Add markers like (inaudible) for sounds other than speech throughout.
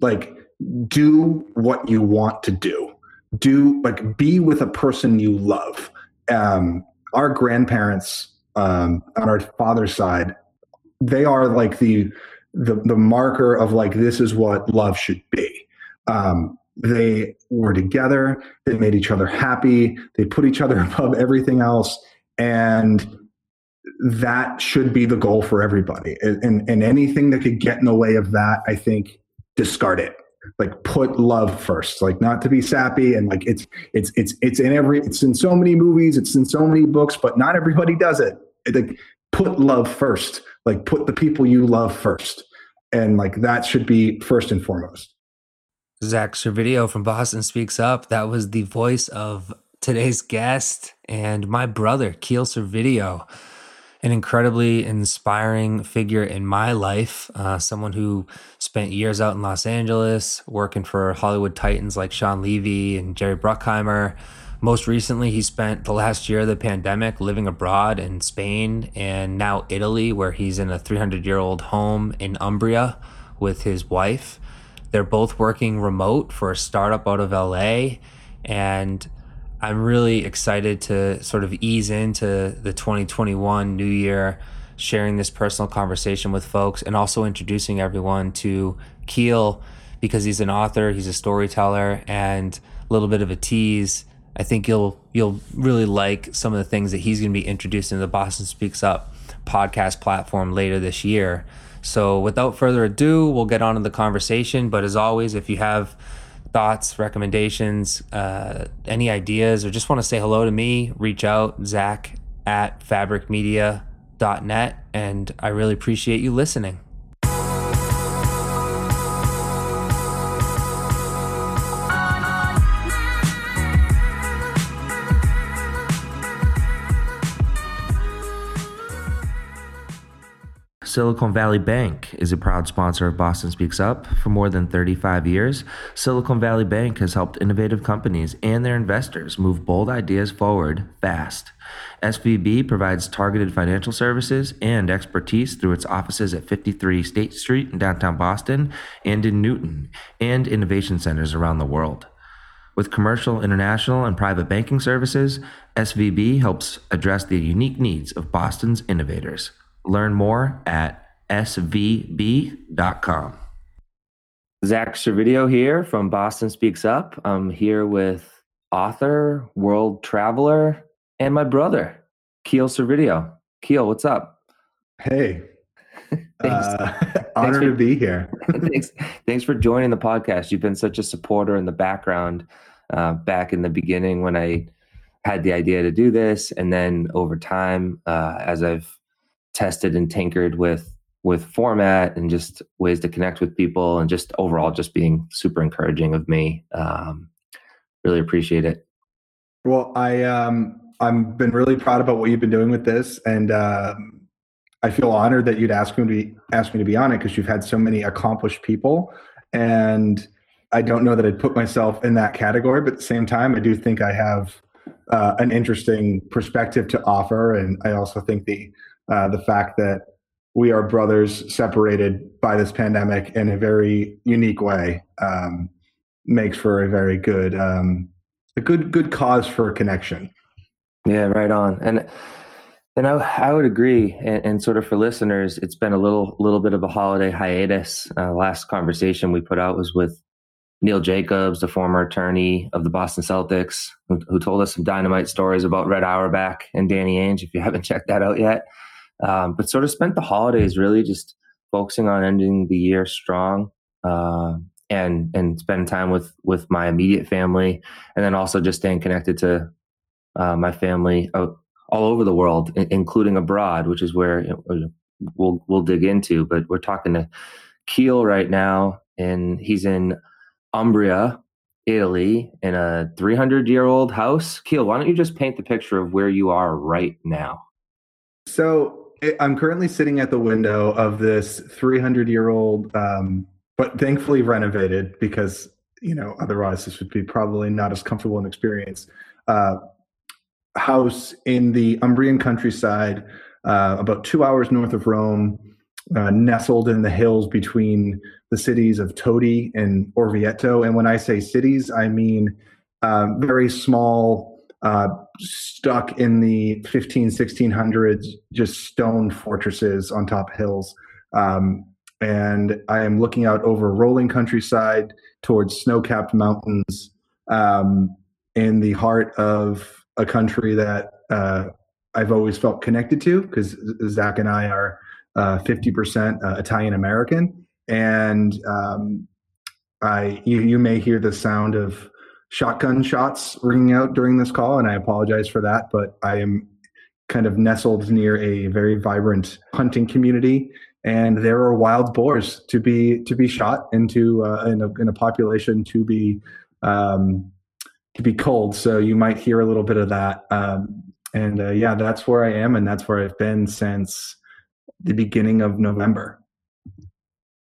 like do what you want to do. Do like be with a person you love. Um our grandparents um on our father's side they are like the the the marker of like this is what love should be. Um they were together. They made each other happy. They put each other (laughs) above everything else. And that should be the goal for everybody. And, and anything that could get in the way of that i think discard it. Like put love first like not to be sappy and like it's it's it's it's in every it's in so many movies it's in so many books but not everybody does it, it like put love first like put the people you love first and like that should be first and foremost. Zach servideo from boston speaks up that was the voice of today's guest and my brother keel servideo an incredibly inspiring figure in my life. Uh, someone who spent years out in Los Angeles working for Hollywood titans like Shawn Levy and Jerry Bruckheimer. Most recently, he spent the last year of the pandemic living abroad in Spain and now Italy, where he's in a 300 year old home in Umbria with his wife. They're both working remote for a startup out of LA. And I'm really excited to sort of ease into the 2021 new year, sharing this personal conversation with folks and also introducing everyone to Keel because he's an author, he's a storyteller, and a little bit of a tease. I think you'll you'll really like some of the things that he's going to be introducing to the Boston Speaks Up podcast platform later this year. So without further ado, we'll get on to the conversation. But as always, if you have thoughts, recommendations, uh, any ideas, or just want to say hello to me, reach out, Zach at fabricmedia.net. And I really appreciate you listening. Silicon Valley Bank is a proud sponsor of Boston Speaks Up. For more than 35 years, Silicon Valley Bank has helped innovative companies and their investors move bold ideas forward fast. SVB provides targeted financial services and expertise through its offices at 53 State Street in downtown Boston and in Newton, and innovation centers around the world. With commercial, international, and private banking services, SVB helps address the unique needs of Boston's innovators. Learn more at svb.com. Zach Servideo here from Boston Speaks Up. I'm here with author, world traveler, and my brother, Keel Servideo. Keel, what's up? Hey. (laughs) uh, (laughs) honored for, to be here. (laughs) thanks, thanks for joining the podcast. You've been such a supporter in the background uh, back in the beginning when I had the idea to do this. And then over time, uh, as I've tested and tinkered with with format and just ways to connect with people and just overall just being super encouraging of me. Um, really appreciate it. Well i um i've been really proud about what you've been doing with this and um, i feel honored that you'd ask me to be ask me to be on it because you've had so many accomplished people and i don't know that i'd put myself in that category but at the same time i do think i have uh, an interesting perspective to offer and i also think the uh, the fact that we are brothers separated by this pandemic in a very unique way um, makes for a very good um, a good good cause for connection. Yeah, right on. And and I, I would agree. And, and, sort of for listeners, it's been a little little bit of a holiday hiatus. Uh, last conversation we put out was with Neil Jacobs, the former attorney of the Boston Celtics, who, who told us some dynamite stories about Red Auerbach and Danny Ainge. If you haven't (laughs) checked that out yet, um, but sort of spent the holidays really just focusing on ending the year strong uh, and and spend time with with my immediate family, and then also just staying connected to uh, my family all over the world, including abroad, which is where we'll we'll dig into. But we're talking to Keel right now, and he's in Umbria, Italy, in a 300 year old house. Keel, why don't you just paint the picture of where you are right now? So I'm currently sitting at the window of this 300 year old, um, but thankfully renovated because you know otherwise this would be probably not as comfortable an experience. Uh, house in the Umbrian countryside, uh, about two hours north of Rome, uh, nestled in the hills between the cities of Todi and Orvieto. And when I say cities, I mean um, very small, uh, stuck in the 15, 1600s, just stone fortresses on top hills. Um, and I am looking out over rolling countryside towards snow capped mountains um, in the heart of a country that uh, I've always felt connected to because Zach and I are uh, 50% uh, Italian American. And um, I, you, you may hear the sound of shotgun shots ringing out during this call, and I apologize for that, but I am kind of nestled near a very vibrant hunting community and there are wild boars to be to be shot into uh, in, a, in a population to be um, to be cold. So you might hear a little bit of that. Um, and uh, yeah, that's where I am, and that's where I've been since the beginning of November.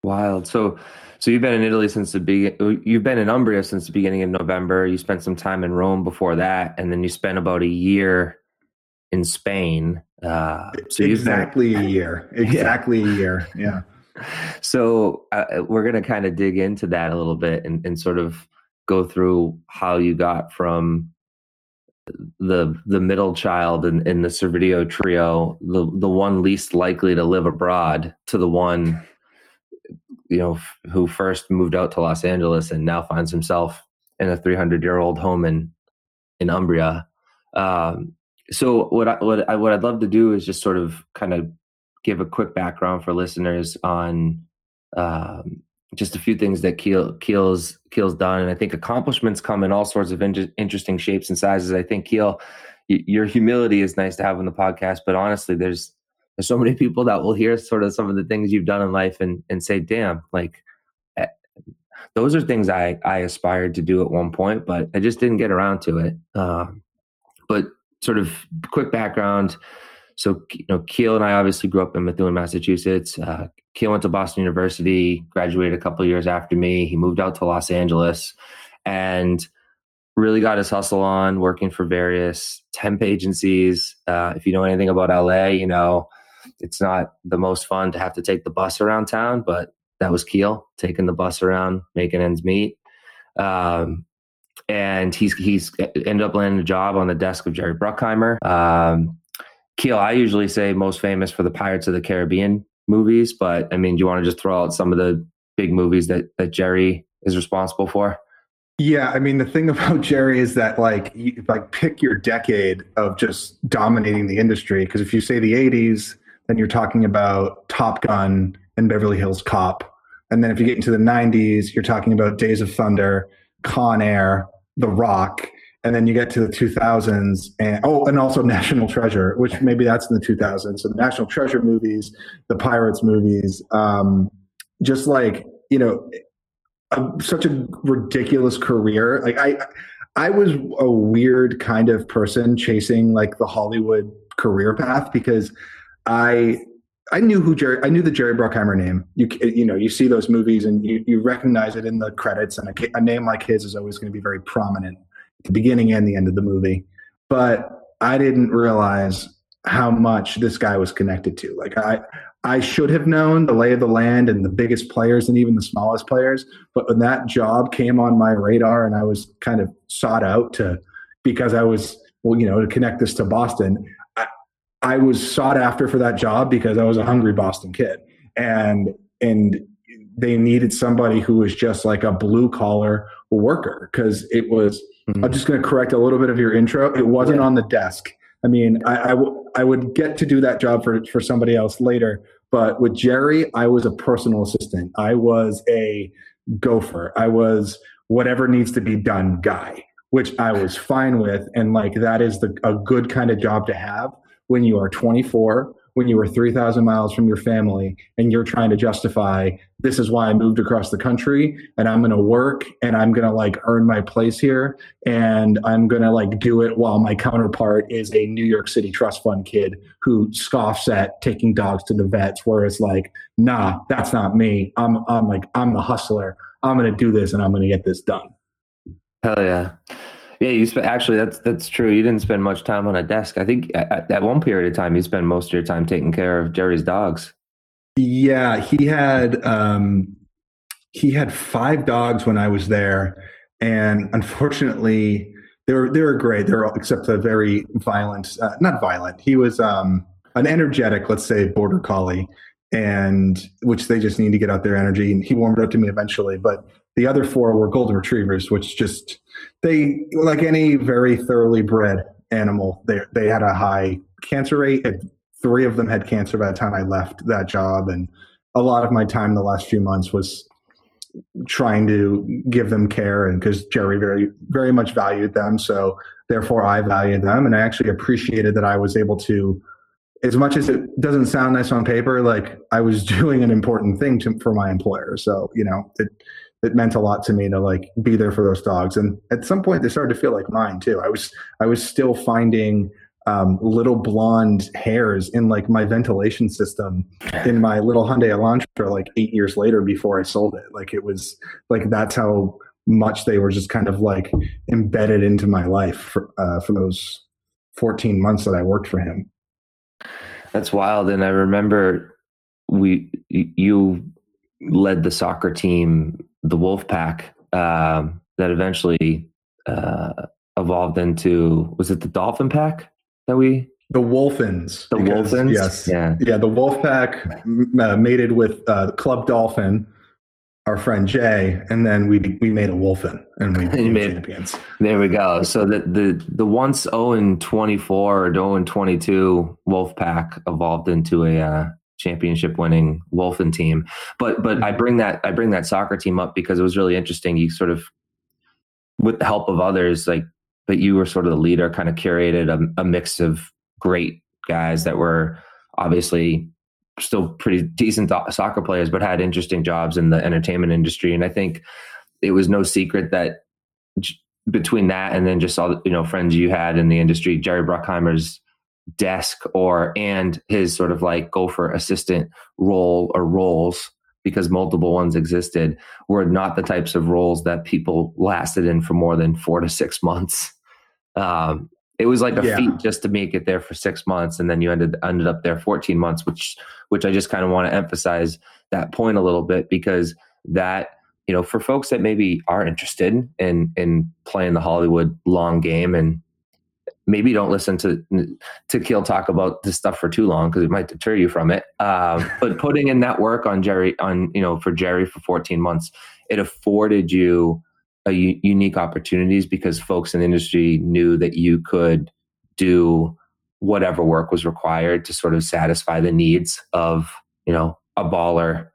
Wild. So, so you've been in Italy since the beginning. You've been in Umbria since the beginning of November. You spent some time in Rome before that, and then you spent about a year in Spain. Uh, so exactly been, a year. (laughs) Exactly yeah. a year. Yeah. (laughs) So uh, we're going to kind of dig into that a little bit and, and sort of go through how you got from the the middle child in, in the Servideo trio, the the one least likely to live abroad, to the one you know who first moved out to Los Angeles and now finds himself in a 300 year old home in in Umbria. Um, so what I, what I what I'd love to do is just sort of kind of give a quick background for listeners on um, just a few things that Keel Keel's Keel's done, and I think accomplishments come in all sorts of in- interesting shapes and sizes. I think Keel, y- your humility is nice to have on the podcast, but honestly, there's there's so many people that will hear sort of some of the things you've done in life and and say, "Damn, like." Eh, those are things I, I aspired to do at one point, but I just didn't get around to it. Um, but sort of quick background. So, you know, Keel and I obviously grew up in Methuen, Massachusetts. Uh, Keel went to Boston University, graduated a couple years after me. He moved out to Los Angeles and really got his hustle on working for various temp agencies. Uh, if you know anything about LA, you know, it's not the most fun to have to take the bus around town, but that was Keel, taking the bus around, making ends meet. Um, and he's he's ended up landing a job on the desk of Jerry Bruckheimer. Um, Keel, I usually say most famous for the Pirates of the Caribbean movies, but I mean, do you want to just throw out some of the big movies that that Jerry is responsible for? Yeah, I mean, the thing (laughs) about Jerry is that like, you, like pick your decade of just dominating the industry. Because if you say the '80s, then you're talking about Top Gun and Beverly Hills Cop, and then if you get into the '90s, you're talking about Days of Thunder, Con Air, The Rock, and then you get to the 2000s and oh and also national treasure which maybe that's in the 2000s so the national treasure movies the pirates movies um, just like you know a, such a ridiculous career. Like i i was a weird kind of person chasing like the hollywood career path because i I knew who Jerry. I knew the Jerry Bruckheimer name. You you know you see those movies and you, you recognize it in the credits, and a, a name like his is always going to be very prominent at the beginning and the end of the movie. But I didn't realize how much this guy was connected to. Like I, I should have known the lay of the land and the biggest players and even the smallest players. But when that job came on my radar and I was kind of sought out to, because I was, well, you know, to connect this to Boston, I, was sought after for that job because I was a hungry Boston kid. And, and they needed somebody who was just like a blue collar worker because it was, Mm-hmm. I'm just going to correct a little bit of your intro. It wasn't yeah. on the desk. I mean, I, I, w- I would get to do that job for, for somebody else later. But with Jerry, I was a personal assistant. I was a gopher. I was whatever needs to be done guy, which I was fine with. And like that is the, a good kind of job to have when you are 24 when you are 3,000 miles from your family and you're trying to justify this is why I moved across the country and I'm going to work and I'm going to like earn my place here and I'm going to like do it while my counterpart is a New York City trust fund kid who scoffs at taking dogs to the vets whereas like nah that's not me. I'm I'm like I'm the hustler. I'm going to do this and I'm going to get this done. Hell yeah yeah, you spent actually that's that's true. You didn't spend much time on a desk. I think at, at one period of time you spent most of your time taking care of Jerry's dogs. Yeah, he had um, he had five dogs when I was there, and unfortunately, they were they were great. They were all, except a very violent, uh, not violent. He was um, an energetic, let's say, border collie, and which they just need to get out their energy. And he warmed up to me eventually, but the other four were golden retrievers, which just they like any very thoroughly bred animal. They they had a high cancer rate. Three of them had cancer by the time I left that job, and a lot of my time the last few months was trying to give them care and because jerry very very much valued them so therefore i valued them and i actually appreciated that i was able to as much as it doesn't sound nice on paper like i was (laughs) doing an important thing to, for my employer so you know it it meant a lot to me to like be there for those dogs and at some point they started to feel like mine too i was i was still finding um, little blonde hairs in like my ventilation system in my little Hyundai Elantra like eight years later before I sold it. Like it was like that's how much they were just kind of like embedded into my life for, uh, for those 14 months that I worked for him. That's wild. And I remember we, you led the soccer team, the Wolf Pack, um, that eventually uh, evolved into, was it the Dolphin Pack? that we the Wolfins. The because, Wolfins. Yes. Yeah. Yeah. The Wolfpack uh, mated with uh, Club Dolphin, our friend Jay, and then we we made a Wolfin and we (laughs) became made, champions. There we go. So the the the once 0 and 24 or 0 and 22 Wolfpack evolved into a uh, championship winning Wolfen team. But but I bring that I bring that soccer team up because it was really interesting. You sort of with the help of others like but you were sort of the leader, kind of curated a, a mix of great guys that were obviously still pretty decent soccer players, but had interesting jobs in the entertainment industry. And I think it was no secret that between that and then just all you know friends you had in the industry, Jerry Bruckheimer's desk or and his sort of like go for assistant role or roles because multiple ones existed were not the types of roles that people lasted in for more than four to six months. (laughs) Um, it was like a yeah. feat just to make it there for six months, and then you ended ended up there 14 months, which which I just kind of want to emphasize that point a little bit because that you know for folks that maybe are interested in in playing the Hollywood long game and maybe don't listen to to Keel talk about this stuff for too long because it might deter you from it. Um, (laughs) but putting in that work on Jerry on you know for Jerry for 14 months, it afforded you a u- unique opportunities because folks in the industry knew that you could do whatever work was required to sort of satisfy the needs of you know a baller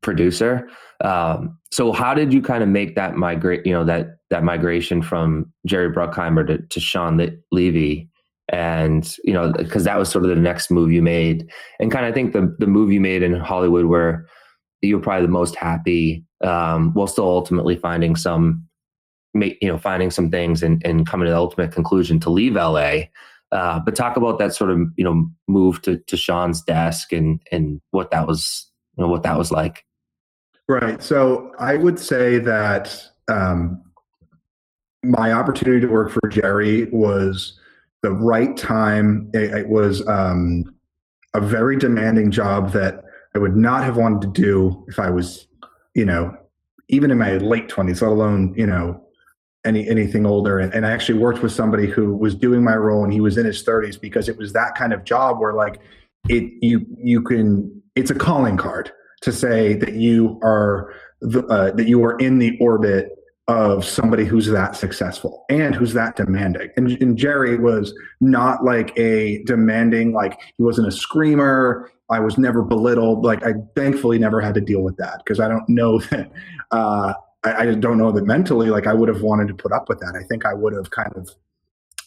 producer um, so how did you kind of make that migrate you know that that migration from jerry bruckheimer to, to shawn levy and you know because that was sort of the next move you made and kind of i think the the move you made in hollywood where you were probably the most happy um, while still ultimately finding some, you know, finding some things and, and coming to the ultimate conclusion to leave LA. Uh, but talk about that sort of, you know, move to, to Shawn's desk and, and what that was, you know, what that was like. Right. So I would say that um, my opportunity to work for Jerry was the right time. It, it was um, a very demanding job that I would not have wanted to do if I was you know, even in my late twenties, let alone, you know, any anything older. And, and I actually worked with somebody who was doing my role and he was in his thirties because it was that kind of job where like it you you can it's a calling card to say that you are the, uh, that you are in the orbit of somebody who's that successful and who's that demanding. And, and, Jerry was not like a demanding, like he wasn't a screamer. I was never belittled. Like I thankfully never had to deal with that because I don't know (laughs) that, uh, I, I, don't know that mentally, like I would have wanted to put up with that. I think I would have kind of,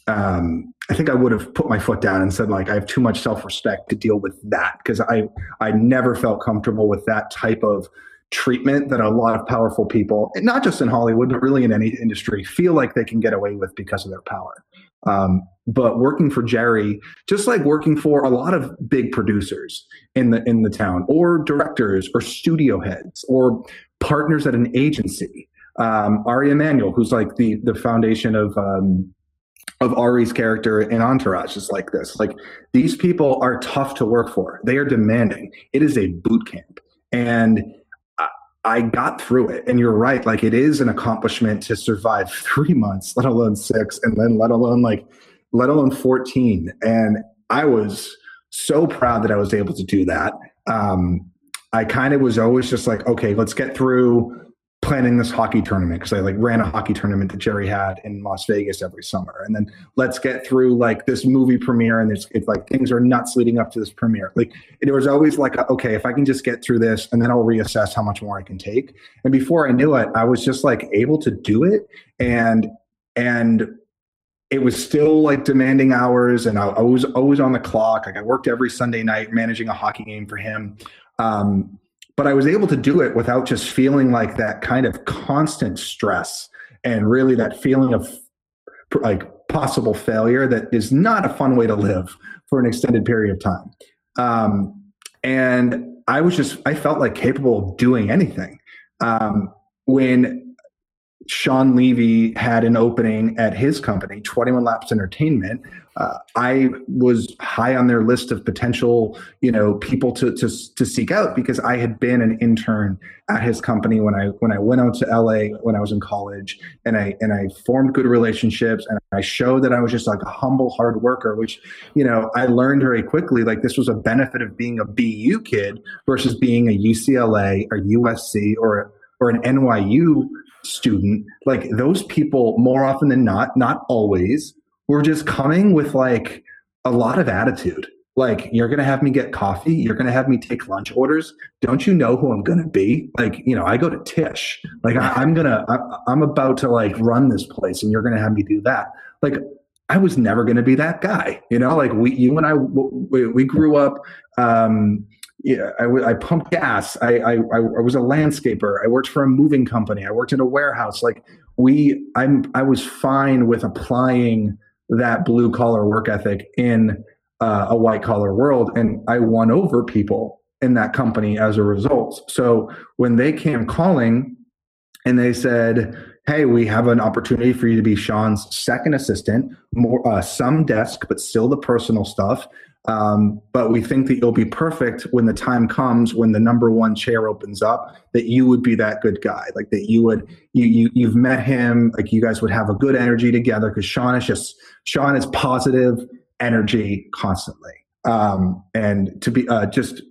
um, I think I would have put my foot down and said like, I have too much self-respect to deal with that. Cause I, I never felt comfortable with that type of, treatment that a lot of powerful people, not just in Hollywood, but really in any industry, feel like they can get away with because of their power. Um, but working for Jerry, just like working for a lot of big producers in the in the town, or directors, or studio heads, or partners at an agency. Um, Ari Emanuel, who's like the the foundation of um, of Ari's character in Entourage is like this. Like these people are tough to work for. They are demanding. It is a boot camp. And I got through it. And you're right. Like it is an accomplishment to survive (laughs) three months, let alone six, and then let alone like, let alone 14. And I was so proud that I was able to do that. Um, I kind of was always just like, okay, let's get through planning this hockey tournament because I like ran a hockey tournament that Jerry had in Las Vegas every summer, and then let's get through like this movie premiere, and it's, it's like things are nuts leading up to this premiere. Like it was always like, okay, if I can just get through this, and then I'll reassess how much more I can take. And before I knew it, I was just like able to do it, and and it was still like demanding hours, and I, I was always on the clock. Like I worked every Sunday night managing a hockey game for him. Um, but I was able to do it without just feeling like that kind of constant stress and really that feeling of like possible failure that is not a fun way to live for an extended period of time. Um, and I was just, I felt like capable of doing anything. Um, when Shawn Levy had an opening at his company, 21 Laps Entertainment. Uh, I was high on their list of potential, you know, people to, to to seek out because I had been an intern at his company when I when I went out to LA when I was in college, and I and I formed good relationships, and I showed that I was just like a humble hard worker, which you know I learned very quickly. Like this was a benefit of being a BU kid versus being a UCLA or USC or or an NYU student, like those people more often than not, not always, were just coming with like a lot of attitude. Like, you're going to have me get coffee. You're going to have me take lunch orders. Don't you know who I'm going to be? Like, you know, I go to Tisch. Like, I, am going to, I'm about to like run this place and you're going to have me do that. Like, I was never going to be that guy. You know, like we, you and I, we, we grew up, um, yeah, I, I pumped gas. I, I, I was a landscaper. I worked for a moving company. I worked in a warehouse. Like we, I'm, I was fine with applying that blue collar work ethic in uh, a white collar world, and I won over people in that company as a result. So when they came calling, and they said, "Hey, we have an opportunity for you to be Shawn's second assistant, more uh, some desk, but still the personal stuff." Um, but we think that you'll be perfect when the time comes when the number one chair opens up that you would be that good guy. Like that you would you, you you've met him like you guys would have a good energy together because shawn is just shawn is positive energy constantly. Um, and to be uh, just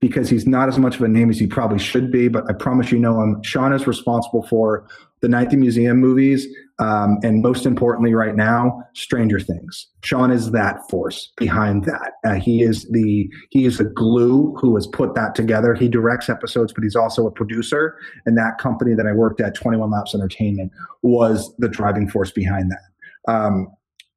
because he's not as much of a name as he probably should be but i promise you know him shawn is responsible for the night the museum movies um, and most importantly, right now, Stranger Things. Shawn is that force behind that. Uh, he is the he is the glue who has put that together. He directs episodes, but he's also a producer. And that company that I worked at, Twenty One Laps Entertainment, was the driving force behind that. Um,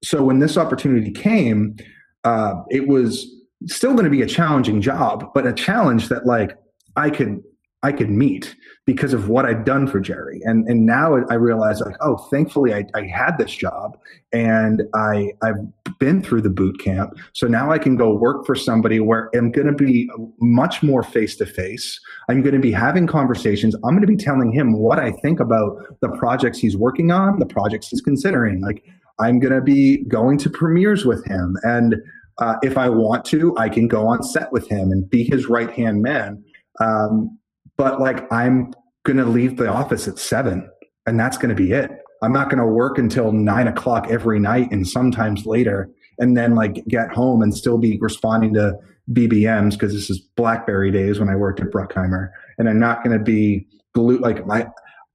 so when this opportunity came, uh, it was still going to be a challenging job, but a challenge that like I could I could meet because of what I'd done for Jerry. And and now I realize like, oh, thankfully I, I had this job and I I've been through the boot camp. So now I can go work for somebody where I'm gonna be much more face to face. I'm gonna be having conversations. I'm gonna be telling him what I think about the projects he's working on, the projects he's considering. Like I'm gonna be going to premieres with him. And uh, if I want to, I can go on set with him and be his right hand man. Um, but like I'm going to leave the office at seven and that's going to be it. I'm not going to work until nine o'clock every night and sometimes later, and then like get home and still be responding to BBMs because this is BlackBerry days when I worked at Bruckheimer, and I'm not going to be glued like my.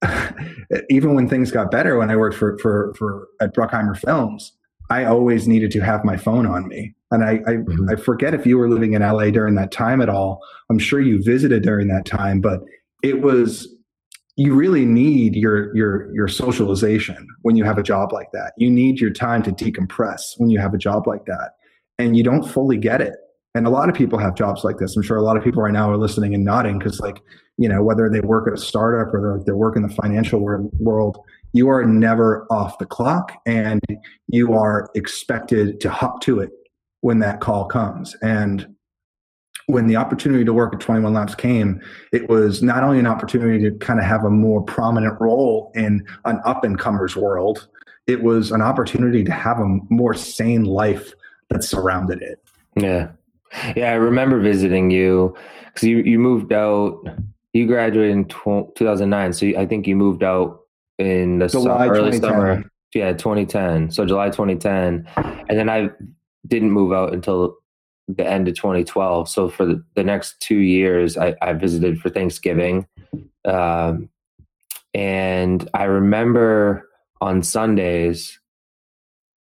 (laughs) even when things got better when I worked for for for at Bruckheimer Films, I always needed to have my phone on me. And I, I, mm-hmm. I, forget if you were living in LA during that time at all. I'm sure you visited during that time, but it was you really need your your your socialization when you have a job like that. You need your time to decompress when you have a job like that. And you don't fully get it. And a lot of people have jobs like this. I'm sure a lot of people right now are listening and nodding because like, you know, whether they work at a startup or they're, they work in the financial world, you are never off the clock and you are expected to hop to it when that call comes. And when the opportunity to work at 21 Laps came, it was not only an opportunity to kind of have a more prominent role in an up and comers world, it was an opportunity to have a more sane life that surrounded it. Yeah. Yeah, I remember visiting you because you, you moved out. You graduated in tw- 2009, so I think you moved out in the July su- early summer. Yeah, 2010. So July 2010, and then I didn't move out until the end of 2012. So for the, the next two years, I, I visited for Thanksgiving, um, and I remember on Sundays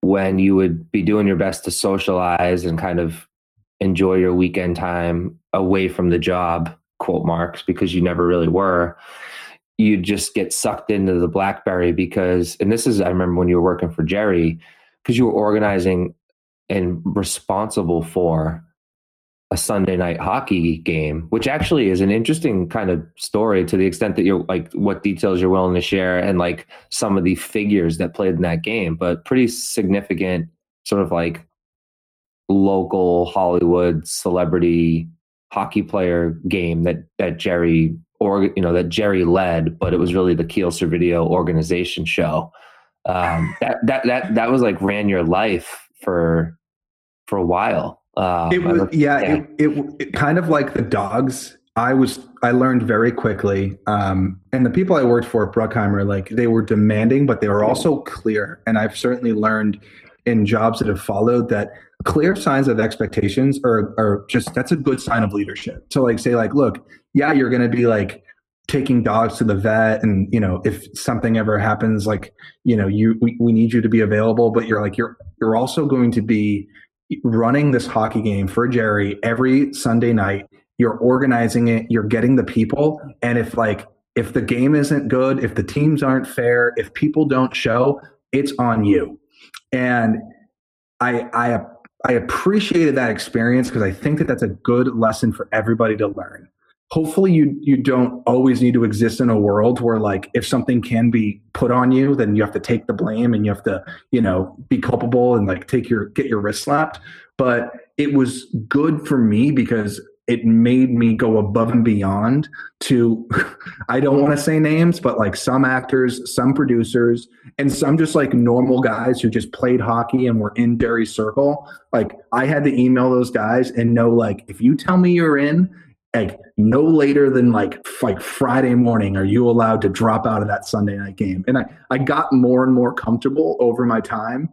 when you would be doing your best to socialize and kind of enjoy your weekend time away from the job quote marks because you never really were you just get sucked into the blackberry because and this is i remember when you were working for jerry because you were organizing and responsible for a sunday night hockey game which actually is an interesting kind of story to the extent that you're like what details you're willing to share and like some of the figures that played in that game but pretty significant sort of like local hollywood celebrity hockey player game that that jerry or you know that Jerry led, but it was really the Keel Video organization show. Um, that that that that was like ran your life for for a while. Um, it was don't- yeah, It, it, it kind of like the dogs i was i learned very quickly um, and the people i worked for at bruckheimer like they were demanding but they were also clear and i've certainly learned in jobs that have followed that clear signs of expectations are, are just that's a good sign of leadership to like say like look yeah you're going to be like taking dogs to the vet and you know if something ever happens like you know you we, we need you to be available but you're like you're you're also going to be running this hockey game for Jerry every Sunday night. You're organizing it, you're getting the people. And if like if the game isn't good, if the teams aren't fair, if people don't show, it's on you. And I I I appreciated that experience because I think that that's a good lesson for everybody to learn. Hopefully you you don't always need to exist in a world where like if something can be put on you, then you have to take the blame and you have to, you know, be culpable and like take your get your wrist slapped. But it was good for me because it made me go above and beyond to (laughs) I don't want to say names, but like some actors, some producers, and some just like normal guys who just played hockey and were in Jerry's circle. Like I had to email those guys and know like if you tell me you're in, like no later than like like Friday morning are you allowed to drop out of that Sunday night game. And I I got more and more comfortable over my time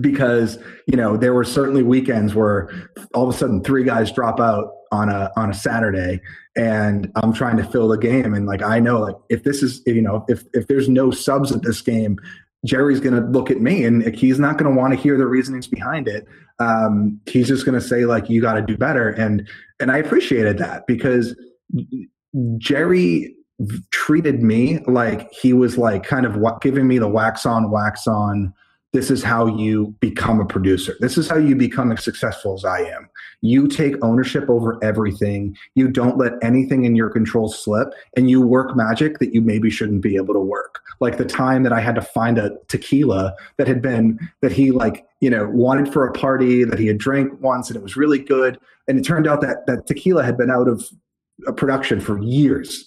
because you know there were certainly weekends where all of a sudden three guys drop out on a on a Saturday and I'm trying to fill the game. And like I know like if this is you know if if there's no subs at this game Jerry's going to look at me and he's not going to want to hear the reasonings behind it um he's just going to say like you got to do better and and I appreciated that because Jerry treated me like he was like kind of giving me the wax on wax on this is how you become a producer. This is how you become as successful as I am. You take ownership over everything. You don't let anything in your control slip, and you work magic that you maybe shouldn't be able to work. Like the time that I had to find a tequila that had been that he like you know wanted for a party that he had drank once and it was really good, and it turned out that that tequila had been out of uh, production for years,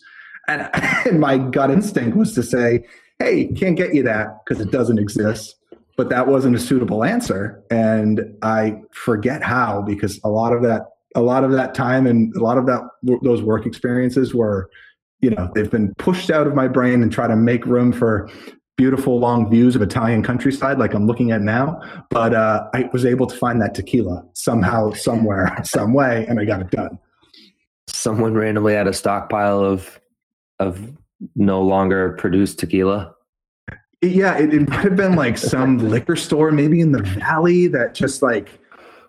and, (laughs) and my gut instinct was to say, "Hey, can't get you that because it doesn't exist." but that wasn't a suitable answer. And i forget how because a lot of that a lot of that time and a lot of that those work experiences were you know they've been pushed out of my brain and try to make room for beautiful long views of italian countryside like i'm looking at now but uh, i was able to find that tequila somehow somewhere (laughs) some way and i got it done. Someone randomly had a stockpile of of no longer produced tequila. yeah it, it might have been like some (laughs) liquor store maybe in the valley that just like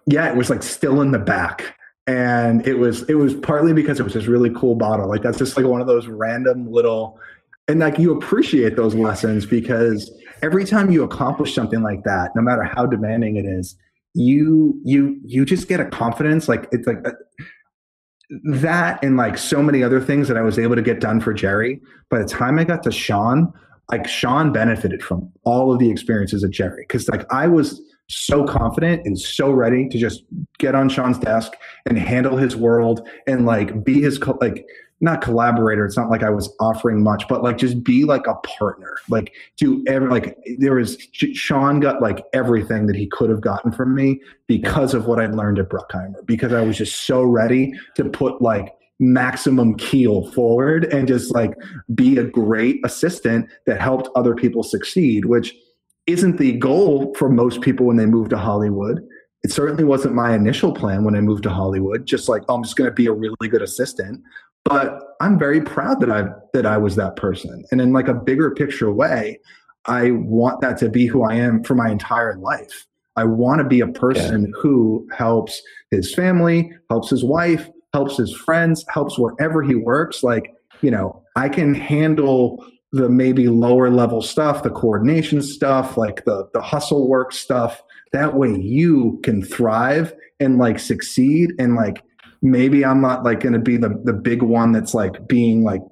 yeah it was like still in the back. And it was it was partly because it was this really cool bottle. Like that's just like one of those random little and like you appreciate those lessons because every time you accomplish something like that no matter how demanding it is you you you just get a confidence like it's like uh, that and like so many other things that I was able to get done for Jerry by the time I got to Shawn like Shawn benefited from all of the experiences of Jerry because like I was so confident and so ready to just get on Shawn's desk and handle his world and like be his like not collaborator. It's not like I was offering much, but like just be like a partner. Like do every like there was Shawn got like everything that he could have gotten from me because of what I learned at Bruckheimer. Because I was just so ready to put like maximum keel forward and just like be a great assistant that helped other people succeed, which isn't the goal for most people when they move to Hollywood. It certainly wasn't my initial plan when I moved to Hollywood, just like, oh, I'm just going to be a really good assistant. But I'm very proud that I that I was that person. And in like a bigger picture way, I want that to be who I am for my entire life. I want to be a person yeah. who helps his family, helps his wife, helps his friends, helps wherever he works. Like, you know, I can handle the maybe lower level stuff, the coordination stuff, like the the hustle work stuff. That way you can thrive and like succeed and like maybe I'm not like going to be the the big one that's like being like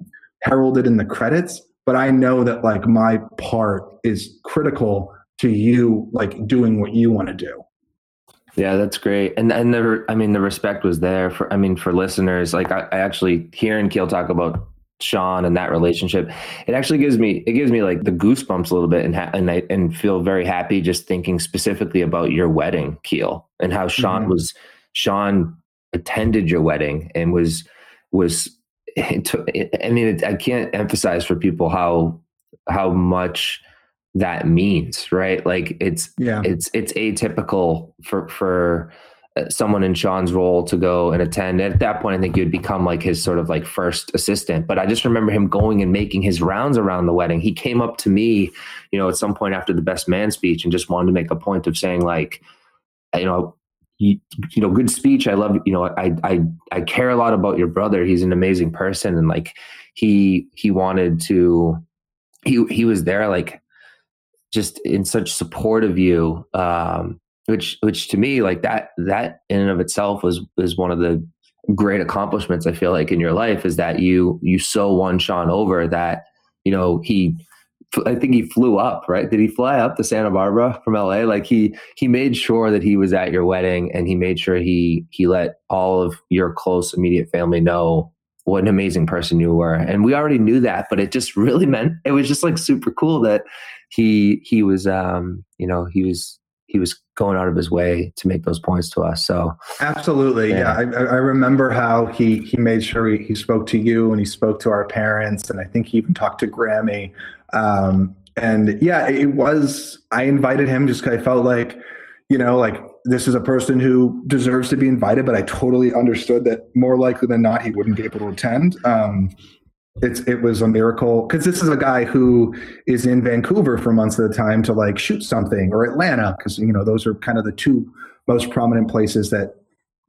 heralded in the credits, but I know that like my part is critical to you like doing what you want to do. Yeah, that's great. And and the I mean the respect was there for I mean for listeners. Like I, I actually hearing Keel talk about Shawn and that relationship, it actually gives me it gives me like the goosebumps a little bit and ha- and I and feel very happy just thinking specifically about your wedding, Keel, and how Shawn mm-hmm. was Shawn attended your wedding and was was (laughs) I mean I can't emphasize for people how how much that means, right? Like it's yeah. it's it's atypical for for uh, someone in Shawn's role to go and attend. And at that point, I think you'd become like his sort of like first assistant. But I just remember him going and making his rounds around the wedding. He came up to me, you know, at some point after the best man speech and just wanted to make a point of saying like, you know, you, you know, good speech. I love, you know, I, I, I care a lot about your brother. He's an amazing person. And like, he, he wanted to, he, he was there like just in such support of you um, which which to me like that that in and of itself was was one of the great accomplishments i feel like in your life is that you you so won shawn over that you know he i think he flew up right? Did he fly up to santa barbara from la like he he made sure that he was at your wedding and he made sure he he let all of your close immediate family know what an amazing person you were. And we already knew that but it just really meant it was just like super cool that he he was um you know he was he was going out of his way to make those points to us so absolutely yeah, yeah. I, I, remember how he he made sure he, he spoke to you and he spoke to our parents and i think he even talked to grammy um and yeah it was i invited him just because i felt like you know like this is a person who deserves to be invited, but I totally understood that more likely than not he wouldn't be able to attend. Um, it's it was a miracle because this is a guy who is in Vancouver for months at a time to like shoot something or Atlanta because you know those are kind of the two most prominent places that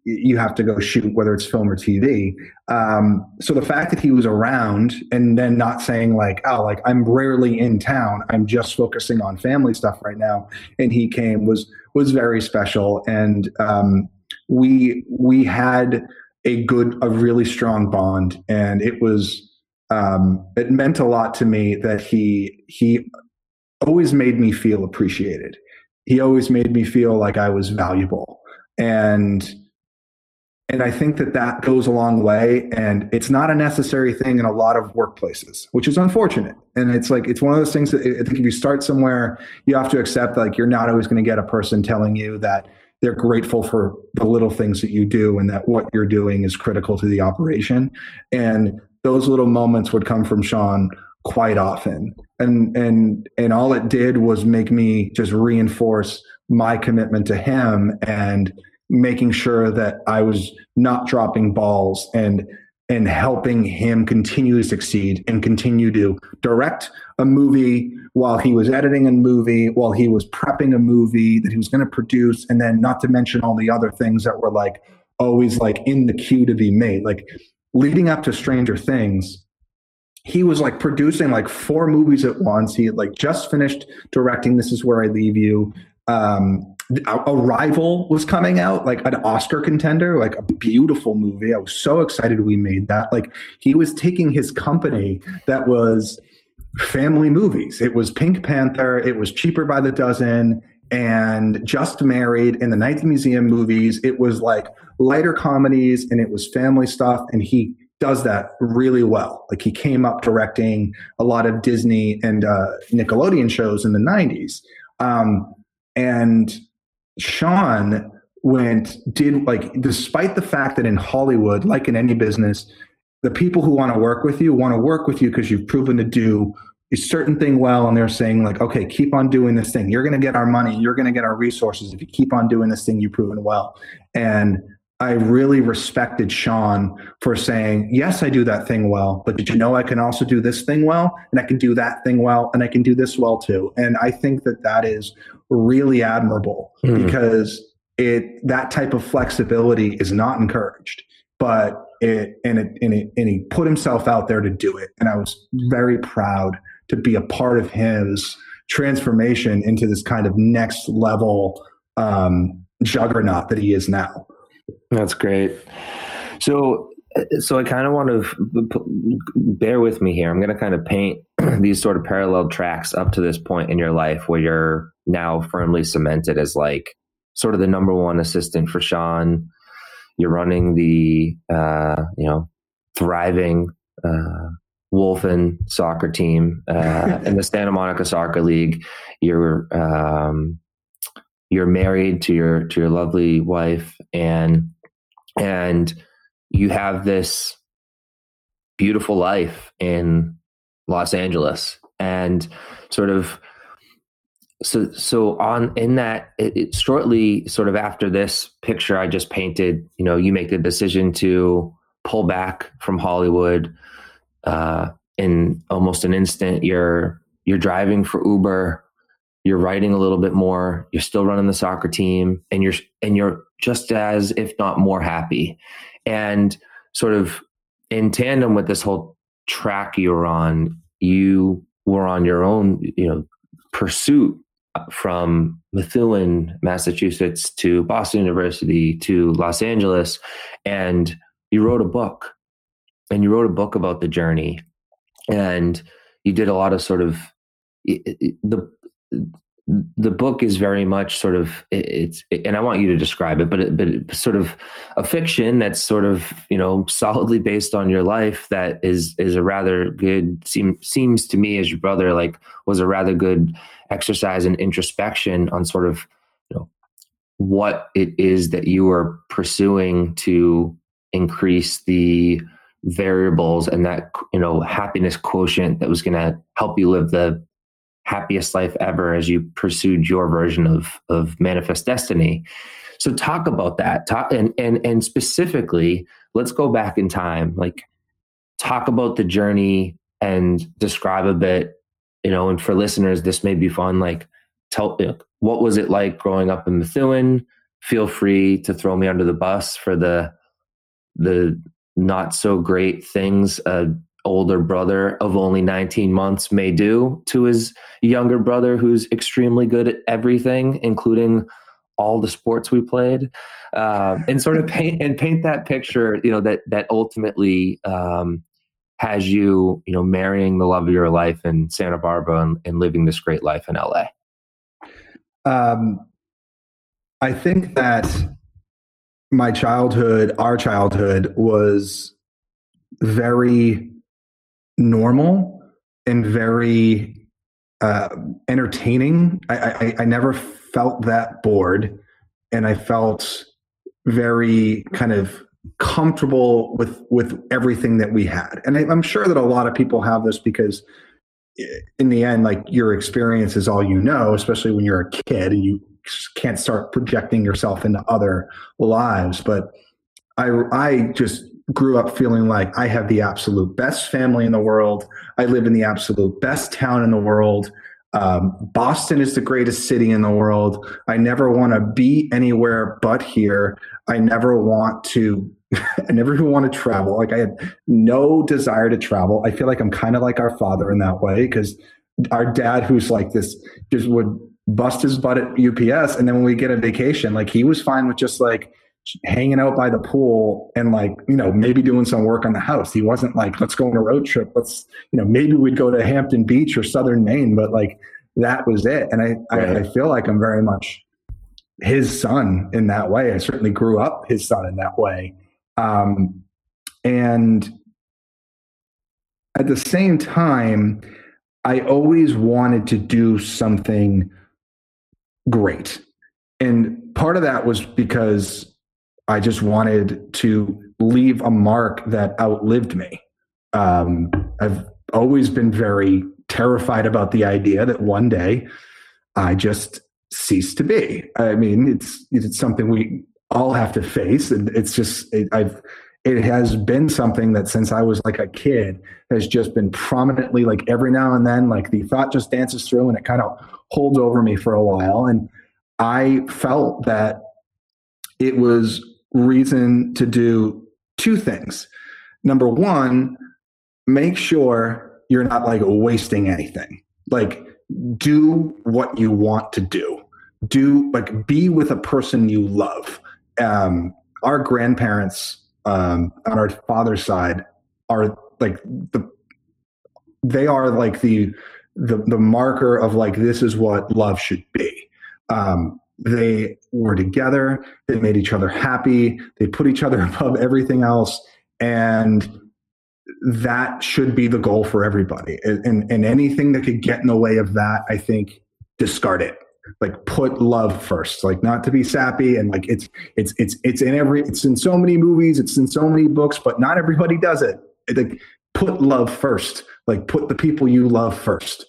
you have to go shoot whether it's film or TV. Um, so the fact that he was around and then not saying like oh like I'm rarely in town I'm just focusing on family stuff right now and he came was was very special and um, we we had a good a really strong bond and it was um, it meant a lot to me that he he always made me feel appreciated. He always made me feel like I was valuable, and and I think that that goes a long way. And it's not a necessary thing in a lot of workplaces, which is unfortunate. And it's like it's one of those things that I think if you start somewhere, you have to accept like you're not always going to get a person telling you that they're grateful for the little things that you do and that what you're doing is critical to the operation. And those little moments would come from Shawn quite often. And and and all it did was make me just reinforce my commitment to him and making sure that I was not dropping balls and and helping him continue to succeed and continue to direct a movie while he was editing a movie, while he was prepping a movie that he was going to produce, and then not to mention all the other things that were like always like in the queue to be made. Like leading up to Stranger Things, he was like producing like four movies at once. He had like just finished directing This Is Where I Leave You. Um, Arrival was coming out, like an Oscar contender, like a beautiful movie. I was so excited we made that. Like he was taking his company that was family movies. It was Pink Panther, it was Cheaper by the Dozen, and Just Married in the Night Museum movies. It was like lighter comedies and it was family stuff. And he does that really well. Like he came up directing a lot of Disney and uh, Nickelodeon shows in the 90s. Um, and Shawn went, did like, despite the fact that in Hollywood, like in any business, the people who want to work with you want to work with you because you've proven to do a certain thing well and they're saying like okay keep on doing this thing you're going to get our money you're going to get our resources if you keep on doing this thing you've proven well and I really respected Shawn for saying, Yes, I do that thing well, but did you know I can also do this thing well? And I can do that thing well, and I can do this well too. And I think that that is really admirable mm. because it that type of flexibility is not encouraged. But it and it and it and he put himself out there to do it. And I was very proud to be a part of his transformation into this kind of next level um, juggernaut that he is now. That's great. So, so I kind of want to bear with me here. I'm going to kind of paint (clears throat) these sort of parallel tracks up to this point in your life where you're now firmly cemented as like sort of the number one assistant for Shawn. You're running the, uh, you know, thriving uh, Wolfen soccer team uh, in the Santa Monica Soccer League. You're um, you're married to your to your lovely wife and and you have this beautiful life in Los Angeles and sort of so so on in that it, it, shortly sort of after this picture I just painted you know you make the decision to pull back from Hollywood uh, in almost an instant you're you're driving for Uber you're writing a little bit more you're still running the soccer team and you're and you're just as if not more happy. And sort of in tandem with this whole track you were on you were on your own you know pursuit from Methuen, Massachusetts to Boston University to Los Angeles and you wrote a book and you wrote a book about the journey and you did a lot of sort of the the book is very much sort of it's and I want you to describe it, but it, but it's sort of a fiction that's sort of you know (laughs) solidly based on your life that is is a rather good seem, seems to me as your brother like was a rather good exercise in introspection on sort of you know what it is that you are pursuing to increase the variables and that you know happiness quotient that was going to help you live the happiest life ever as you pursued your version of of manifest destiny. So talk about that. Talk and and and specifically let's go back in time. Like talk about the journey and describe a bit you know and for listeners this may be fun like tell what was it like growing up in Methuen? Feel free to throw me under the bus for the the not so great things a older brother of only 19 months may do to his younger brother who's extremely good at everything including all the sports we played. Um, and sort of paint and paint that picture you know that that ultimately um, has you you know marrying the love of your life in santa barbara and, and living this great life in la um, i think that my childhood our childhood was very normal and very uh, entertaining. I, I, I never felt that bored, and I felt very kind of comfortable with with everything that we had. And I, I'm sure that a lot of people have this because in the end, like your experience is all you know, especially when you're a kid and you can't start projecting yourself into other lives. But I, I just grew up feeling like I have the absolute best family in the world. I live in the absolute best town in the world. Um, Boston is the greatest city in the world. I never want to be anywhere but here. I never want to. (laughs) I never want to travel. Like I had no desire to travel. I feel like I'm kind of like our father in that way because our dad, who's like this, just would bust his butt at UPS, and then when we get a vacation, like he was fine with just like hanging out by the pool and like you know maybe doing some work on the house. He wasn't like let's go on a road trip. Let's you know maybe we'd go to hampton beach or southern maine but like that was it. And i right. I, I, feel like i'm very much his son in that way. I certainly grew up his son in that way. Um, and at the same time, I always wanted to do something great. And part of that was because I just wanted to leave a mark that outlived me. Um, I've always been very terrified about the idea that one day I just cease to be. I mean, it's it's something we all have to face, and it's just it, I've it has been something that since I was like a kid has just been prominently like every now and then like the thought just dances through and it kind of holds over me for a while and I felt that it was reason to do two things. Number one, make sure you're not like wasting anything. Like, do what you want to do. Do like be with a person you love. Um, our grandparents um, on our father's side are like the they are like the the the marker of like this is what love should be. Um, they were together. They made each other happy. They put each other (laughs) above everything else, and that should be the goal for everybody. And, and anything that could get in the way of that, I think, discard it. Like put love first. Like not to be sappy and like it's it's it's it's in every it's in so many movies, it's in so many books, but not everybody does it like put love first. Like put the people you love first,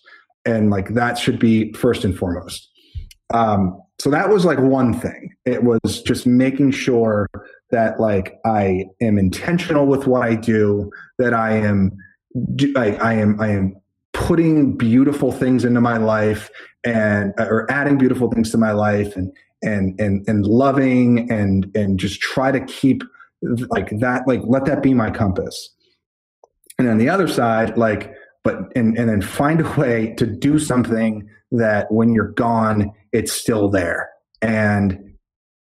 and like that should be first and foremost. Um, so that was like one thing. It was just making sure that like I am intentional with what I do, that I am I, I am I am putting beautiful things into my life and or adding beautiful things to my life and and and and loving and and just try to keep like that like let that be my compass and on the other side like but and and then find a way to do something that when you're gone it's still there. And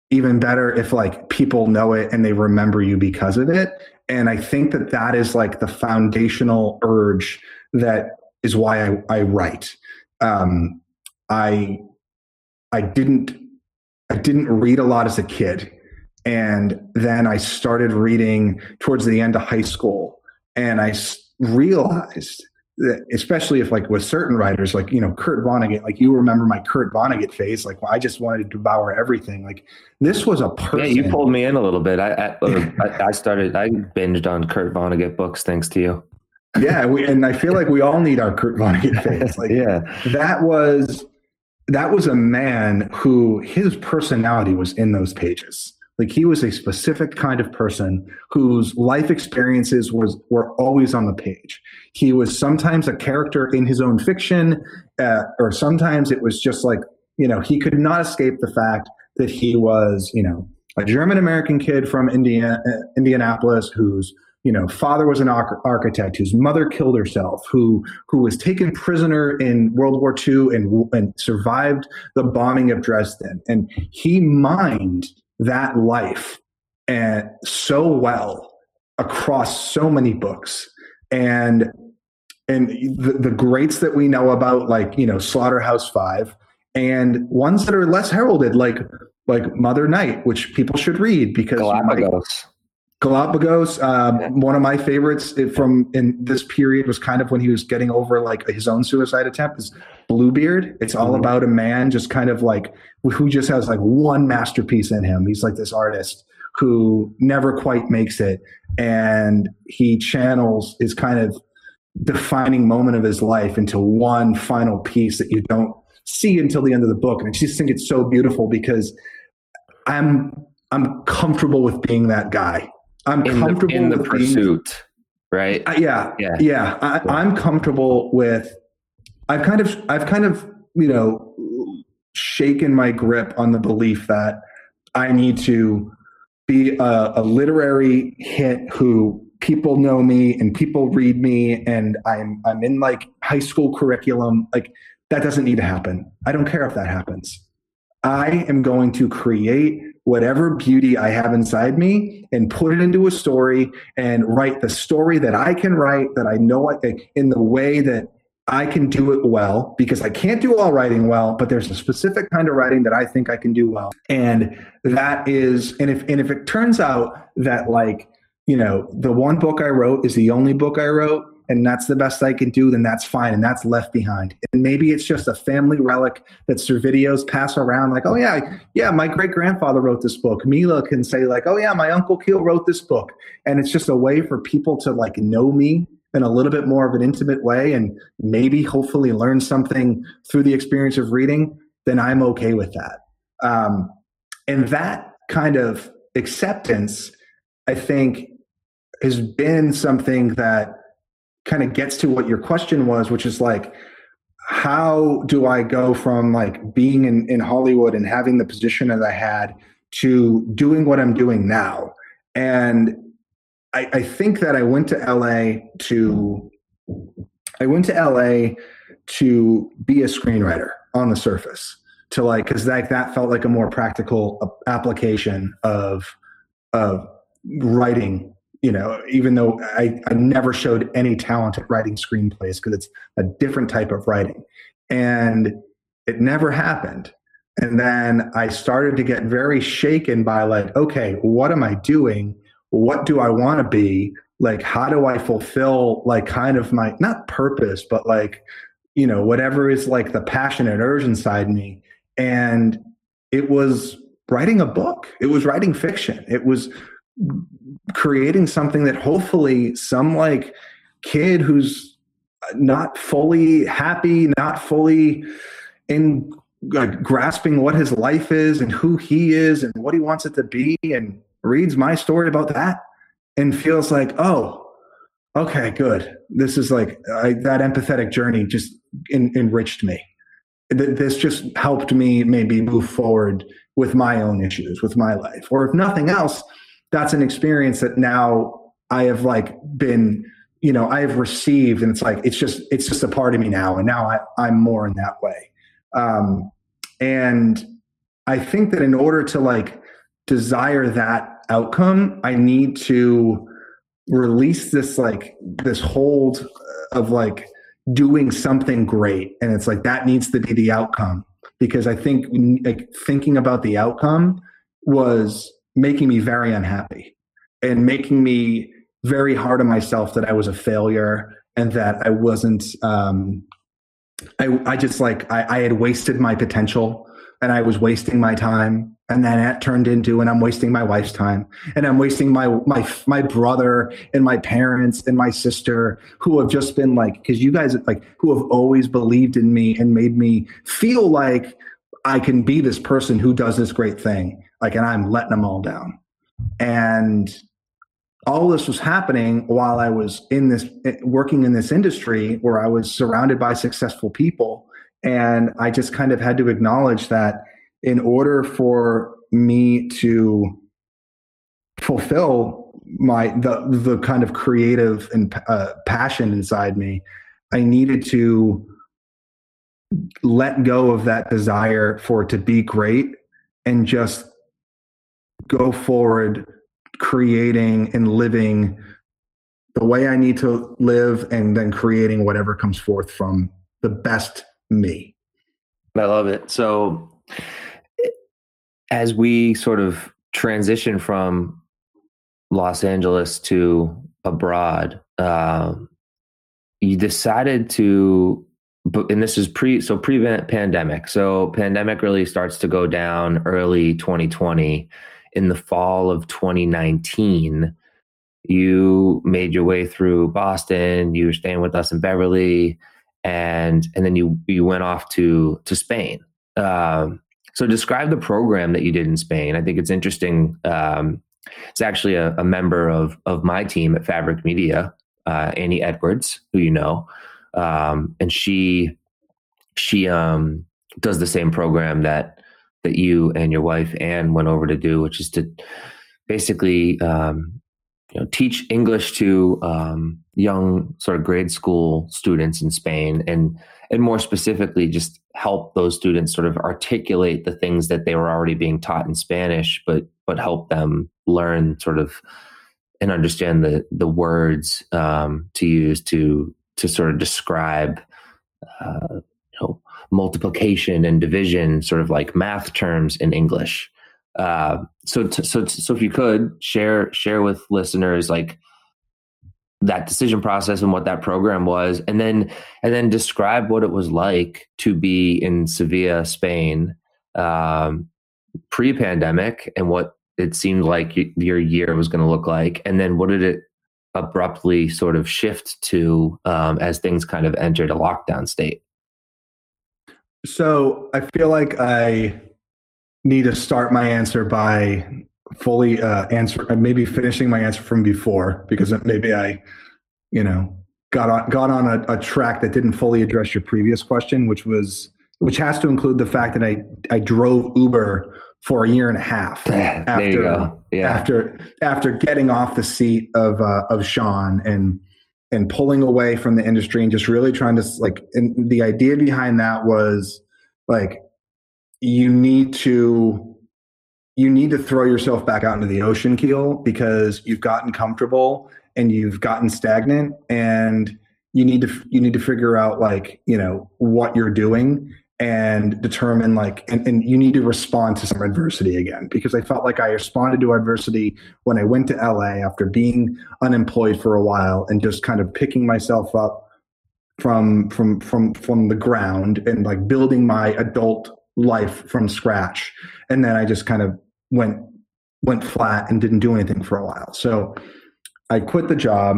even better if like people know it and they remember you because of it. And i think that that is like the foundational urge that is why i, I write. Um, i i didn't i didn't read a lot as a kid. And then i started reading towards the end of high school and i realized that, especially if like with certain writers like you know kurt vonnegut like you remember my kurt vonnegut phase like well, i just wanted to devour everything like this was a person yeah you pulled me in a little bit. I uh, i, I started i binged on kurt vonnegut books thanks to you. Yeah we, and i feel like we all need our kurt vonnegut (laughs) phase like yeah. that was that was a man who his personality was in those pages like he was a specific kind of person whose life experiences was were always on the page. He was sometimes a character in his own fiction, uh, or sometimes it was just like you know he could not escape the fact that he was you know a German American kid from Indiana, uh, Indianapolis whose you know father was an architect whose mother killed herself who who was taken prisoner in world war ii and and survived the bombing of dresden and he mined that life and so well across so many books. And and the, the greats that we know about like you know slaughterhouse five and ones that are less heralded like like mother night which people should read because galapagos Galapagos, um, yeah. one of my favorites from in this period was kind of when he was getting over like his own suicide attempt is Bluebeard. It's all mm-hmm. about a man just kind of like who just has like one masterpiece in him. He's like this artist who never quite makes it, and he channels his kind of defining moment of his life into one final piece that you don't see until the end of the book. And I just think it's so beautiful because I'm I'm comfortable with being that guy. I'm in comfortable the, in the pursuit, being, right? Uh, yeah, yeah, yeah. I, I'm comfortable with. I've kind of, I've kind of, you know, shaken my grip on the belief that I need to be a, a literary hit who people know me and people read me and I'm I'm in like high school curriculum. Like that doesn't need to happen. I don't care if that happens. I am going to create whatever beauty I have inside me and put it into a story and write the story that I can write that I know I, in the way that I can do it well because I can't do all writing well, but there's a specific kind of writing that I think I can do well. And that is, and if, and if it turns out that like, you know, the one book I wrote is the only book I wrote and that's the best I can do, then that's fine. And that's left behind. And maybe it's just a family relic that Servidios pass around like, oh, yeah, yeah, my great grandfather wrote this book. Mila can say, like, oh, yeah, my uncle Keel wrote this book. And it's just a way for people to like know me in a little bit more of an intimate way and maybe hopefully learn something through the experience of reading, then I'm okay with that. Um, and that kind of acceptance, I think, has been something that kind of gets to what your question was, which is like, how do I go from like being in, in Hollywood and having the position that I had to doing what I'm doing now? And I, I think that I went to LA to I went to LA to be a screenwriter on the surface to like because that that felt like a more practical application of of writing you know even though I, I never showed any talent at writing screenplays because it's a different type of writing and it never happened and then i started to get very shaken by like okay what am i doing what do I want to be? Like, how do I fulfill like kind of my not purpose, but like, you know, whatever is like the passion and urge inside me. And it was writing a book. It was writing fiction. It was creating something that hopefully some like kid who's not fully happy, not fully in like grasping what his life is and who he is and what he wants it to be and reads my story about that and feels like, oh, okay, good. This is like I, that empathetic journey just enriched me. This just helped me maybe move forward with my own issues, with my life. Or if nothing else, that's an experience that now I have like been, you know, I have received, and it's like it's just it's just a part of me now, and now I, I'm more in that way. Um, and I think that in order to like desire that outcome, I need to release this like this hold of like doing something great. And it's like that needs to be the outcome because I think like thinking about the outcome was making me very unhappy and making me very hard on myself that I was a failure and that I wasn't um I I just like I, I had wasted my potential and I was wasting my time. And then it turned into and i'm wasting my wife's time. And i'm wasting my my my brother and my parents and my sister who have just been like because you guys like who have always believed in me and made me feel like i can be this person who does this great thing like and i'm letting them all down. And all this was happening while i was in this eh, working in this industry where i was surrounded by successful people. And i just kind of had to acknowledge that in order for me to fulfill my the the kind of creative and uh, passion inside me i needed to let go of that desire for it to be great and just go forward creating and living the way i need to live and then creating whatever comes forth from the best me i love it so as we sort of transition from Los Angeles to abroad, uh, you decided to, and this is pre, so pre pandemic. So pandemic really starts to go down early 2020. In the fall of 2019, you made your way through Boston. You were staying with us in Beverly, and and then you you went off to to Spain. Um, so describe the program that you did in Spain. I think it's interesting. Um, it's actually a, a, member of of my team at Fabric Media, uh, Annie Edwards, who you know, um, and she she um, does the same program that that you and your wife Anne went over to do, which is to basically um, you know, teach English to um, young sort of grade school students in Spain, and and more specifically, just help those students sort of articulate the things that they were already being taught in Spanish, but but help them learn sort of and understand the the words um, to use to to sort of describe uh, you know multiplication and division, sort of like math terms in English. Uh, so, t- so, t- so if you could share share with listeners, like that decision process and what that program was and then and then describe what it was like to be in sevilla spain um, pre-pandemic and what it seemed like your year was going to look like and then what did it abruptly sort of shift to um, as things kind of entered a lockdown state so i feel like i need to start my answer by fully uh, answer, uh, maybe finishing my answer from before, because maybe I, you know, got on got on a, a track that didn't fully address your previous question, which was which has to include the fact that I I drove Uber for a year and a half after yeah. after after getting off the seat of uh, of Shawn and and pulling away from the industry and just really trying to like and the idea behind that was like you need to you need to throw yourself back out into the ocean keel because you've gotten comfortable and you've gotten stagnant and you need to you need to figure out like you know what you're doing and determine like and, and you need to respond to some adversity again because i felt like i responded to adversity when i went to la after being unemployed for a while and just kind of picking myself up from from from from the ground and like building my adult life from scratch. And then i just kind of went went flat and didn't do anything for a while. So i quit the job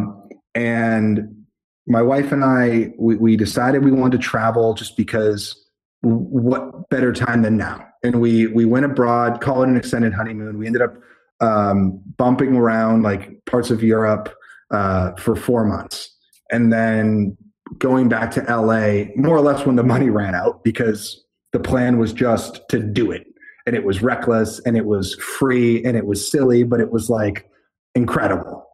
and my wife and i we, we decided we wanted to travel just because what better time than now and we we went abroad call it an extended honeymoon we ended up um, bumping around like parts of europe uh, for four months and then going back to la more or less when the money ran out because the plan was just to do it. And it was reckless and it was free and it was silly, but it was like incredible.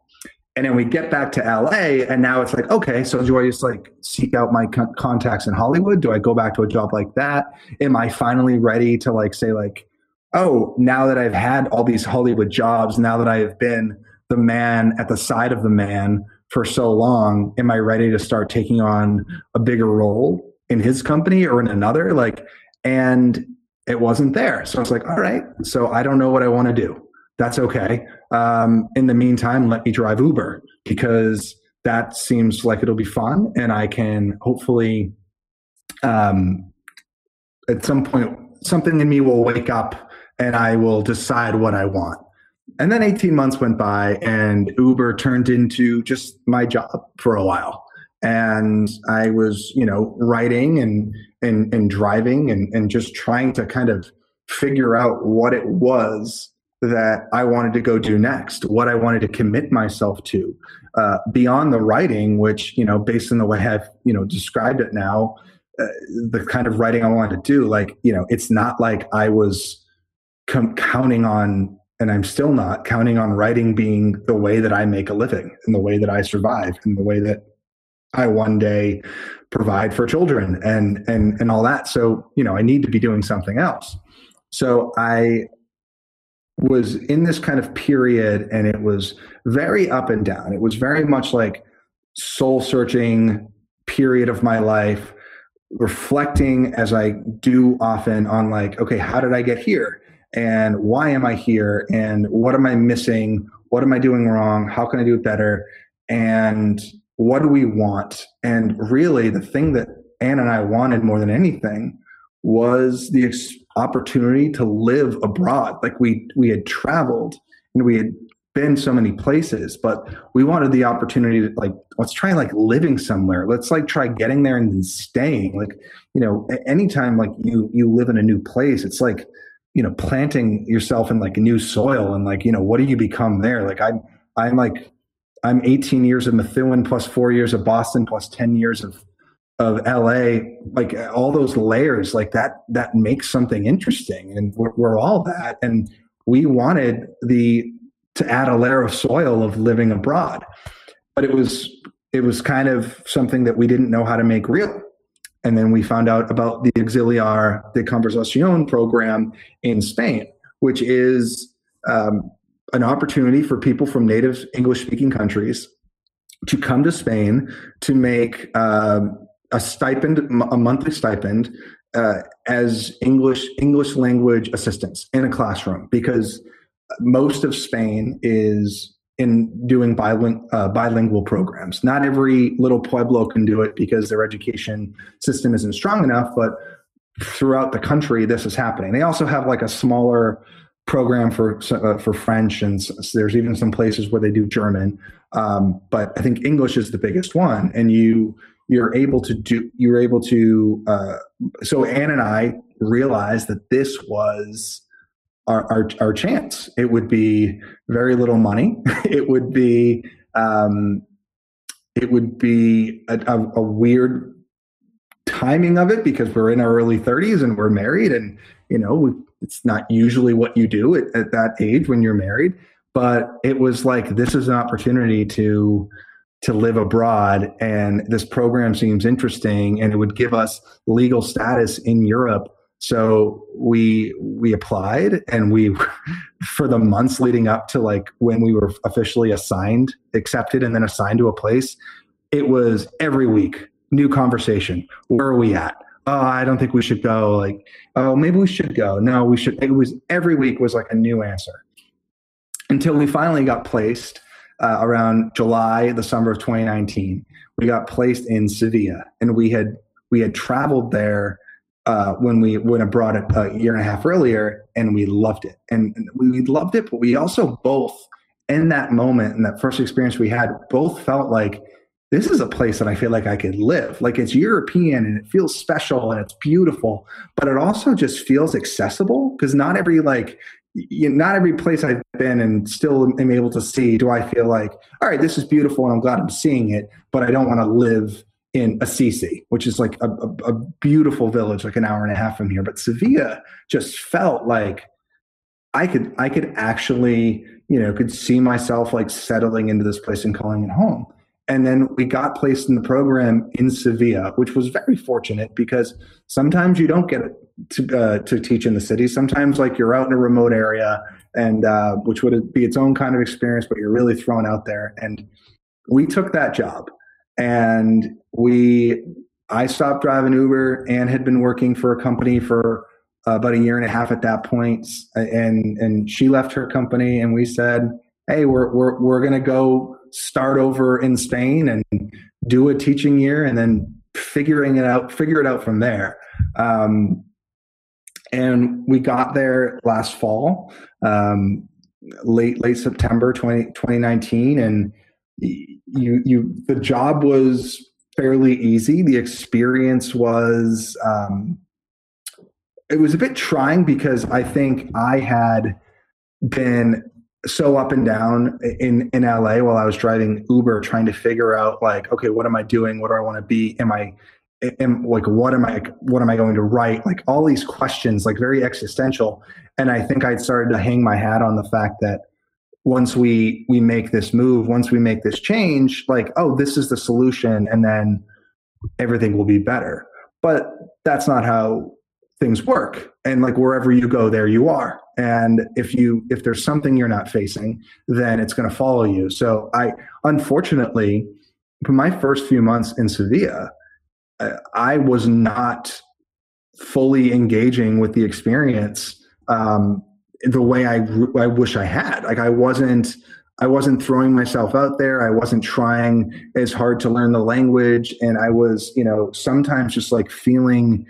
And then we get back to LA and now it's like, okay, so do I just like seek out my con- contacts in Hollywood? Do I go back to a job like that? Am I finally ready to like say like, oh, now that I've had all these Hollywood jobs, now that I have been the man at the side of the man for so long, am I ready to start taking on a bigger role in his company or in another? Like, and it wasn't there. So I was like, all right, so I don't know what I want to do. That's okay. Um, in the meantime, let me drive Uber because that seems like it'll be fun, and I can hopefully, um, at some point, something in me will wake up and I will decide what I want. And then 18 months went by, and Uber turned into just my job for a while and I was, you know, writing and and and driving and and just trying to kind of figure out what it was that I wanted to go do next, what I wanted to commit myself to uh, beyond the writing, which you know, based on the way I've you know described it now, uh, the kind of writing I wanted to do, like you know, it's not like I was com- counting on. And I'm still not counting on writing being the way that I make a living and the way that I survive and the way that I one day provide for children and and and all that. So you know, I need to be doing something else. So I was in this kind of period, and it was very up and down. It was very much like soul searching period of my life, reflecting as I do often on like, okay, how did I get here? And why am I here? And what am I missing? What am I doing wrong? How can I do it better? And what do we want? And really, the thing that Anne and I wanted more than anything was the opportunity to live abroad. Like we we had traveled and we had been so many places, but we wanted the opportunity to like let's try like living somewhere. Let's like try getting there and then staying. Like you know, anytime like you you live in a new place, it's like you know planting yourself in like a new soil and like you know what do you become there? Like I'm I'm like I'm 18 years of Methuen plus four years of Boston plus 10 years of of LA, like all those layers, like that that makes something interesting, and we're, we're all that. And we wanted the to add a layer of soil of living abroad, but it was it was kind of something that we didn't know how to make real. And then we found out about the Auxiliar de Conversación program in Spain, which is um, an opportunity for people from native English speaking countries to come to Spain to make uh, a stipend, a monthly stipend, uh, as English English language assistants in a classroom because most of Spain is in doing biling- uh, bilingual programs. Not every little pueblo can do it because their education system isn't strong enough, but throughout the country, this is happening. They also have like a smaller program for uh, for French, and there's even some places where they do German. Um, but I think English is the biggest one, and you you're able to do you're able to. Uh, so Anne and I realized that this was our, our, our chance. It would be very little money. (laughs) it would be um, it would be a, a, a, weird timing of it because we're in our early 30s and we're married, and you know it's not usually what you do at, at that age when you're married. But it was like this is an opportunity to to live abroad and this program seems interesting and it would give us legal status in Europe so we we applied and we (laughs) for the months leading up to like when we were officially assigned, accepted and then assigned to a place, it was every week new conversation. Where are we at? Oh, I don't think we should go. Like, oh, maybe we should go. No, we should. It was every week was like a new answer until we finally got placed uh, around July, the summer of 2019. We got placed in Sevilla, and we had we had traveled there uh, when we went abroad a, year and a half earlier, and we loved it. And, and we loved it, but we also both, in that moment, in that first experience we had, both felt like this is a place that I feel like I could live. Like it's European and it feels special and it's beautiful, but it also just feels accessible because not every like you, not every place I've been and still am able to see do I feel like, all right, this is beautiful and I'm glad I'm seeing it, but I don't want to live in Assisi, which is like a, a, a, beautiful village, like an hour and a half from here. But Sevilla just felt like I could I could actually, you know, could see myself like settling into this place and calling it home. And then we got placed in the program in Sevilla, which was very fortunate because sometimes you don't get to uh, to teach in the city. Sometimes like you're out in a remote area, and uh, which would be its own kind of experience, but you're really thrown out there. And we took that job and we I stopped driving Uber and had been working for a company for uh, about a year and a half at that point, and and she left her company, and we said, "Hey, we're we're we're gonna go start over in Spain and do a teaching year, and then figuring it out, figure it out from there." Um, and we got there last fall, um, late late September 20, 2019, and you you the job was fairly easy. The experience was um, it was a bit trying because I think I had been so up and down in in LA while I was driving Uber, trying to figure out like, okay, what am I doing? What do I want to be? Am I am like what am I what am I going to write? Like all these questions, like very existential. And I think I'd started to hang my hat on the fact that once we we make this move once we make this change like oh this is the solution and then everything will be better but that's not how things work and like wherever you go there you are and if you if there's something you're not facing then it's going to follow you so i unfortunately for my first few months in sevilla i was not fully engaging with the experience um, the way I I wish I had. Like I wasn't I wasn't throwing myself out there. I wasn't trying as hard to learn the language, and I was you know sometimes just like feeling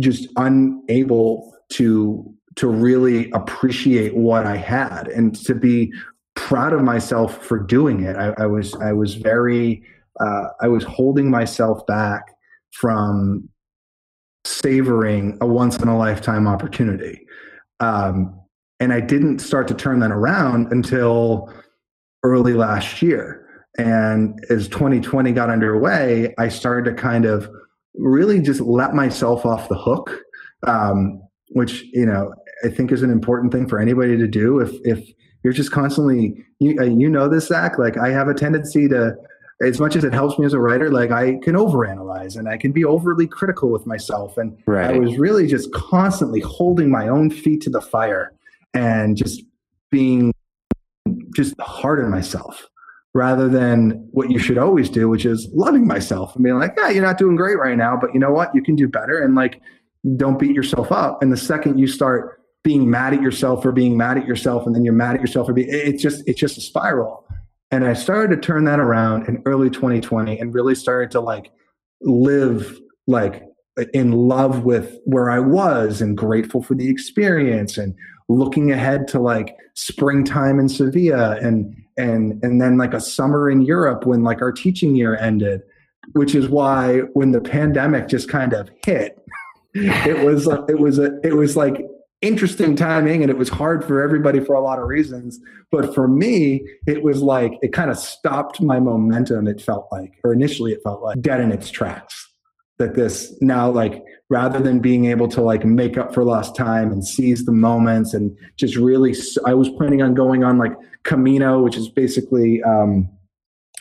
just unable to to really appreciate what I had and to be proud of myself for doing it. I, I was I was very uh, I was holding myself back from savoring a once in a lifetime opportunity. Um, and I didn't start to turn that around until early last year. And as 2020 got underway, I started to kind of really just let myself off the hook, um, which, you know, I think is an important thing for anybody to do. If, if you're just constantly, you, uh, you know this, Zach, like I have a tendency to, as much as it helps me as a writer, like I can overanalyze and I can be overly critical with myself. And right. I was really just constantly holding my own feet to the fire and just being just hard on myself rather than what you should always do, which is loving myself and being like, yeah, you're not doing great right now, but you know what? You can do better. And like, don't beat yourself up. And the second you start being mad at yourself for being mad at yourself, and then you're mad at yourself for being, it's just, it's just a spiral. And I started to turn that around in early 2020 and really started to like live like in love with where I was and grateful for the experience and looking ahead to like springtime in Sevilla and and and then like a summer in Europe when like our teaching year ended, which is why when the pandemic just kind of hit, it was uh, it was a it was like interesting timing and it was hard for everybody for a lot of reasons. But for me it was like it kind of stopped my momentum it felt like or initially it felt like dead in its tracks that this now like rather than being able to like make up for lost time and seize the moments and just really i was planning on going on like camino which is basically um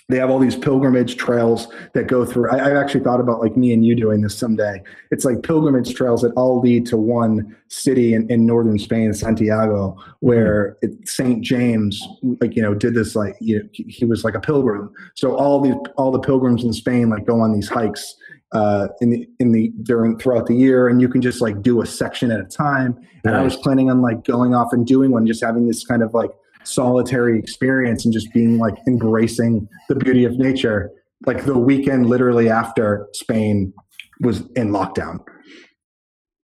they have all these pilgrimage trails that go through. I, have actually thought about like me and you doing this someday. It's like pilgrimage trails that all lead to one city in, in northern Spain, Santiago, where it, Saint James, like you know, did this like you know, he was like a pilgrim. So all the all the pilgrims in Spain like go on these hikes uh, in the in the during throughout the year, and you can just like do a section at a time. And nice. I was planning on like going off and doing one, just having this kind of like solitary experience and just being like embracing the beauty of nature like the weekend literally after spain was in lockdown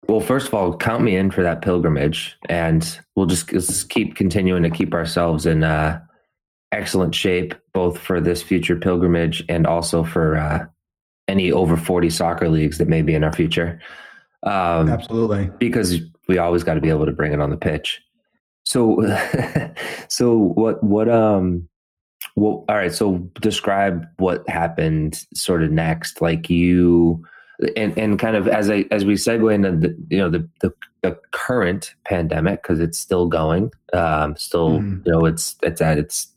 well first of all count me in for that pilgrimage and we'll just, just keep continuing to keep ourselves in uh, excellent shape both for this future pilgrimage and also for uh, any over 40 soccer leagues that may be in our future um, absolutely because we always got to be able to bring it on the pitch so, (laughs) so what, what, um, well, all right. So describe what happened sort of next. Like you, and, and kind of as I, as we segue into the, you know, the, the, the current pandemic, cause it's still going, um, still, mm. you know, it's, it's at its,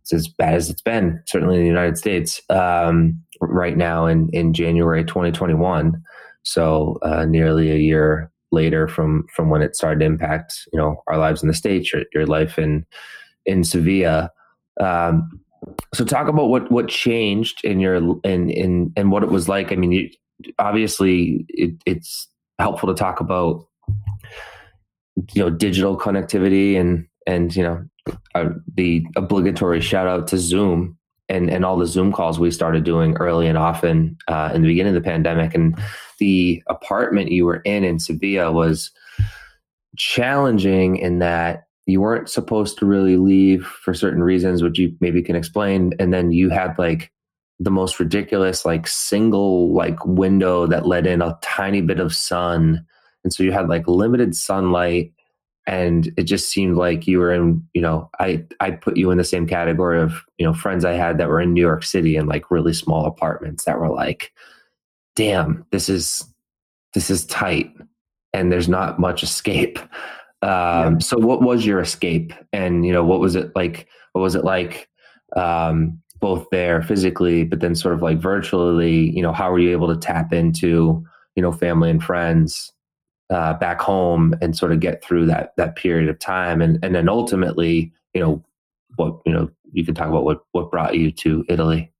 it's as bad as it's been, certainly in the United States, um, right now in, in January, 2021. So, uh, nearly a year later from from when it started to impact you know our lives in the states your, your life in in sevilla. Um, so talk about what what changed in your in in and what it was like. I mean you, obviously it, it's helpful to talk about you know digital connectivity and and you know uh, the obligatory shout out to zoom and and all the Zoom calls we started doing early and often uh, in the beginning of the pandemic. And the apartment you were in in Sevilla was challenging in that you weren't supposed to really leave for certain reasons, which you maybe can explain. And then you had like the most ridiculous like single like window that let in a tiny bit of sun. And so you had like limited sunlight and it just seemed like you were in you know i i put you in the same category of you know friends i had that were in new york city in like really small apartments that were like damn this is this is tight and there's not much escape. Um, yeah. so what was your escape? And you know what was it like what was it like um, both there physically but then sort of like virtually you know how were you able to tap into you know family and friends uh, back home and sort of get through that that period of time. And and then ultimately you know what you know you can talk about what what brought you to Italy.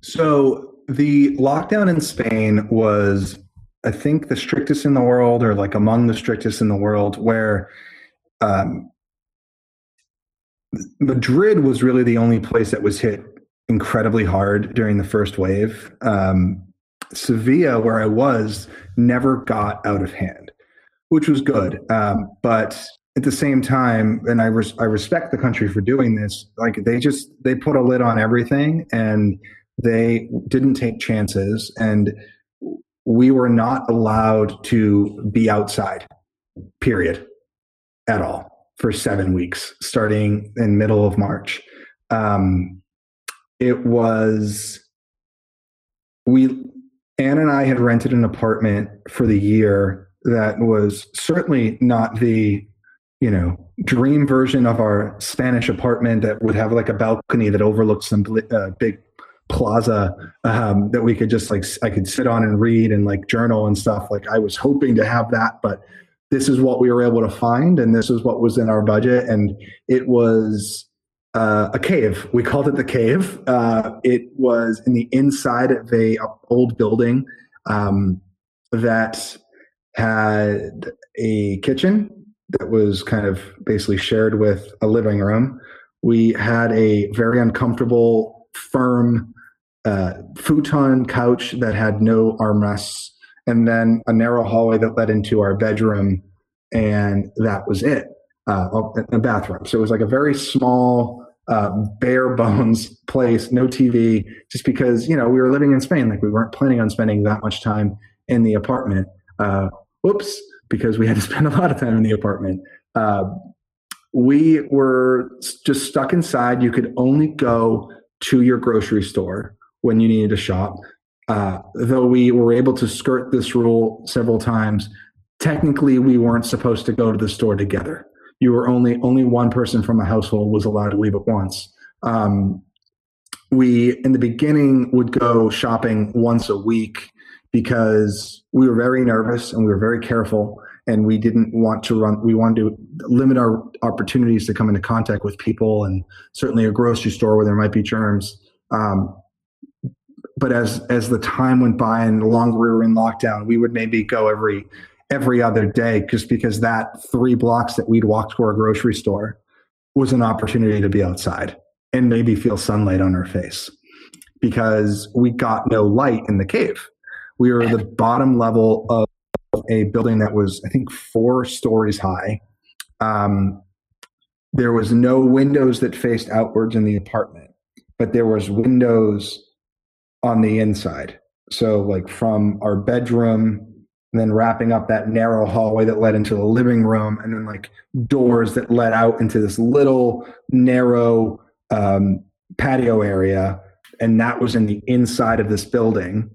So the lockdown in Spain was I think the strictest in the world or like among the strictest in the world where um, Madrid was really the only place that was hit incredibly hard during the first wave. Um, Sevilla, where I was, never got out of hand, which was good. Um, but at the same time, and I res- I respect the country for doing this. Like they just they put a lid on everything, and they didn't take chances, and we were not allowed to be outside. Period. At all for seven weeks, starting in middle of March. Um, it was we Anne and I had rented an apartment for the year that was certainly not the, you know, dream version of our Spanish apartment that would have like a balcony that overlooked some uh, big plaza um, that we could just like I could sit on and read and like journal and stuff. Like I was hoping to have that, but this is what we were able to find, and this is what was in our budget, and it was uh, a cave. We called it the cave. Uh, it was in the inside of a, a old building um, that had a kitchen that was kind of basically shared with a living room. We had a very uncomfortable, firm uh, futon couch that had no armrests, and then a narrow hallway that led into our bedroom, and that was it. Uh, a bathroom. So it was like a very small, uh, bare bones (laughs) place, no TV, just because you know we were living in Spain, like we weren't planning on spending that much time in the apartment. Uh, whoops, because we had to (laughs) spend a lot of time in the apartment. Uh, we were just stuck inside. You could only go to your grocery store when you needed to shop. Uh, though we were able to skirt this rule several times, technically we weren't supposed to go to the store together. You were only only one person from a household was allowed to leave at once. Um, we in the beginning would go shopping once a week because we were very nervous and we were very careful and we didn't want to run we wanted to limit our opportunities to come into contact with people and certainly a grocery store where there might be germs um, but as as the time went by and the longer we were in lockdown we would maybe go every every other day just because that three blocks that we'd walk to our grocery store was an opportunity to be outside and maybe feel sunlight on our face because we got no light in the cave we were the bottom level of a building that was, I think, four stories high. Um, there was no windows that faced outwards in the apartment, but there was windows on the inside. So, like from our bedroom, and then wrapping up that narrow hallway that led into the living room, and then like doors that led out into this little narrow um, patio area, and that was in the inside of this building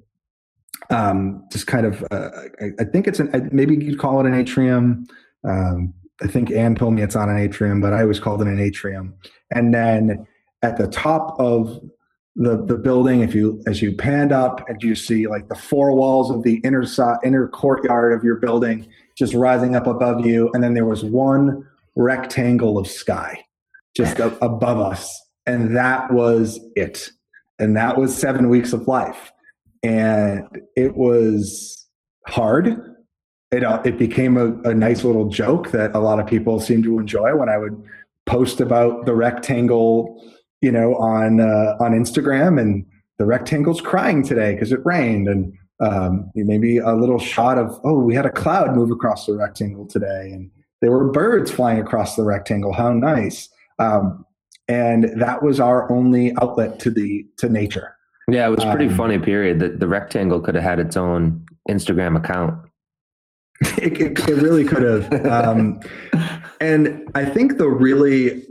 um, just kind of, uh, I, I, think it's an, maybe you'd call it an atrium. Um, I think Anne told me it's on an atrium, but I always called it an atrium. And then at the top of the the building, if you as you panned up and you see like the four walls of the inner inner courtyard of your building just rising up above you, and then there was one rectangle of sky just (laughs) above us, and that was it. And that was seven weeks of life and it was hard. It uh, it became a, a nice little joke that a lot of people seem to enjoy when I would post about the rectangle, you know, on uh, on Instagram, and the rectangle's crying today because it rained, and um, maybe a little shot of oh, we had a cloud move across the rectangle today, and there were birds flying across the rectangle. How nice! Um, and that was our only outlet to the to nature. Yeah, it was pretty um, funny. Period. That the rectangle could have had its own Instagram account. (laughs) It, it, it really could have. Um, and I think the really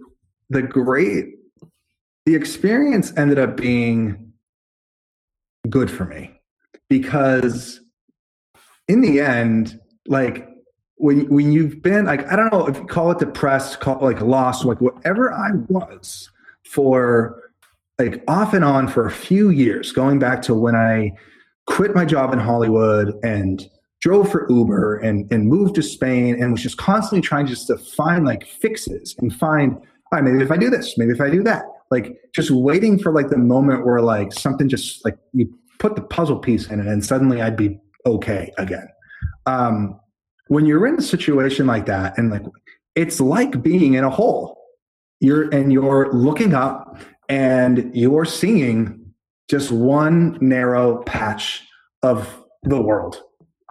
the great the experience ended up being good for me because in the end, like when when you've been like I don't know if you call it depressed, call it like lost, like whatever I was for like off and on for a few years, going back to when I quit my job in Hollywood and drove for Uber and, and moved to Spain and was just constantly trying just to find like fixes and find, all right, maybe if I do this, maybe if I do that, like just waiting for like the moment where like something just like you put the puzzle piece in it and suddenly I'd be okay again. Um, when you're in a situation like that and like it's like being in a hole you're and you're looking up and you're seeing just one narrow patch of the world.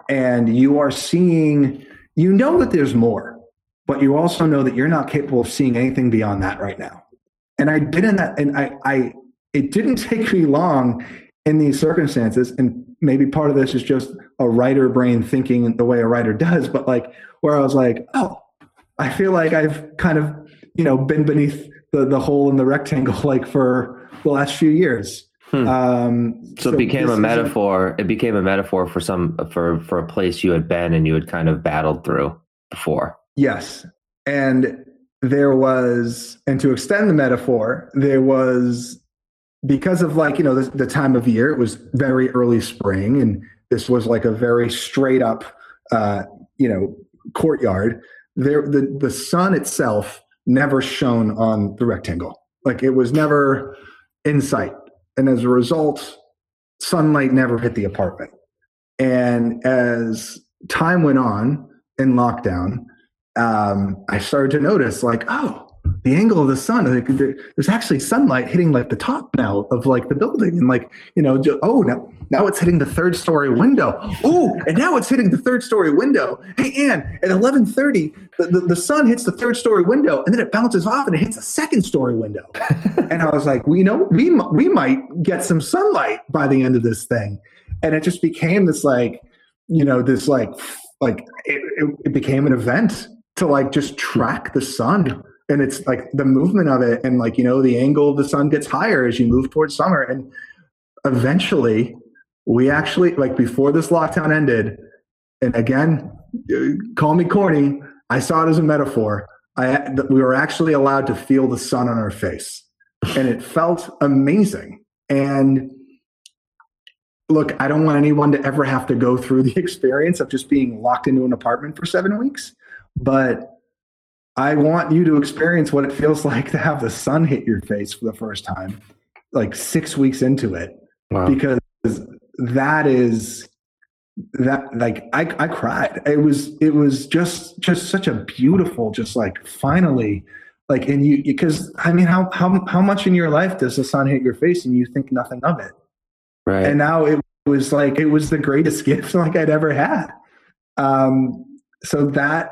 And you are seeing, you know that there's more, but you also know that you're not capable of seeing anything beyond that right now. And I didn't, and I, I, it didn't take me long in these circumstances. And maybe part of this is just a writer brain thinking the way a writer does, but like where I was like, oh, I feel like I've kind of, you know, been beneath the the hole in the rectangle (laughs) like for the last few years. Hmm. Um, so, so, it became a metaphor. It became a metaphor for some for for a place you had been and you had kind of battled through before. Yes, and there was, and to extend the metaphor, there was because of like you know the, the time of year. It was very early spring, and this was like a very straight up, uh, you know, courtyard. There, the the sun itself never shone on the rectangle. Like it was never in sight. And as a result, sunlight never hit the apartment. And as time went on in lockdown, um, I started to notice like, oh, the angle of the sun like there, there's actually sunlight hitting like the top now of like the building. And like you know just, oh now now it's hitting the third story window. Oh and now it's hitting the third story window. Hey ann at 11.30 the, the, the sun hits the third story window and then it bounces off and it hits a second story window. And i was like we know we, we might get some sunlight by the end of this thing. And it just became this like you know this like like it, it became an event to like just track the sun. And it's like the movement of it and like you know the angle of the sun gets higher as you move towards summer. And eventually we actually like before this lockdown ended and again call me corny i saw it as a metaphor. I we were actually allowed to feel the sun on our face. And it felt amazing. And look i don't want anyone to ever have to go through the (laughs) experience of just being locked into an apartment for 7 weeks but I want you to experience what it feels (laughs) like to have the sun hit your face for the first time, like six weeks into it, wow. because that is that like I, I cried. It was it was just just such a beautiful, just like finally, like and you because I mean how how how much in your life does the sun hit your face and you think nothing of it, right? And now it was like it was the greatest (laughs) gift like I'd ever had. Um, so that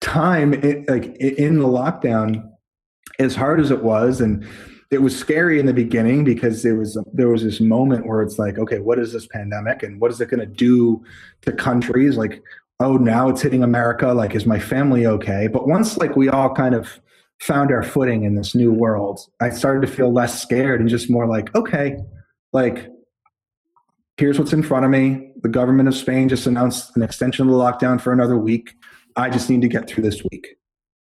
time it, like in the lockdown as hard as it was and it was scary in the beginning because there was there was this moment where it's like okay what is this pandemic and what is it going to do to countries? Like oh now it's hitting america like is my family okay? But once like we all kind of found our footing in this new world i started to feel less scared and just more like okay like here's what's in front of me. The government of spain just announced an extension of the lockdown for another week I just need to get through this week.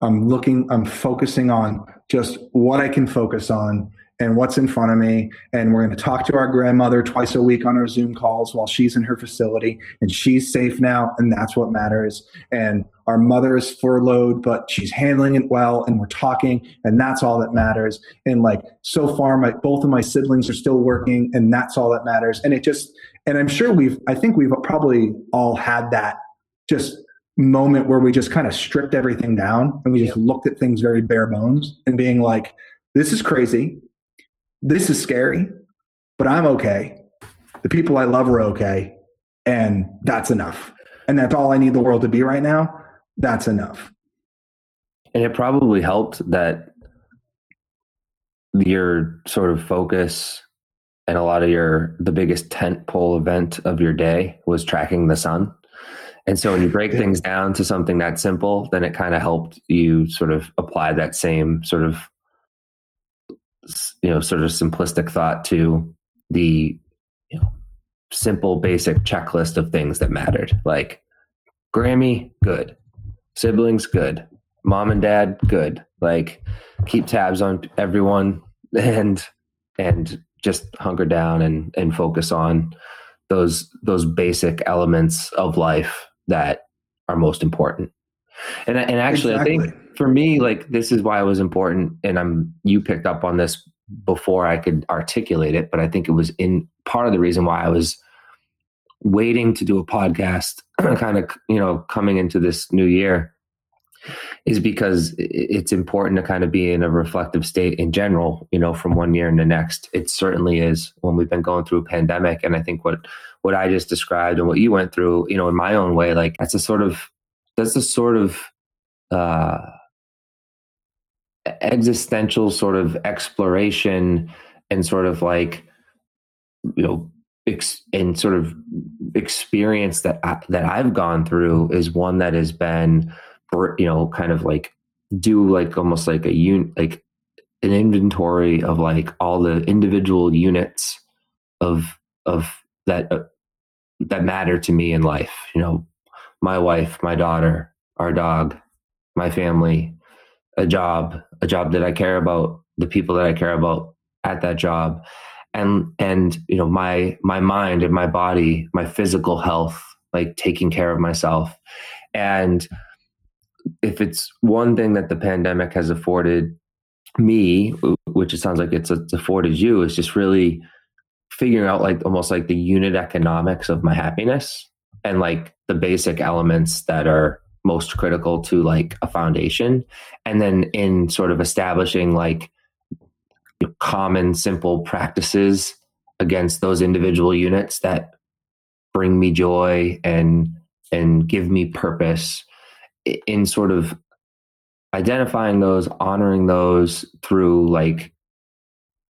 I'm looking, I'm focusing on just what I can focus on and what's in front of me. And we're going to talk to our grandmother twice a week on our Zoom calls while she's in her facility and she's safe now. And that's what matters. And our mother is furloughed, but she's handling it well. And we're talking and that's all that matters. And like so far, my, both of my siblings are still working and that's all that matters. And it just, and I'm sure we've, I think we've probably all had that just moment where we just kind of stripped everything down and we just looked at things very bare bones and being like, this is crazy. This is scary, but I'm okay. The people I love are okay. And that's enough. And that's all I need the world to be right now. That's enough. And it probably helped that your sort of focus and a lot of your the biggest tent pole event of your day was tracking the sun and so when you break things down to something that simple, then it kind of helped you sort of apply that same sort of you know sort of simplistic thought to the you know simple basic checklist of things that mattered. Like Grammy good. Siblings good. Mom and dad good. Like keep tabs on everyone (laughs) and and just hunker down and and focus on those those basic elements of life that are most important. And and actually, exactly. I think for me, like this is why it was important. And I'm you picked up on this before I could articulate it, but I think it was in part of the reason why I was waiting to do a podcast, (clears throat) kind of you know coming into this new year, is because it's important to kind of be in a reflective state in general. You know, from one year and the next, it certainly is when we've been going through a pandemic, and I think what what I just described and what you went through, you know, in my own way, like that's a sort of that's a sort of uh, existential sort of exploration and sort of like you know ex- and sort of experience that I, that I've gone through is one that has been you know kind of like do like almost like a un like an inventory of like all the individual units of of that uh, that matter to me in life. You know, my wife, my daughter, our dog, my family, a job, a job that I care about, the people that I care about at that job, and and you know my my mind and my body, my physical health, like taking care of myself, and if it's one thing that the pandemic has afforded me, which it sounds like it's, it's afforded you, is just really figuring out like almost like the unit economics of my happiness and like the basic elements that are most critical to like a foundation. And then in sort of establishing like common simple practices against those individual units that bring me joy and and give me purpose in sort of identifying those honoring those through like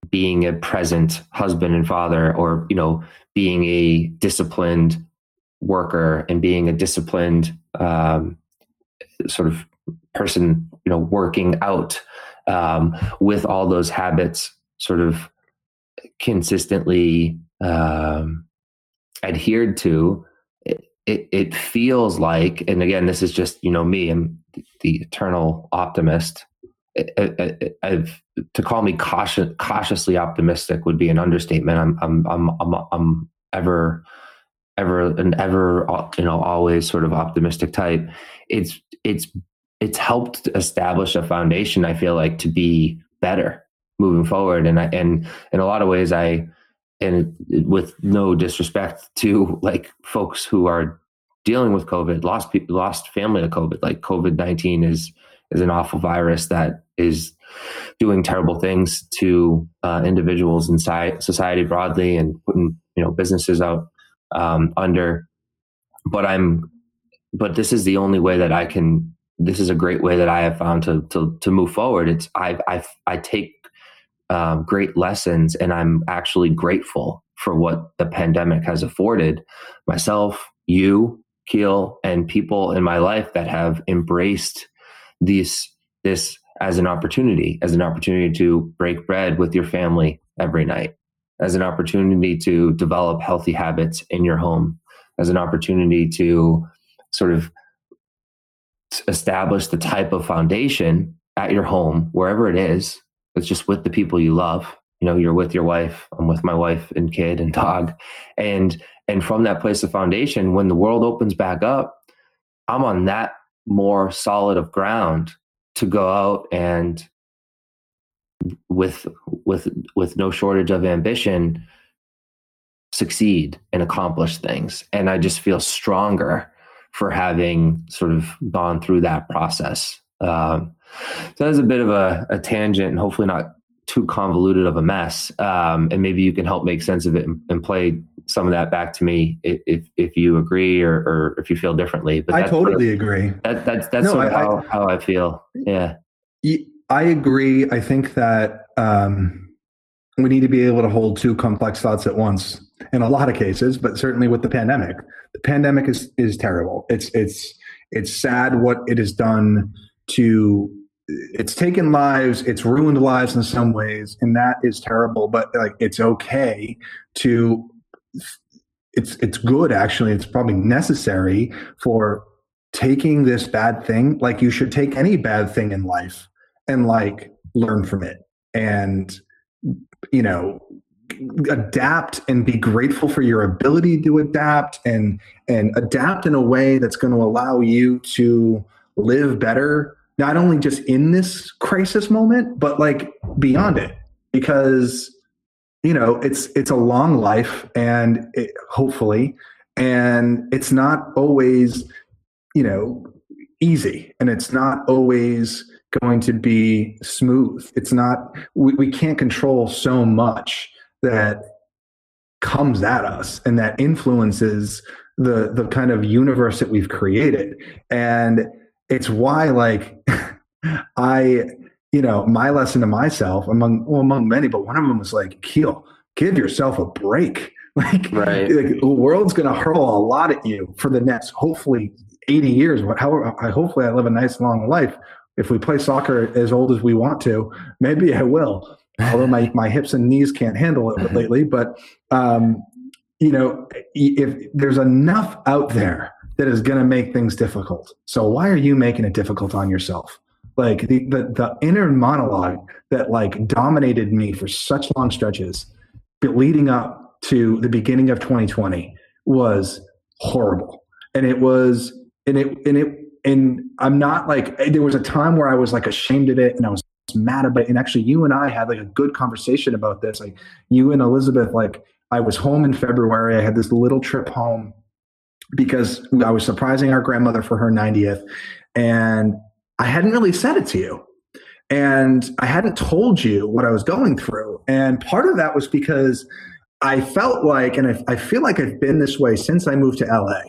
being a present husband and father or you know being a disciplined worker and being a disciplined um, sort of person you know working out um, with all those habits sort of consistently um, adhered to it, it, feels like and again this is just you know me i'm the eternal optimist I, have to call me cautious, cautiously optimistic would be an understatement. I'm, I'm, I'm, I'm, I'm ever, ever, an ever, you know, always sort of optimistic type. It's, it's, it's helped establish a foundation. I feel like to be better moving forward. And I, and in a lot of ways, I, and with no disrespect to like folks who are dealing with COVID, lost lost family to COVID, like COVID nineteen is is an awful virus that is doing terrible things to uh, individuals inside society broadly and putting you know businesses out um, under. But I'm, but this is the only way that I can. This is a great way that I have found to to to move forward. It's I I I take um, great lessons, and I'm actually grateful for what the pandemic has afforded myself, you, Keel, and people in my life that have embraced these this as an opportunity, as an opportunity to break bread with your family every night, as an opportunity to develop healthy habits in your home, as an opportunity to sort of establish the type of foundation at your home, wherever it is, it's just with the people you love. You know, you're with your wife, I'm with my wife and kid and dog. And and from that place of foundation, when the world opens back up, I'm on that more solid of ground to go out and with with with no shortage of ambition succeed and accomplish things. And i just feel stronger for having sort of gone through that process. Um, so that's a bit of a, a, tangent and hopefully not too convoluted of a mess um, and maybe you can help make sense of it and, and play some of that back to me if if you agree or, or if you feel differently. But I totally sort of, agree. That, that's that's no, sort of I, how, I, how I feel. Yeah. I agree. I think that um, we need to be able to hold two complex thoughts at once in a lot of cases, but certainly with the pandemic. The pandemic is is terrible. It's it's it's sad what it has done to it's taken lives it's ruined lives in some ways and that is terrible but like it's okay to it's it's good actually. It's probably necessary for taking this bad thing like you should take any bad thing in life and like learn from it and you know adapt and be grateful for your ability to adapt and and adapt in a way that's going to allow you to live better not only just in this crisis moment but like beyond it. Because you know it's it's a long life and it, hopefully and it's not always you know easy and it's not always going to be smooth. It's not we, we can't control so much that comes at us and that influences the the kind of universe that we've created. And it's why like (laughs) i you know, my lesson to myself among well, among many, but one of them was like, Keel, give yourself a break. (laughs) Like, right. like the world's going to hurl a lot at you for the next, hopefully, 80 years. However, I hopefully I live a nice long life. If we play soccer as old as we want to, maybe I will. (laughs) Although my, my hips and knees can't handle it lately, but um, you know, if there's enough out there that is going to make things difficult, so why are you making it difficult on yourself? like the, the the inner monologue that like dominated me for such long stretches leading up to the beginning of 2020 was horrible. And it was and it and it and i'm not like there was a time where i was like ashamed of it and i was mad about it. And actually you and i had like a good conversation about this. Like you and elizabeth like i was home in february. I had this little trip home because I was surprising our grandmother for her 90th, and I hadn't really said it to you. And I hadn't told you what I was going through. And part of that was because I felt like, and I, I feel like I've been this way since I moved to LA,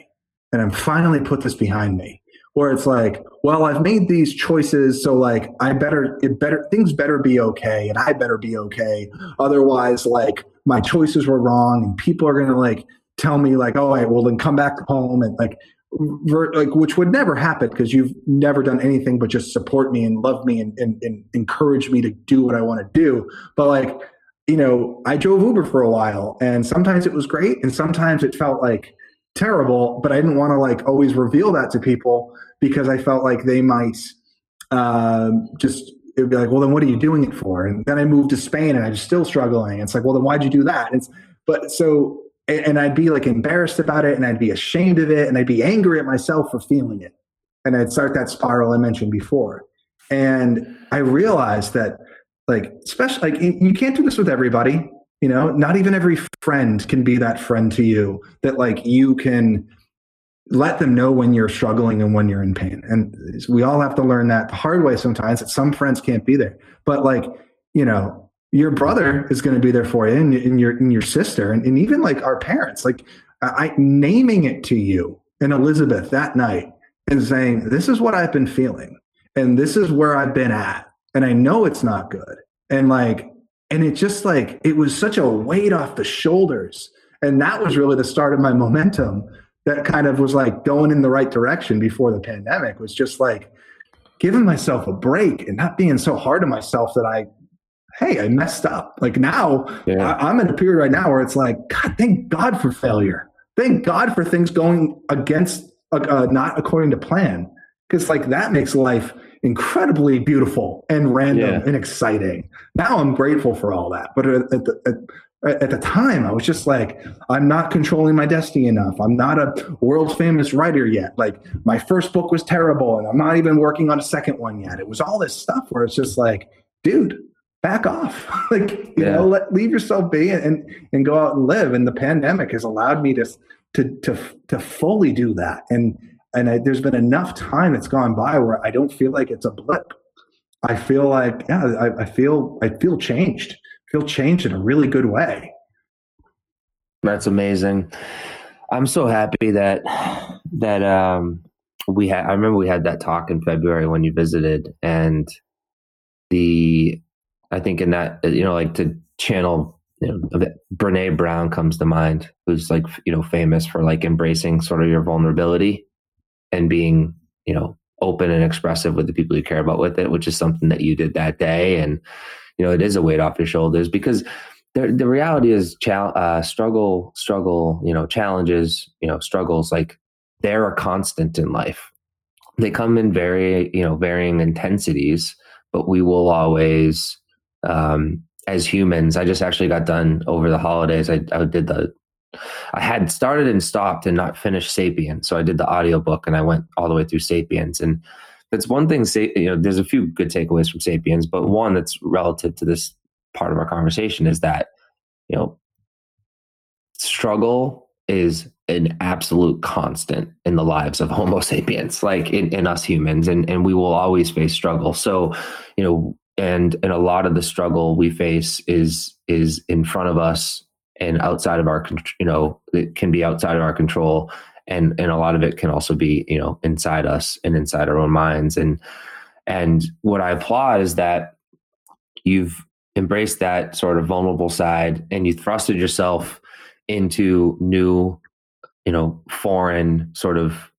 and I'm finally put this behind me where it's like, well, I've made these choices, so like I better it better things better be okay and I better be okay. Otherwise, like my choices were wrong and people are gonna like tell me like, oh, right, well then come back home and like like which would never happen because you've never done anything but just support me and love me and, and, and encourage me to do what I want to do. But like, you know, I drove Uber for a while and sometimes it was great and sometimes it felt like terrible, but I didn't want to like always reveal that to people because I felt like they might um, just it would be like, well, then what are you doing it for? And then I moved to Spain and I'm still struggling. It's like, well, then why'd you do that? It's but so and I'd be like embarrassed about it and I'd be ashamed of it and I'd be angry at myself for feeling it. And I'd start that spiral I mentioned before. And I realized that like especially like you can't do this with everybody, you know, not even every friend can be that friend to you that like you can let them know when you're struggling and when you're in pain. And we all have to learn that the hard way sometimes that some friends can't be there. But like, you know, your brother is going to be there for you and, and your and your sister and, and even like our parents, like I naming it to you and Elizabeth that night and saying, This is what I've been feeling and this is where I've been at. And I know it's not good. And like, and it just like it was such a weight off the shoulders. And that was really the start of my momentum that kind of was like going in the right direction before the pandemic was just like giving myself a break and not being so hard on myself that I, hey, I messed up. Like now, yeah. I, am in a period right now where it's like, God, thank God for failure. Thank God for things going against, uh, uh not according to plan. Because like that makes life incredibly beautiful and random yeah. and exciting. Now I'm grateful for all that. But at, the, at, at the time i was just like i'm not controlling my destiny enough i'm not a world famous writer yet like my first book was terrible and i'm not even working on a second one yet it was all this stuff where it's just like dude back off (laughs) like you yeah. know let, leave yourself be and and go out and live and the pandemic has allowed me to to to, to fully do that and and I, there's been enough time that's gone by where i don't feel like it's a blip i feel like yeah I, I feel i feel changed feel changed in a really good way. That's amazing. I'm so happy that that um we had I remember we had that talk in February when you visited and the I think in that you know like to channel you know Brene Brown comes to mind who's like you know famous for like embracing sort of your vulnerability and being you know open and expressive with the people you care about with it which is something that you did that day. And you know it is a weight off your shoulders because the the reality is uh, struggle struggle you know challenges you know struggles like they're a constant in life. They come in very you know varying intensities but we will always um as humans i just actually got done over the holidays i, I did the i had started and stopped and not finished sapiens so i did the audiobook and i went all the way through sapiens and that's one thing. You know, there's a few good takeaways from Sapiens, but one that's relative to this part of our conversation is that you know struggle is an absolute constant in the lives of (laughs) Homo sapiens, like in, in us humans, and and we will always face struggle. So, you know, and and a lot of the struggle we face is is in front of us and outside of our you know it can be outside of our control. And and a lot of it can also be you know inside us and inside our own minds. And and what i applaud is that you've embraced that sort of vulnerable side and you thrusted yourself into new you know foreign sort of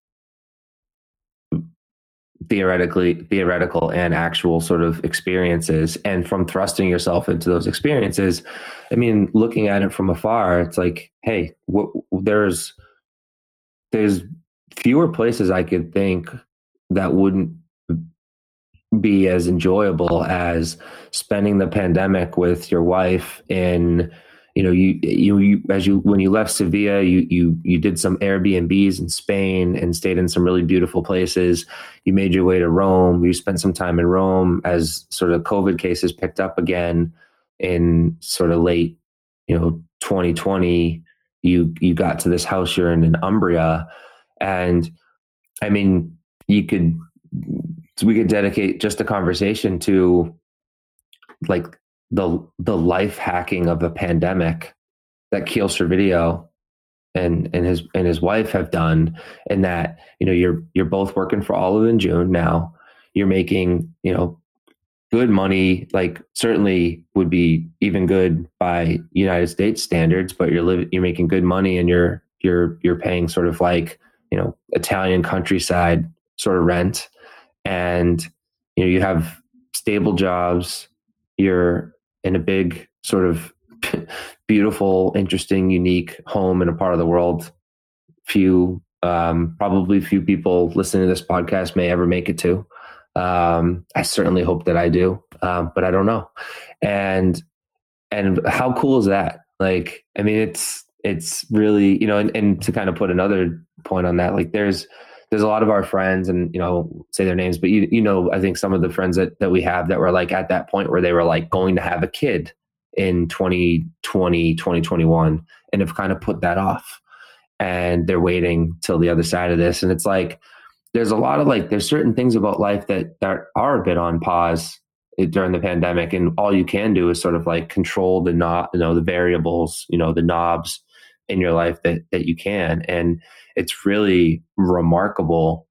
theoretically theoretical and actual sort of experiences. And from thrusting yourself into those experiences i mean looking at it from afar it's like hey w- there's there's fewer places I could think that wouldn't be as enjoyable as spending the pandemic with your wife in you know you, you you as you when you left Sevilla you you you did some Airbnbs in Spain and stayed in some really beautiful places. You made your way to Rome. You spent some time in Rome as sort of covid cases picked up again in sort of late you know 2020 you you got to this house you're in in Umbria. And I mean, you could we could dedicate just a conversation to like the the life hacking of a pandemic that Keel Servideo and and his and his wife have done and that you know you're you're both working for Olive and June now. You're making you know good money like certainly would be even good by United States standards but you're living you're making good money and you're you're you're paying sort of like you know Italian countryside sort of rent. And you know you have stable jobs. You're in a big sort of (laughs) beautiful, interesting, unique home in a part of the world. Few, um, probably few people listening to this podcast may ever make it to. Um, I certainly hope that I do, um, but I don't know. And and how cool is that? Like, I mean, it's it's really you know, and, and to kind of put another point on that, like there's there's a lot of our friends and you know say their names but you you know i think some of the friends that, that we have that were like at that point where they were like going to have a kid in 2020, 2021, and have kind of put that off. And they're waiting till the other side of this. And it's like, there's a lot of like, there's certain things about life that, that are a bit on pause eh, during the pandemic. And all you can do is sort of like control the not, you know, the variables, you know, the knobs in your life that, that you can. And it's really remarkable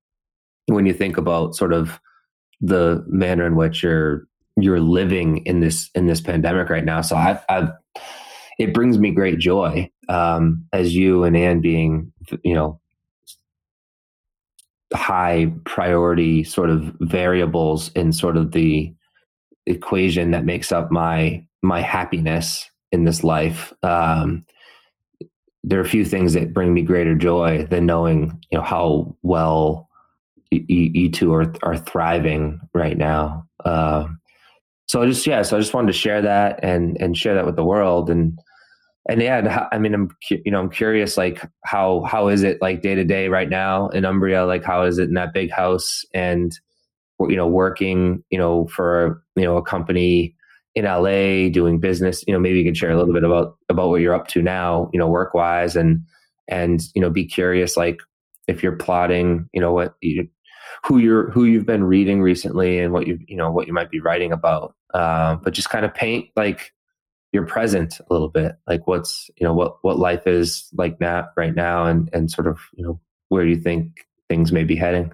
when you think about sort of the manner in which you're you're living in this in this pandemic right now. So I've, I've it brings me great joy um, as you and Anne being you know high priority sort of variables in sort of the equation that makes up my my happiness in this life. Um, there are a few things that bring me greater joy than knowing you know how well you, you two are are thriving right now. Uh, so I just yeah, so I just wanted to share that and and share that with the world and and yeah, I mean, I'm you know I'm curious like how how is it like day to day right now in Umbria? Like how is it in that big house and you know working you know for you know a company in LA doing business? You know, maybe you can share a little bit about about what you're up to now, you know, work wise and and you know be curious like if you're plotting, you know what you who you're who you've been reading recently and what you you know what you might be writing about uh, but just kind of paint like your present a little bit like what's you know what what life is like now right now and and sort of you know where you think things may be heading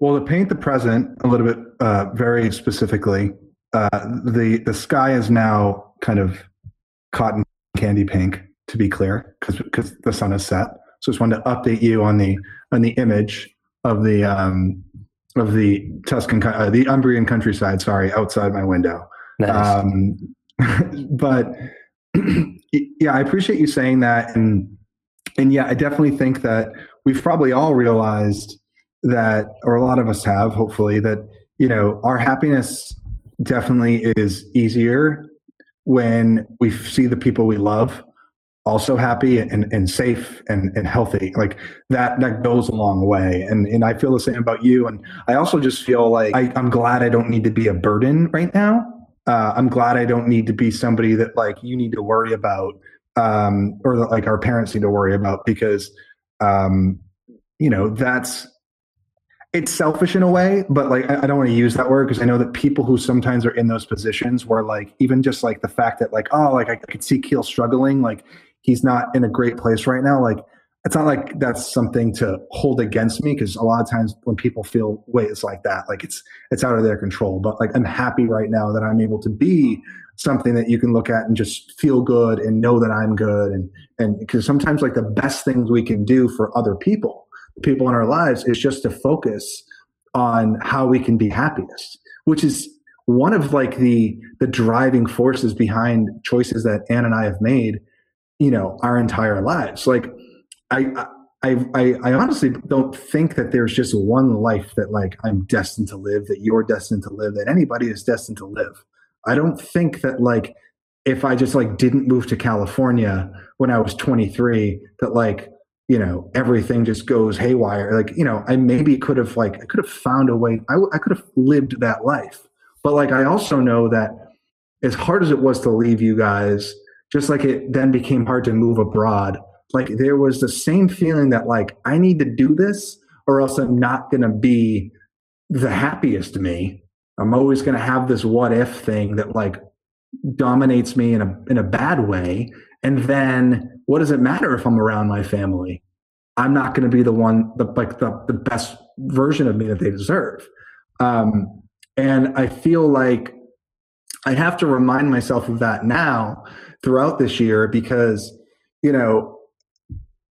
well to paint the present a little bit uh, very specifically uh, the the sky is now kind of cotton candy pink to be clear because because the sun is set so just wanted to update you on the on the image of the um, of the Tuscan, uh, the Umbrian countryside. Sorry, outside my window. Nice. Um, (laughs) but (clears throat) yeah, I appreciate you saying that, and and yeah, I definitely think that we've probably all realized that, or a lot of us have, hopefully, that you know our happiness definitely is easier when we see the people we love also happy and, and safe and, and healthy. Like that that goes a long way. And and i feel the same about you. And i also just feel like I, i'm glad i don't need to be a burden right now. Uh, i'm glad i don't need to be somebody that like you need to worry about um, or that like our parents need to worry about because um, you know that's it's selfish in a way, but like I, don't want to use that word because I know that people who sometimes are in those positions where like even just like the fact that like oh like I could see Keel struggling, like he's not in a great place right now. Like it's not like that's something to hold against me because a lot of times when people feel ways like that, like it's it's out of their control. But like I'm happy right now that I'm able to be something that you can look at and just feel good and know that I'm good and and because sometimes like the best things we can do for other people, people in our lives, is just to focus on how we can be happiest, which is one of like the the driving forces behind choices that Anne and I have made you know our entire lives. Like I, I i i honestly don't think that there's just one life that like i'm destined to live that you're destined to live that anybody is destined to live. I don't think that like if i just like didn't move to california when i was 23 that like you know everything just goes haywire like you know i maybe could have like i could have found a way I, I could have lived that life but like i also know that as hard as it was to leave you guys just like it then became hard to move abroad like there was the same feeling that like I need to do this or else I'm not going to be the happiest me. I'm always going to have this what if thing that like dominates me in a in a bad way. And then what does it matter if I'm around my family? I'm not going to be the one, the like the the best version of me that they deserve. Um, and I feel like I have to remind myself of that now throughout this year because you know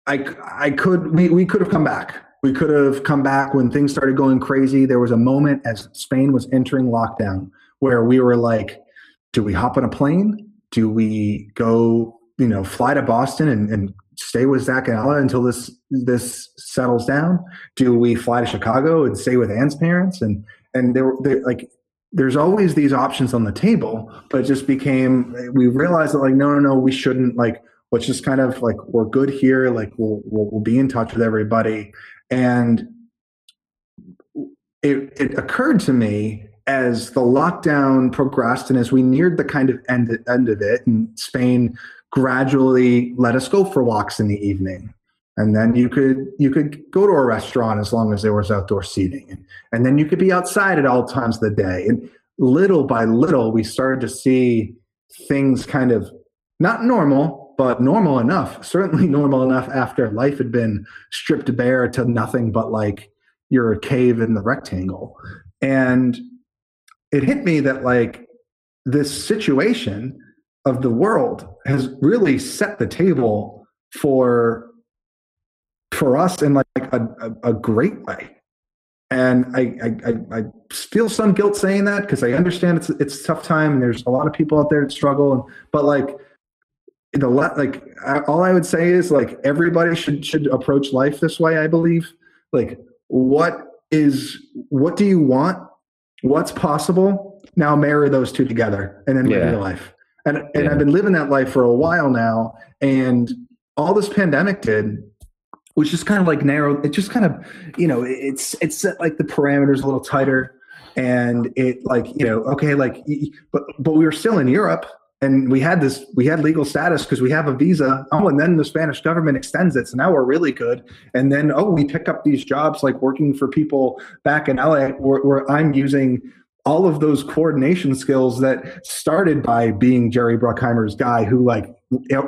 I I could we we could have come back. We could have come back when things started going crazy. There was a moment as Spain was entering lockdown where we were like, do we hop on a plane? Do we go, you know, fly to Boston and, and stay with Zach and Ella until this this settles down? Do we fly to Chicago and stay with Anne's parents? And and there, there like there's always these options on the table, but it just became we realized that like no no no we shouldn't like let's just kind of like we're good here like we'll we'll, we'll be in touch with everybody and it it occurred to me as the lockdown progressed and as we neared the kind of end end of it and Spain gradually let us go for walks in the evening. And then you could you could go to a restaurant as long as there was outdoor seating. And, then you could be outside at all times of the day. And little by little we started to see things kind of not normal but normal enough (laughs) certainly normal enough after life had been stripped bare to nothing but like you're a cave in the rectangle. And it hit me that like this situation of the world has really set the table for for us in like a, a, a great way. And I, I, I feel some guilt saying that because I understand it's it's a tough time and there's a lot of people out there that struggle. And, but like the like all I would say is like everybody should should approach life this way. I believe like what is what do you want? What's possible? Now marry those two together and then live yeah. your life. And and yeah. I've been living that life for a while now. And all this pandemic did was just kind of like narrow it just kind of you know it's it's set like the parameters a little tighter and it like you know okay like but but we were still in europe and we had this we had legal status because we have a visa oh and then the spanish government extends it so now we're really good and then oh we pick up these jobs like working for people back in la where, where i'm using all of those coordination skills that started by being jerry bruckheimer's guy who like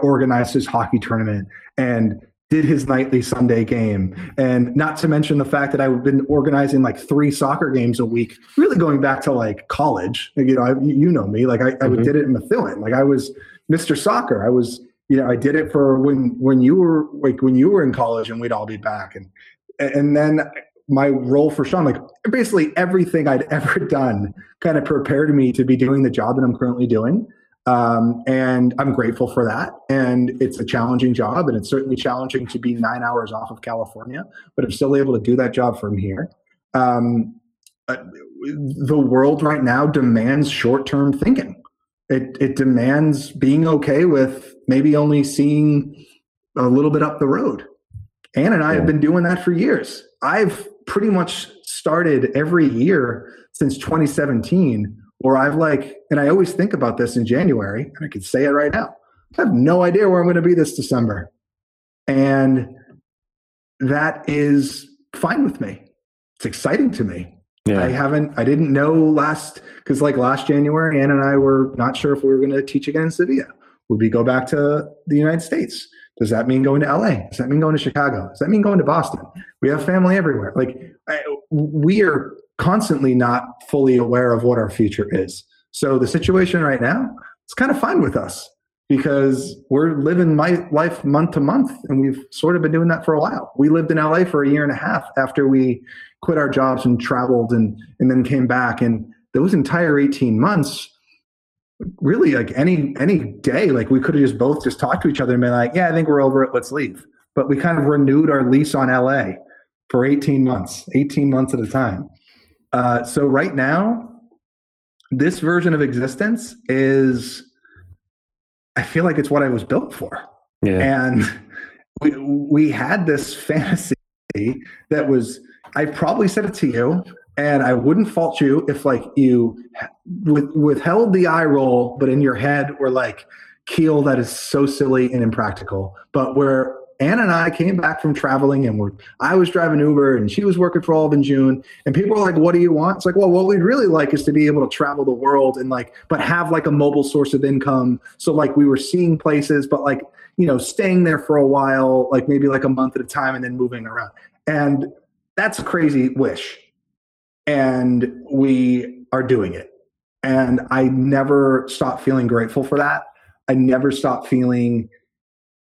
organized his hockey tournament and did his nightly Sunday game. And not to mention the fact that I've been organizing like three soccer games a week, really going back to like college. You know, I, you know me, like I, mm-hmm. I did it in Methuen. Like I was Mr. Soccer. I was, you know, I did it for when, when you were like, when you were in college and we'd all be back. And, and then my role for Shawn, like basically everything I'd (laughs) ever done kind of prepared me to be doing the job that I'm currently doing. Um, and I'm grateful for that. And it's a challenging job, and it's certainly challenging to be nine hours off of California, but I'm still able to do that job from here. Um, uh, the world right now demands short term thinking. It, it demands being okay with maybe only seeing a little bit up the road. Anne and I have been doing that for years. I've pretty much started every year since 2017 where I've like, and I always think about this in January, and I can say it right now. I have no idea where I'm going to be this December. And that is fine with me. It's exciting to me. Yeah. I haven't, I didn't know last, because like last January, Anne and I were not sure if we were going to teach again in Sevilla. Would we go back to the United States? Does that mean going to LA? Does that mean going to Chicago? Does that mean going to Boston? We have family everywhere. Like I, we are constantly not fully aware of what our future is. So the situation right now, it's kind of fine with us because we're living my life month to month and we've sort of been doing that for a while. We lived in LA for a year and a half after we quit our jobs and traveled and and then came back and those entire 18 months really like any any day like we could have just both just talked to each other and been like yeah i think we're over it let's leave but we kind of renewed our lease on la for 18 months 18 months at a time uh, so right now, this version of existence is, I feel like it's what I was built for. Yeah. And we, we had this fantasy that was, I probably said it to you, and I wouldn't fault you if like you with, withheld the eye roll, but in your head were like, Keel, that is so silly and impractical. But where Anna and I came back from traveling and we're, I was driving Uber and she was working for Olive and June. And people were like, what do you want? It's like, well, what we'd really like is to be able to travel the world and like, but have like a mobile source of income. So like we were seeing places, but like, you know, staying there for a while, like maybe like a month at a time and then moving around. And that's a crazy wish. And we are doing it. And I never stop feeling grateful for that. I never stop feeling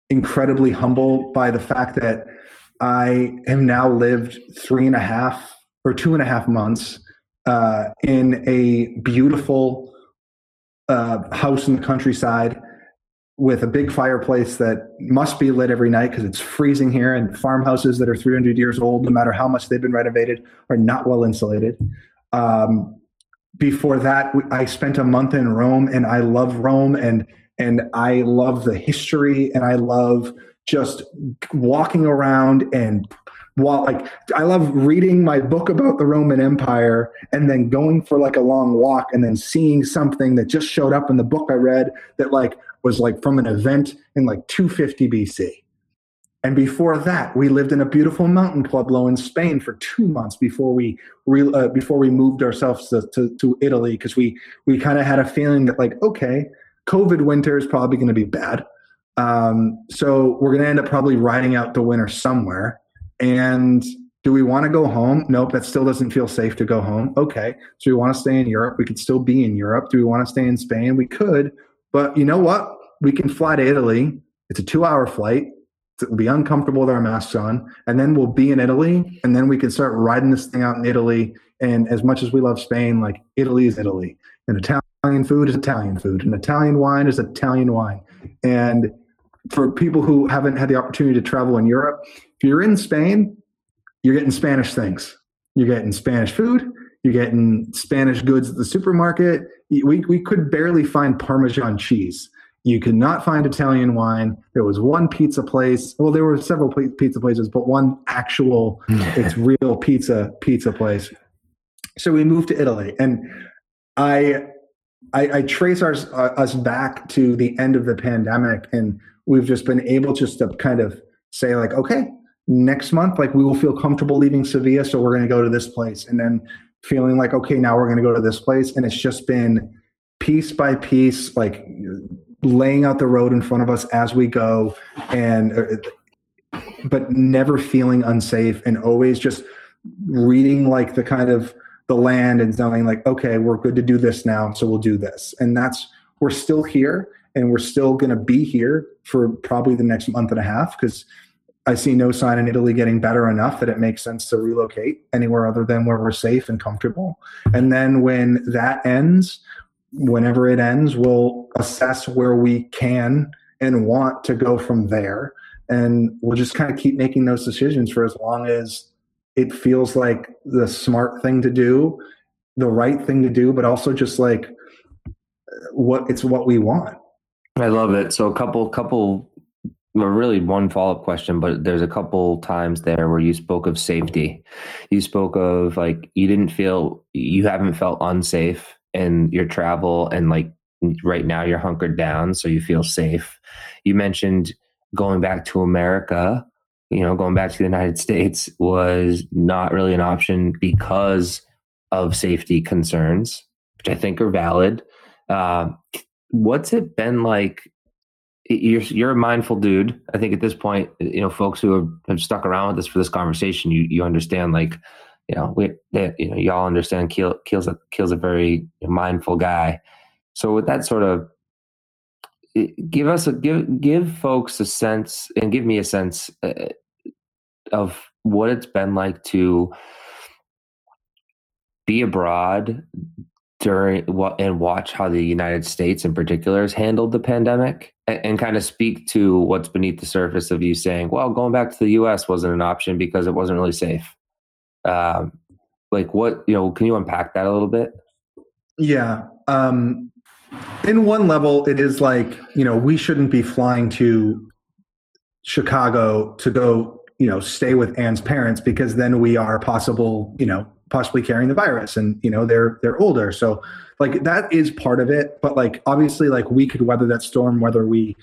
incredibly humble by the fact that I have now lived three and a half or two and a half months uh, in a beautiful uh, house in the countryside with a big fireplace that must be lit every night because it's freezing here and farmhouses that are 300 years old no matter how much they've been renovated are not well insulated. Um, before that i spent a month in rome and i love rome and and i love the history and i love just walking around and while like I love reading my book about the Roman Empire and then going for like a long walk and then seeing something that just showed up in the book I read that like was like from an event in like 250 BC. And before that, we lived in a beautiful mountain pueblo in Spain for two months before we re, uh, before we moved ourselves to, to, to Italy because we we kind of had a feeling that like okay, COVID winter is probably going to be bad, um, so we're going to end up probably riding out the winter somewhere. And do we want to go home? Nope, that still doesn't feel safe to go home. Okay, so we want to stay in Europe. We could still be in Europe. Do we want to stay in Spain? We could, but you know what? We can fly to Italy. It's a two hour flight. It'll be uncomfortable with our masks on. And then we'll be in Italy. And then we can start riding this thing out in Italy. And as much as we love Spain, like Italy is Italy. And Italian food is Italian food. And Italian wine is Italian wine. And for people who haven't had the opportunity to travel in Europe, if you're in Spain, you're getting Spanish things. You're getting Spanish food. You're getting Spanish goods at the supermarket. We, we could barely find Parmesan cheese. You could not find Italian wine. There was one pizza place. Well, there were several pizza places, but one actual, (laughs) it's real pizza pizza place. So we moved to Italy, and I I, I trace our, uh, us back to the end of the pandemic, and we've just been able just to kind of say like, okay, next month, like we will feel comfortable leaving Sevilla, so we're going to go to this place, and then feeling like, okay, now we're going to go to this place, and it's just been piece by piece, like laying out the road in front of us as we go, and uh, but never feeling unsafe, and always just reading like the kind of the land and knowing like, okay, we're good to do this now, so we'll do this, and that's we're still here and we're still going to be here for probably the next month and a half because I see no sign in Italy getting better enough that it makes sense to relocate anywhere other than where we're safe and comfortable. And then when that ends, whenever it ends, we'll assess where we can and want to go from there. And we'll just kind of keep making those decisions for as long as it feels like the smart thing to do, the right thing to do, but also just like uh, what it's what we want. I love it. So a couple couple well, really one follow-up question, but there's a couple times there where you spoke of safety. You spoke of like you didn't feel you haven't felt unsafe in your travel and like right now you're hunkered down so you feel safe. You mentioned going back to America, you know, going back to the United States was not really an option because of safety concerns, which I think are valid. Uh, what's it been like you're you're a mindful dude. I think at this point, you know, folks who have, have stuck around with us for this conversation, you you understand like, you know, we they, you know, y'all understand Keel Keel's a Keel's a very mindful guy. So with that sort of give us a give give folks a sense and give me a sense uh, of what it's been like to be abroad during what and watch how the United States in particular has handled the pandemic and, and, kind of speak to what's beneath the surface of you saying, well, going back to the US wasn't an option because it wasn't really safe. Um, like what, you know, can you unpack that a little bit? Yeah. Um, in one level, it is like, you know, we shouldn't be flying to Chicago to go, you know, stay with Anne's parents because then we are possible, you know, possibly carrying the virus and you know they're they're older so like that is part of it but like obviously like we could weather that storm whether we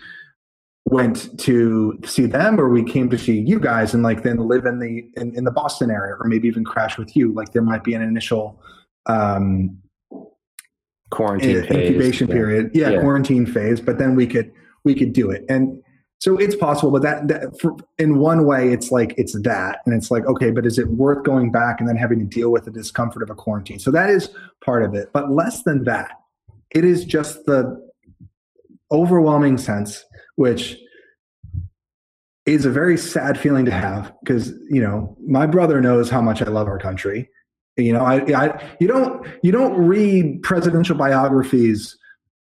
went to see them or we came to see you guys and like then live in the in, in the boston area or maybe even crash with you like there might be an initial um quarantine incubation phase. period yeah, Yeah. quarantine phase but then we could we could do it and so it's possible but that, that for, in one way it's like it's that. And it's like okay but is it worth going back and then having to deal with the discomfort of a quarantine? So that is part of it. But less than that it is just the overwhelming sense which is a very sad feeling to have because you know my brother knows how much i love our country. You know I, I you don't you don't read presidential biographies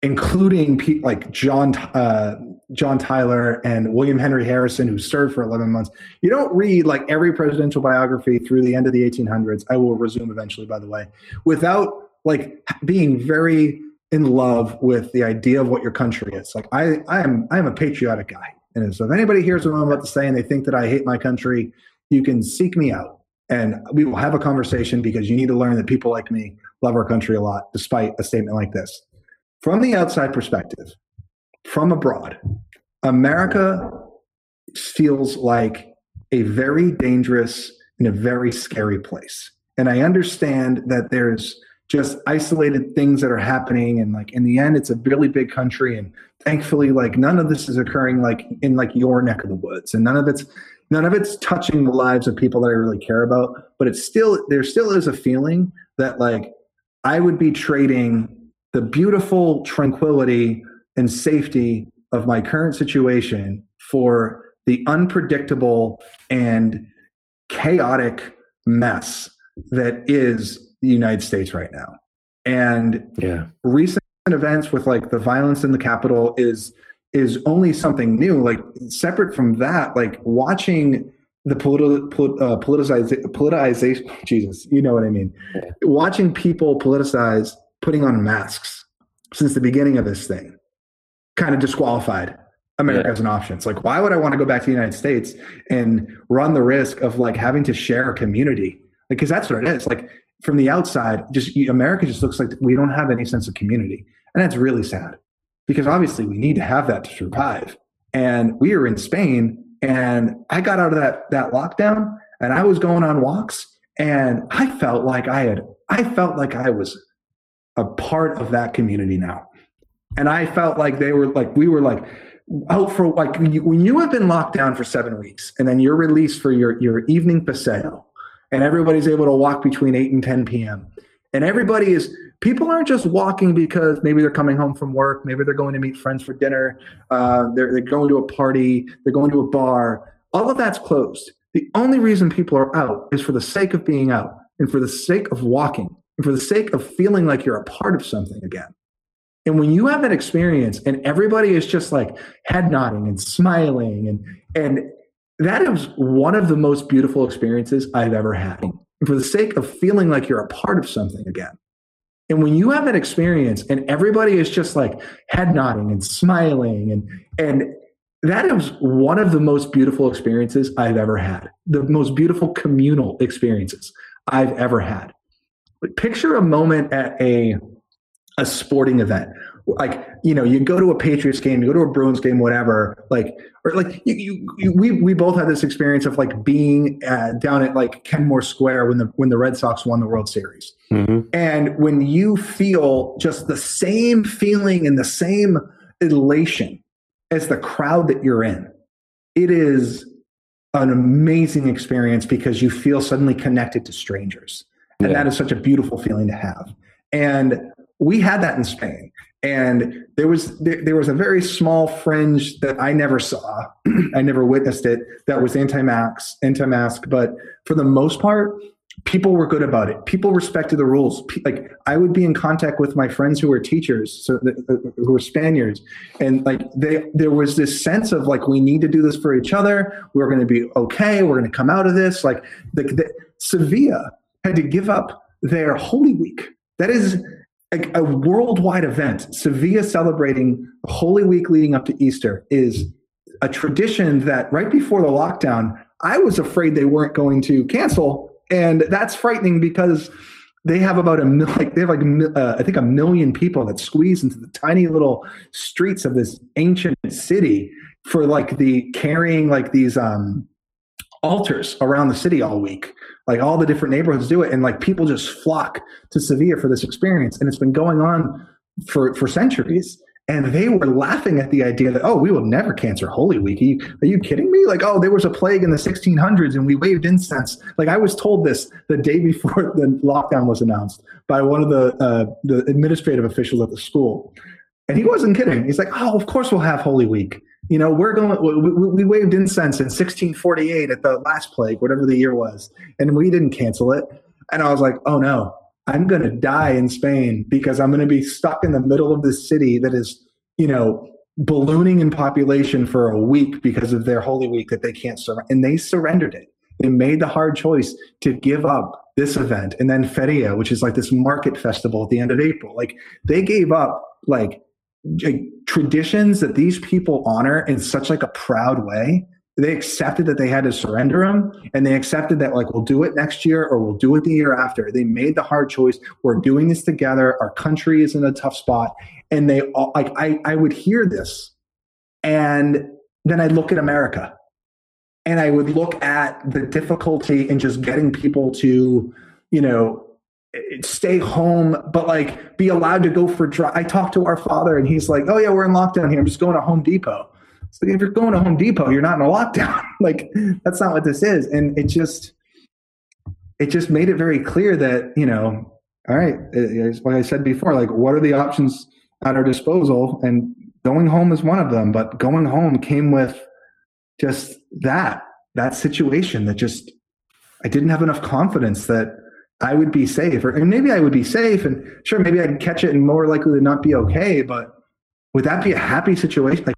including pe- like john uh, john tyler and william henry harrison who served for 11 months. You don't read like every presidential biography through the end of the 1800s i will resume eventually by the way without like being very in love with the idea of what your country is. Like i i am i am a patriotic guy. And so if anybody hears what i'm about to say and they think that i hate my country you can seek me out. And we will have a conversation because you need to learn that people like me love our country a lot despite a statement like this. From the outside perspective from abroad america feels like a very dangerous and a very scary place. And i understand that there's just isolated things that are happening and like in the end it's a really big country and thankfully like none of this is occurring like in like your neck of the woods. And none of it's none of it's touching the lives of people that I really care about, but it's still there still is a feeling that like I would be trading the beautiful tranquility and safety of my current situation for the unpredictable and chaotic mess that is the United States right now. And Yeah. recent events with like the violence in the Capitol is is only something new. Like separate from that, like watching the political uh, politicization, politicization. (laughs) Jesus, you know what I mean. Watching people politicize putting on masks since the beginning of this thing, kind of disqualified America Yeah. as an option. It's like, why would I want to go back to the United States and run the risk of like having to share a community? Like, because that's what it is. Like from the outside, just America just looks like we don't have any sense of community, and that's really sad because obviously we need to have that to survive. And we were in Spain, and I got out of that that lockdown, and I was going on walks, and I felt like I had, I felt like I was a part of that community now, and I felt like they were like we were like out for like when you, when you have been locked down for seven weeks, and then you're released for your your evening paseo, and everybody's able to walk between eight and ten p.m. And everybody is people aren't just walking because maybe they're coming home from work, maybe they're going to meet friends for dinner, uh, they're, they're going to a party, they're going to a bar. All of that's closed. The only reason people are out is for the sake of being out and for the sake of walking and for the sake of feeling like you're a part of something again. And when you have that experience and everybody is just like head nodding and smiling and and that is one of the most beautiful experiences I've ever had. For the sake of feeling like you're a part of something again. And when you have that experience and everybody is just like head nodding and smiling and and that is one of the most beautiful experiences I've ever had. The most beautiful communal experiences I've ever had. Picture a moment at a a sporting event. Like, you know, you go to a Patriots game, you go to a Bruins game, whatever, like, or like you, you, you we, we both had this experience of like being uh, down at like Kenmore Square when the, when the Red Sox won the World Series. Mhm. And when you feel just the same feeling and the same elation as the crowd that you're in, it is an amazing experience because you feel suddenly connected to strangers. And Yeah. that is such a beautiful feeling to have. And we had that in Spain. And there was there, there was a very small fringe that I never saw. (clears throat) I never witnessed it. That was anti-mask, anti-mask. But for the most part, people were good about it. People respected the rules. Like I would be in contact with my friends who were teachers, so uh, who were Spaniards, and like they, there was this sense of like we need to do this for each other. We're going to be okay. We're going to come out of this. Like the, the, Sevilla had to give up their Holy Week. That is a, a worldwide event. Sevilla celebrating Holy Week leading up to Easter is a tradition that right before the lockdown, I was afraid they weren't going to cancel, and that's frightening because they have about a mil- like they have like uh, I think a million people that squeeze into the tiny little streets of this ancient city, for like the carrying like these um altars around the city all week. Like all the different neighborhoods do it, and like people just flock to Sevilla for this experience, and it's been going on for for centuries. And they were laughing at the idea that, oh, we will never cancel Holy Week. Are you, are you kidding me? Like, oh, there was a plague in the 1600s and we waved incense. Like, I was told this the day before (laughs) the lockdown was announced by one of the uh, the administrative officials at the school. And he wasn't kidding. He's like, oh, of course we'll have Holy Week. You know, we're going, we, we waved incense in 1648 at the last plague, whatever the year was, and we didn't cancel it. And I was like, oh no, I'm going to die in Spain because I'm going to be stuck in the middle of this city that is, you know, ballooning in population for a week because of their Holy Week that they can't surrender. And they surrendered it. They made the hard choice to give up this event and then Feria, which is like this market festival at the end of April. Like they gave up like, like traditions that these people honor in such like a proud way they accepted that they had to surrender them and they accepted that like we'll do it next year or we'll do it the year after. They made the hard choice. We're doing this together. Our country is in a tough spot. And they all like i i would hear this and then i look at america. And i would look at the difficulty in just getting people to you know stay home but like be allowed to go for drive i talked to our father and he's like oh yeah we're in lockdown here i'm just going to home depot so if you're going to Home Depot, you're not in a lockdown. (laughs) like that's not what this is. And it just it just made it very clear that, you know, all right, uh, like I said before, like what are the options at our disposal? And going home is one of them, but going home came with just that, that situation that just I didn't have enough confidence that I would be safe. Or and maybe I would be safe and sure, maybe I can catch it and more likely to not be okay, but would that be a happy situation? Like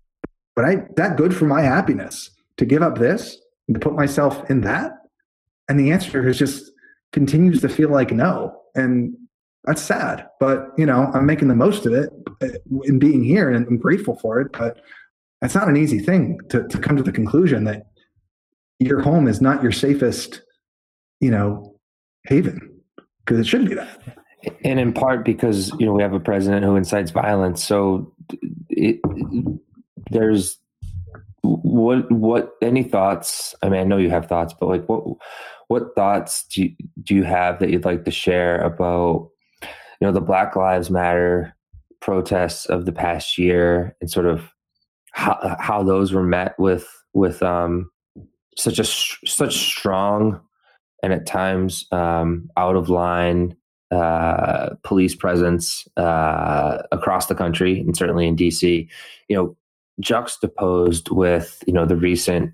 but I that good for my happiness to give up this and to put myself in that? And the answer is just continues to feel like no. And that's sad. But you know, I'm making the most of it uh, in being here and I'm grateful for it. But it's not an easy thing to, to come to the conclusion that your home is not your safest, you know, haven. Because it shouldn't be that. And in part because you know we have a president who incites violence. So it, there's what what any thoughts? I mean i know you have thoughts but like what what thoughts do you, do you have that you'd like to share about you know the black lives matter protests of the past year and sort of how how those were met with with um such a such strong and at times um out of line uh police presence uh across the country and certainly in DC you know juxtaposed with you know the recent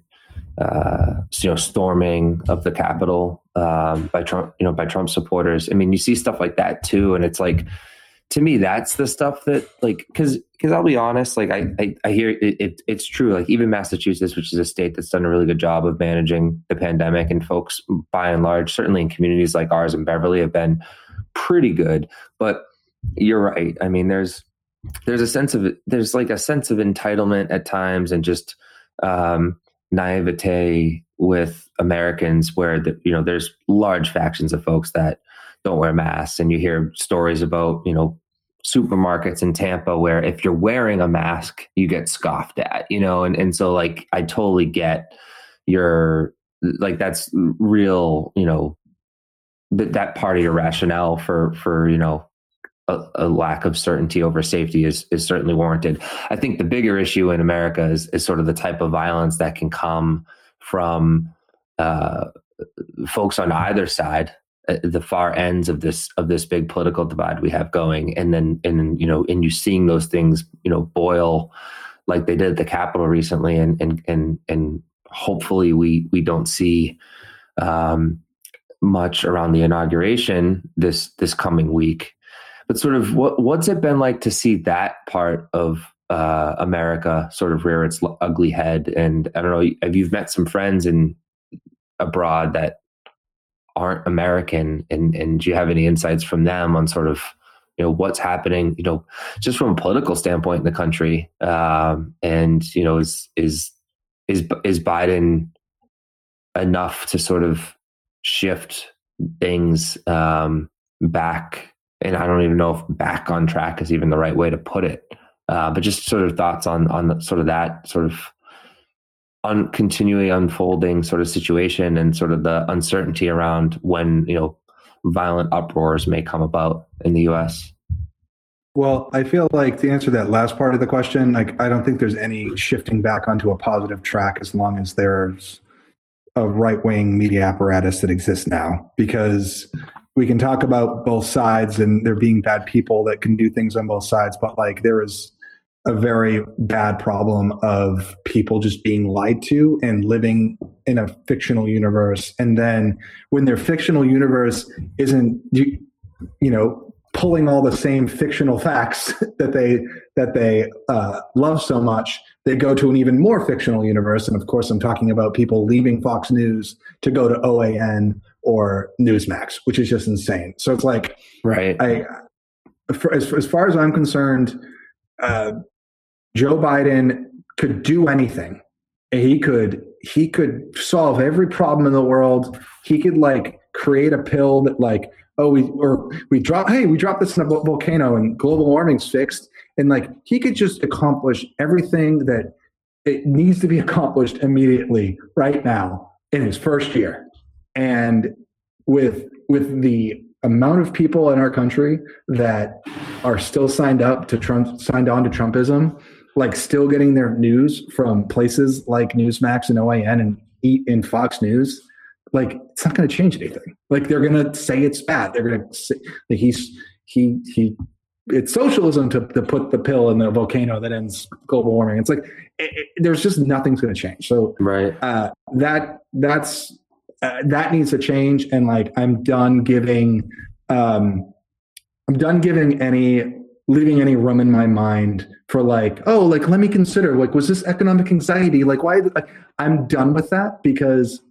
uh, you know storming of the Capitol um, by Trump you know by Trump supporters. I mean, you see stuff like that too, and it's like to me that's the stuff that like because because I'll be honest, like I I, I hear it, it, it's true. Like even Massachusetts, which is a state that's done a really good job of managing the pandemic, and folks by and large, certainly in communities like ours in Beverly, have been pretty good. But you're right. I mean, there's there's a sense of there's like a sense of entitlement at times and just um, naivete with Americans where the, you know there's large factions of folks that don't wear masks and you hear stories about you know supermarkets in Tampa where if you're wearing a mask you get scoffed at you know and and so like I totally get your like that's real you know that that part of your rationale for for you know a, a, lack of certainty over safety is is certainly warranted. I think the bigger issue in America is is sort of the type of violence that can come from uh, folks on either side, the far ends of this of this big political divide we have going, and then and you know, and you seeing those things you know boil like they did at the Capitol recently, and and and and hopefully we we don't see. Um, much around the inauguration this this coming week but sort of what what's it been like to see that part of uh, America sort of rear its ugly head? And I don't know, have you've met some friends in abroad that aren't American, and and do you have any insights from them on sort of you know what's happening? You know, just from a political standpoint in the country, um, and you know, is is is is Biden enough to sort of shift things um, back and I don't even know if back on track is even the right way to put it. Uh, but just sort of thoughts on on sort of that sort of un- continually unfolding sort of situation and sort of the uncertainty around when you know violent uproars may come about in the U.S. Well, I feel like to answer that last part of the question, like I don't think there's any shifting back onto a positive track as long as there's a right wing media apparatus that exists now. Because we can talk about both sides and there being bad people that can do things on both sides, but like there is a very bad problem of people just being lied to and living in a fictional universe. And then when their fictional universe isn't, you, you know, pulling all the same fictional facts (laughs) that they that they uh, love so much, they go to an even more fictional universe. And of course, I'm talking about people leaving Fox News to go to OAN or Newsmax, which is just insane. So it's like, right? I, for, as, as far as I'm concerned, uh, Joe Biden could do anything. He could he could solve every problem in the world. He could like create a pill that like oh we or we drop hey we dropped this in a volcano and global warming's fixed and like he could just accomplish everything that it needs to be accomplished immediately right now in his first year and with with the amount of people in our country that are still signed up to Trump signed on to Trumpism like still getting their news from places like Newsmax and OAN and Eat in Fox News like it's not going to change anything. Like they're going to say it's bad. They're going to say that he's he he. It's socialism to, to put the pill in the volcano that ends global warming. It's like it, it, there's just nothing's going to change. So right uh, that that's uh, that needs to change. And like I'm done giving um, I'm done giving any leaving any room in my mind for like oh like let me consider like was this economic anxiety like why like, i'm done with that because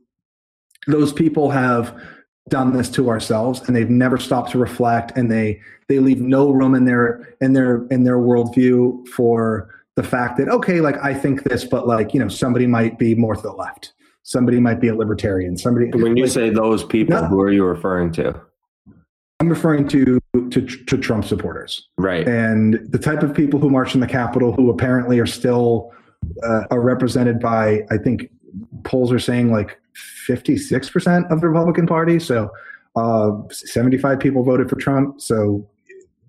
those people have done this to ourselves and they've never stopped to reflect and they they leave no room in their in their in their worldview for the fact that okay like i think this but like you know somebody might be more to the left. Somebody might be a libertarian. Somebody when you like, say those people who are you referring to i'm referring to, to to trump supporters right and the type of people who march in the capitol who apparently are still uh, are represented by i think polls are saying like 56% of the Republican Party. So uh, 75 people voted for Trump. So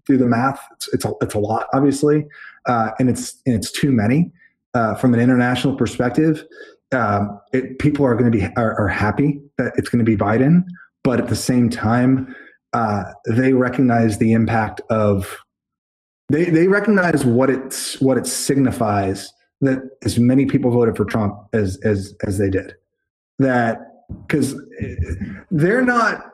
do the math. It's, it's, a, it's a lot, obviously. Uh, and it's, and it's too many uh, from an international perspective. Um, it, people are going to be are, are, happy that it's going to be Biden, but at the same time, uh, they recognize the impact of they they recognize what it's what it signifies that as many people voted for Trump as as as they did. That because they're not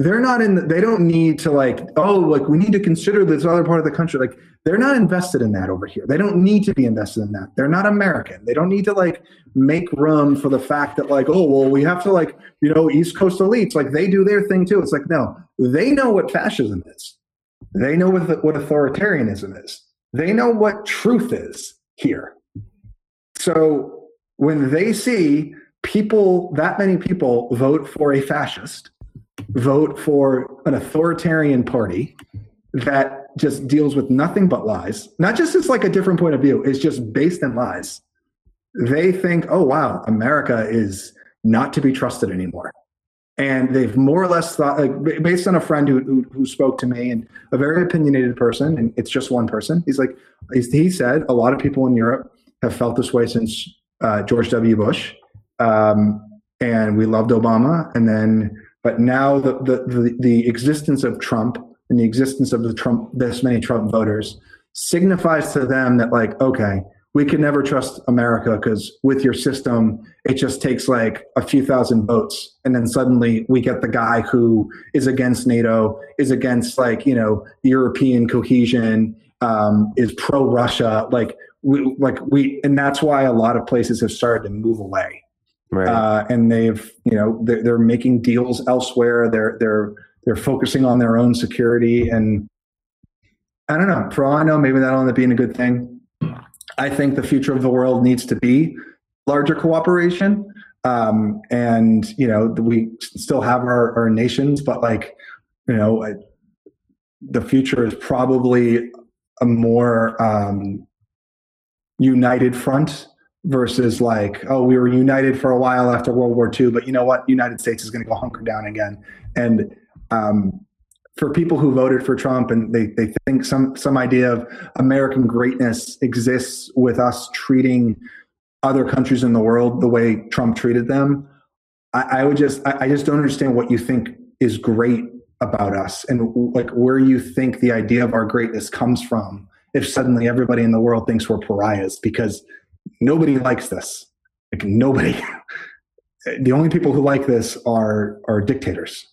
they're not in the, they don't need to like oh like we need to consider this other part of the country. Like they're not invested in that over here. They don't need to be invested in that. They're not american. They don't need to like make room for the fact that like oh well we have to like you know east coast elites like they do their thing too. It's like no. They know what fascism is. They know what, what authoritarianism is. They know what truth is here. So when they see people, that many people vote for a fascist, vote for an authoritarian party that just deals with nothing but lies, not just it's like a different point of view, it's just based in lies. They think, oh, wow, America is not to be trusted anymore. And they've more or less thought, like, based on a friend who, who, who spoke to me and a very opinionated person, and it's just one person. He's like, he said, a lot of people in Europe have felt this way since uh, George W. Bush um, and we loved Obama, and then but now the, the the the existence of Trump and the existence of the Trump this many Trump voters signifies to them that like okay we can never trust America because with your system, it just takes like a few thousand votes. And then suddenly we get the guy who is against NATO, is against like, you know, European cohesion, um, is pro Russia. Like, we, like we, and that's why a lot of places have started to move away Right. Uh, and they've, you know, they're, they're making deals elsewhere. They're they're they're focusing on their own security, and I don't know. For all I know, maybe that'll end up being a good thing. I think the future of the world needs to be larger cooperation. Um, and you know, we still have our, our nations, but like, you know, the future is probably a more um, united front versus like, oh, we were united for a while after World War II, but you know what? United States is going to go hunker down again. And um, for people who voted for Trump and they, they think some some idea of American greatness exists with us treating other countries in the world the way Trump treated them, I, I would just I, I just don't understand what you think is great about us and like where you think the idea of our greatness comes from if suddenly everybody in the world thinks we're pariahs because nobody likes this. Like nobody. (laughs) The only people who like this are are dictators.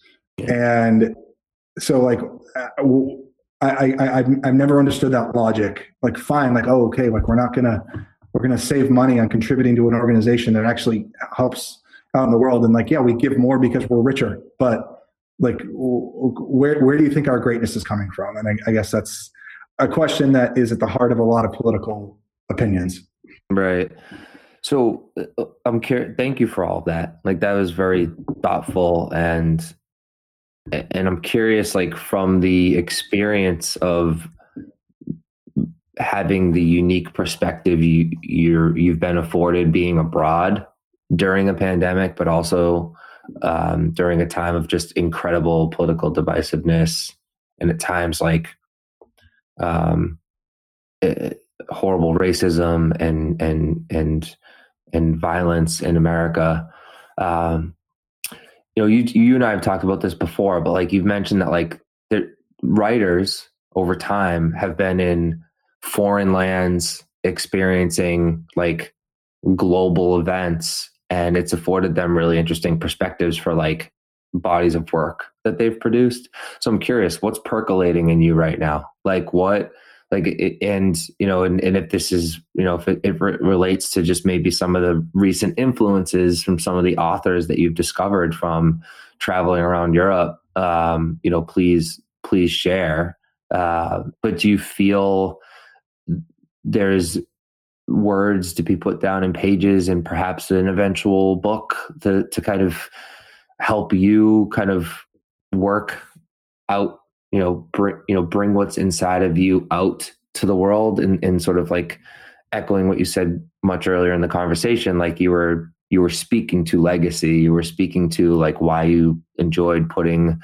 And so like uh, I, I I've, I've never understood that logic. Like fine like oh okay like we're not gonna we're gonna save money on contributing to an organization that actually helps out in the world. And like yeah we give more because we're richer. But like where where do you think our greatness is coming from? And I, I guess that's a question that is at the heart of a lot of political opinions right. So uh, i'm curious thank you for all of that. Like that was very thoughtful and and i'm curious like from the experience of having the unique perspective you you're you've been afforded being abroad during a pandemic but also um, during a time of just incredible political divisiveness and at times like um, uh, horrible racism and and and and violence in America. Um, you know, you you and I have talked about this before, but like you've mentioned that like the writers over time have been in foreign lands experiencing like global events and it's afforded them really interesting perspectives for like bodies of work that they've produced so i'm curious what's percolating in you right now like what like and you know and, and if this is you know if it, it re- relates to just maybe some of the recent influences from some of the authors that you've discovered from traveling around europe um, you know please please share. Uh, but do you feel there's words to be put down in pages and perhaps an eventual book to to kind of help you kind of work out you know bring you know bring what's inside of you out to the world and, and sort of like echoing what you said much earlier in the conversation like you were you were speaking to legacy you were speaking to like why you enjoyed putting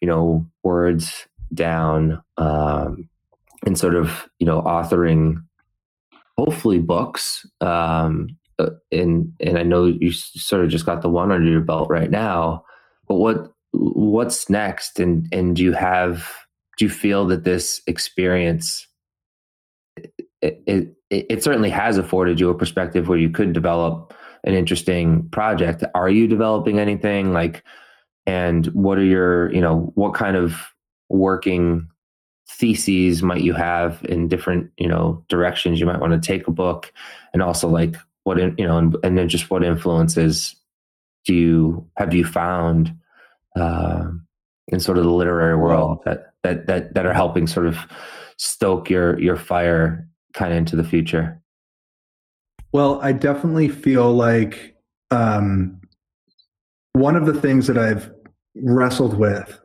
you know words down um and sort of you know authoring hopefully books. Um, uh, and and I know you sort of just got the one under your belt right now. But what what's next? And and do you have do you feel that this experience it, it, it certainly has afforded you a perspective where you could develop an interesting project. Are you developing anything like? And what are your you know what kind of working theses might you have in different you know directions you might want to take a book and also like what in, you know and, and then just what influences do you have you found uh, in sort of the literary world that that that that are helping sort of stoke your your fire kind of into the future? Well i definitely feel like um, one of the things that i've wrestled with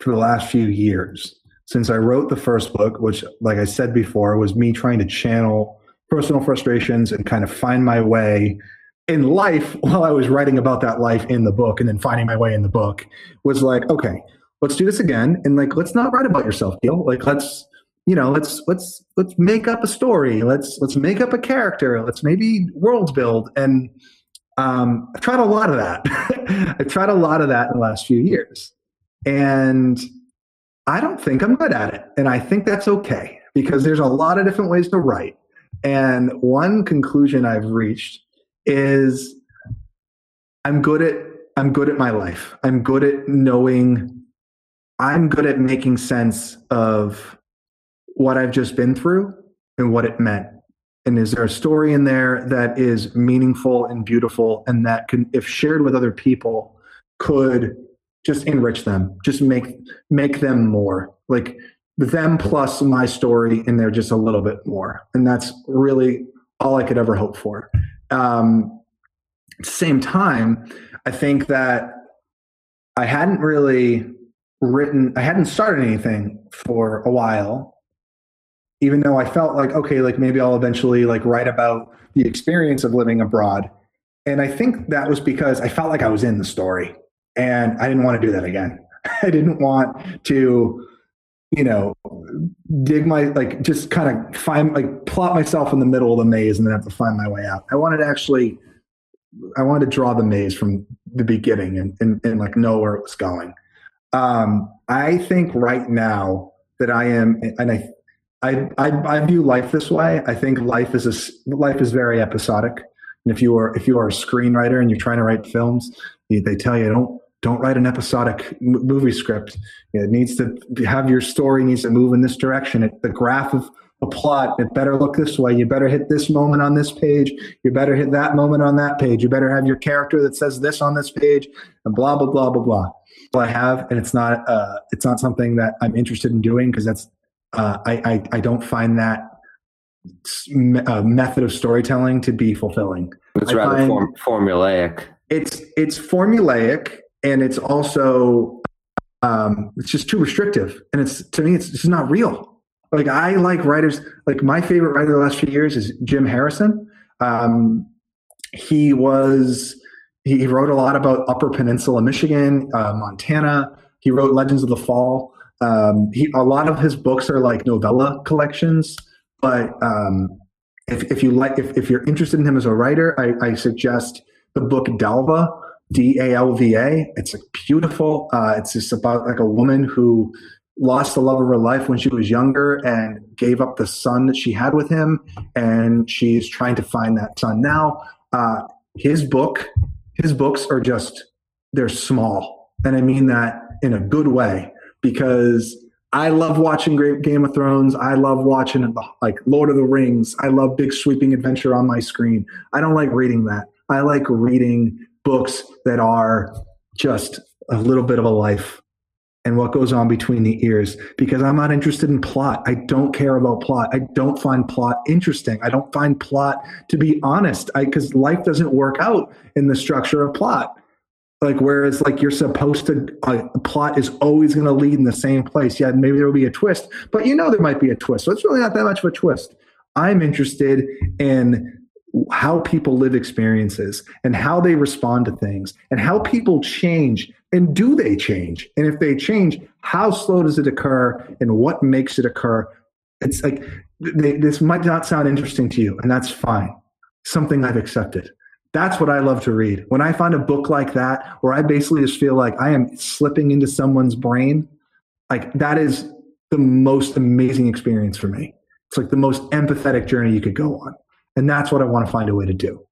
for the last few years since I wrote the first book, which, like I said before, was me trying to channel personal frustrations and kind of find my way in life while I was writing about that life in the book and then finding my way in the book was like, okay, let's do this again. And like, let's not write about yourself, Keel. Like, let's, you know, let's, let's, let's make up a story. Let's, let's make up a character. Let's maybe world build. And um, I've tried a lot of that. (laughs) I've tried a lot of that in the last few years. And I don't think I'm good at it. And I think that's okay because there's a lot of different ways to write. And one conclusion I've reached is I'm good at I'm good at my life. I'm good at knowing I'm good at making sense of what I've just been through and what it meant. And is there a story in there that is meaningful and beautiful and that can if shared with other people could just enrich them just make make them more like them plus my story in there just a little bit more and that's really all i could ever hope for um at the same time i think that i hadn't really written i hadn't started anything for a while even though I felt like, okay, like maybe I'll eventually like write about the experience of living abroad. And I think that was because I felt like I was in the story and I didn't want to do that again. (laughs) I didn't want to, you know, dig my, like, just kind of find, like, plot myself in the middle of the maze and then have to find my way out. I wanted to actually, I wanted to draw the maze from the beginning and, and, and like know where it was going. Um, I think right now that I am, and I, I, I, I view life this way. I think life is a, life is very episodic. And if you are if you are a screenwriter and you're trying to write films, they, they tell you don't don't write an episodic movie script. It needs to have your story needs to move in this direction. It, the graph of a plot, it better look this way. You better hit this moment on this page. You better hit that moment on that page. You better have your character that says this on this page, and blah blah blah blah blah. I have, and it's not uh, it's not something that I'm interested in doing because that's uh, I, I, I don't find that uh, method of storytelling to be fulfilling. It's I rather form, formulaic. It's it's formulaic, and it's also um, it's just too restrictive, and it's to me it's just not real. Like I like writers. Like my favorite writer the last few years is Jim Harrison. Um, he was he wrote a lot about Upper Peninsula, Michigan, uh, Montana. He wrote Legends of the Fall. Um, he, a lot of his books are like novella collections, but um, if, if you like, if, if you're interested in him as a writer, I, I suggest the book Dalva, D A L V A. It's like beautiful. Uh, it's just about like a woman who lost the love of her life when she was younger and gave up the son that she had with him, and she's trying to find that son now. Uh, his book, his books are just they're small, and I mean that in a good way because I love watching Great Game of Thrones. I love watching like Lord of the Rings. I love big sweeping adventure on my screen. I don't like reading that. I like reading books that are just a little bit of a life and what goes on between the ears because I'm not interested in plot. I don't care about plot. I don't find plot interesting. I don't find plot to be honest because life doesn't work out in the structure of plot like whereas like you're supposed to uh, plot is always going to lead in the same place yeah maybe there will be a twist but you know there might be a twist so it's really not that much of a twist i'm interested in how people live experiences and how they respond to things and how people change and do they change and if they change how slow does it occur and what makes it occur it's like they, this might not sound interesting to you and that's fine something i've accepted that's what I love to read. When I find a book like that, where I basically just feel like I am slipping into someone's brain, like that is the most amazing experience for me. It's like the most empathetic journey you could go on. And that's what I want to find a way to do.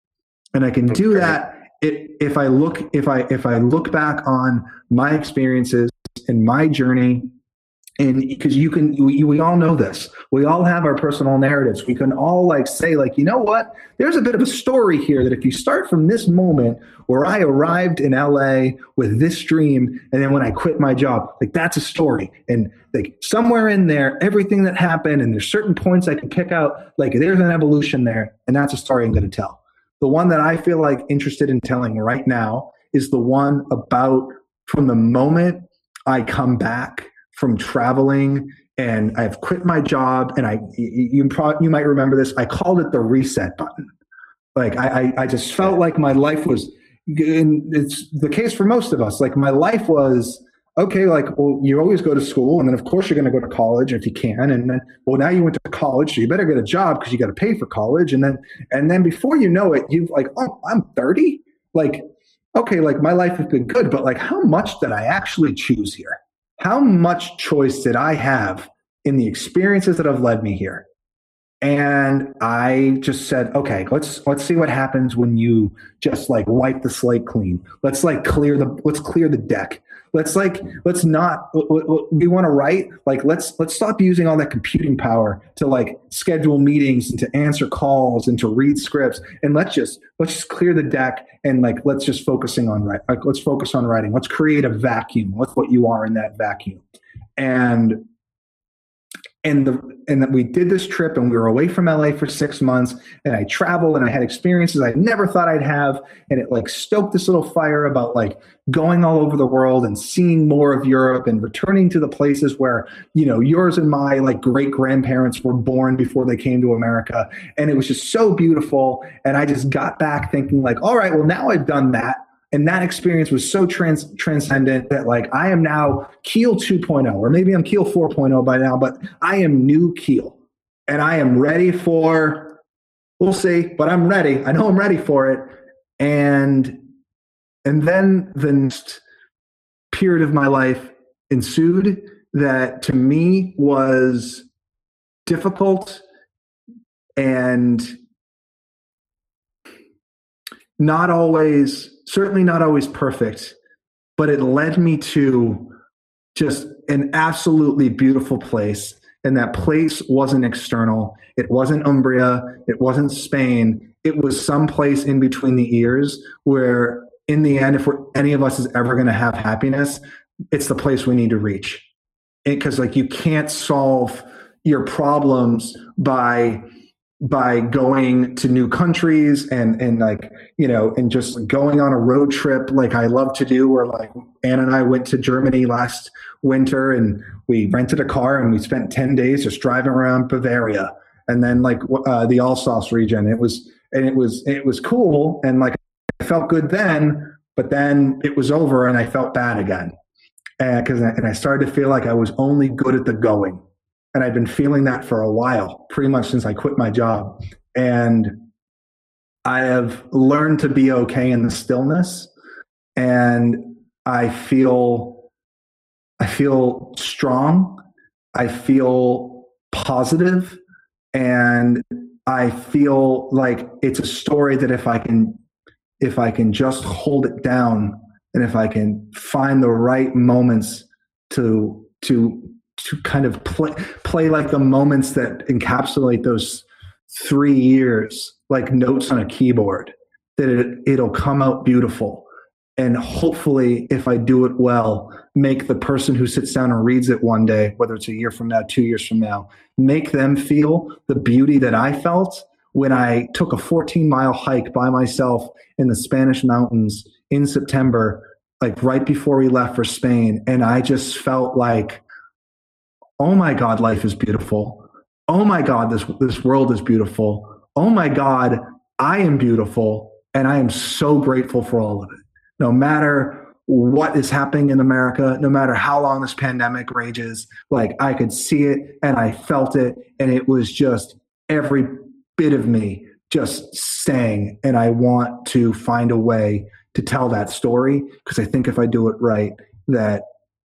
And I can do that if I look if I if I look back on my experiences and my journey and because you can we, we all know this. We all have our personal narratives. We can all like say like you know what? There's a bit of a story here that if you start from this moment where i arrived in la with this dream and then when i quit my job like that's a story. And like somewhere in there everything that happened and there's certain points i can pick out like there's an evolution there and that's a story i'm going to tell. The one that i feel like interested in telling right now is the one about from the moment i come back from traveling and I've quit my job and I you pro- you might remember this I called it the reset button. Like I I, I just felt like my life was and it's the case for most of us like my life was okay like well you always go to school and then of course you're going to go to college if you can and then well now you went to college so you better get a job because you got to pay for college and then and then before you know it you've like oh I'm 30 like okay like my life has been good but like how much did I actually choose here how much choice did I have in the experiences that have led me here? And I just said, okay, let's let's see what happens when you just like wipe the slate clean. Let's like clear the let's clear the deck. Let's like let's not uh, uh, uh, we want to write like let's let's stop using all that computing power to like schedule meetings and to answer calls and to read scripts and let's just let's just clear the deck and like let's just focusing on right like let's focus on writing. Let's create a vacuum. What's what you are in that vacuum. And and the and that we did this trip and we were away from LA for six months and I traveled and I had experiences I never thought I'd have. And it like stoked this little fire about like going all over the world and seeing more of Europe and returning to the places where you know yours and my like great grandparents were born before they came to America. And it was just so beautiful. And I just got back thinking like all right well now I've done that and that experience was so trans- transcendent that like i am now keel 2.0 or maybe i'm keel 4.0 by now but i am new keel. And i am ready for we'll see but i'm ready. I know i'm ready for it. And and then the next period of my life ensued that to me was difficult and not always certainly not always perfect, but it led me to just an absolutely beautiful place. And that place wasn't external. It wasn't Umbria. It wasn't Spain. It was some place in between the ears where, in the end, if any of us is ever going to have happiness, it's the place we need to reach. Because, like, you can't solve your problems by by going to new countries and and like you know and just going on a road trip like I love to do where like Anne and I went to Germany last winter and we rented a car and we spent 10 days just driving around Bavaria and then like uh, the Alsace region. It was and it was it was cool and like I felt good then but then it was over and I felt bad again. Because and I started to feel like I was only good at the going and I've been feeling that for a while, pretty much since I quit my job. And I have learned to be okay in the stillness. And I feel, I feel strong. I feel positive, and I feel like it's a story that if I can, if I can just hold it down, and if I can find the right moments to to to kind of play play like the moments that encapsulate those three years like notes on a keyboard that it, it'll come out beautiful. And hopefully if i do it well make the person who sits down and reads it one day whether it's a year from now two years from now make them feel the beauty that i felt when i took a 14 mile hike by myself in the spanish mountains in september like right before we left for spain. And i just felt like oh my God, life is beautiful. Oh my God, this, this world is beautiful. Oh my God, I am beautiful. And I am so grateful for all of it. No matter what is happening in America, no matter how long this pandemic rages, like I could see it and I felt it. And it was just every bit of me just saying, and I want to find a way to tell that story because I think if I do it right, that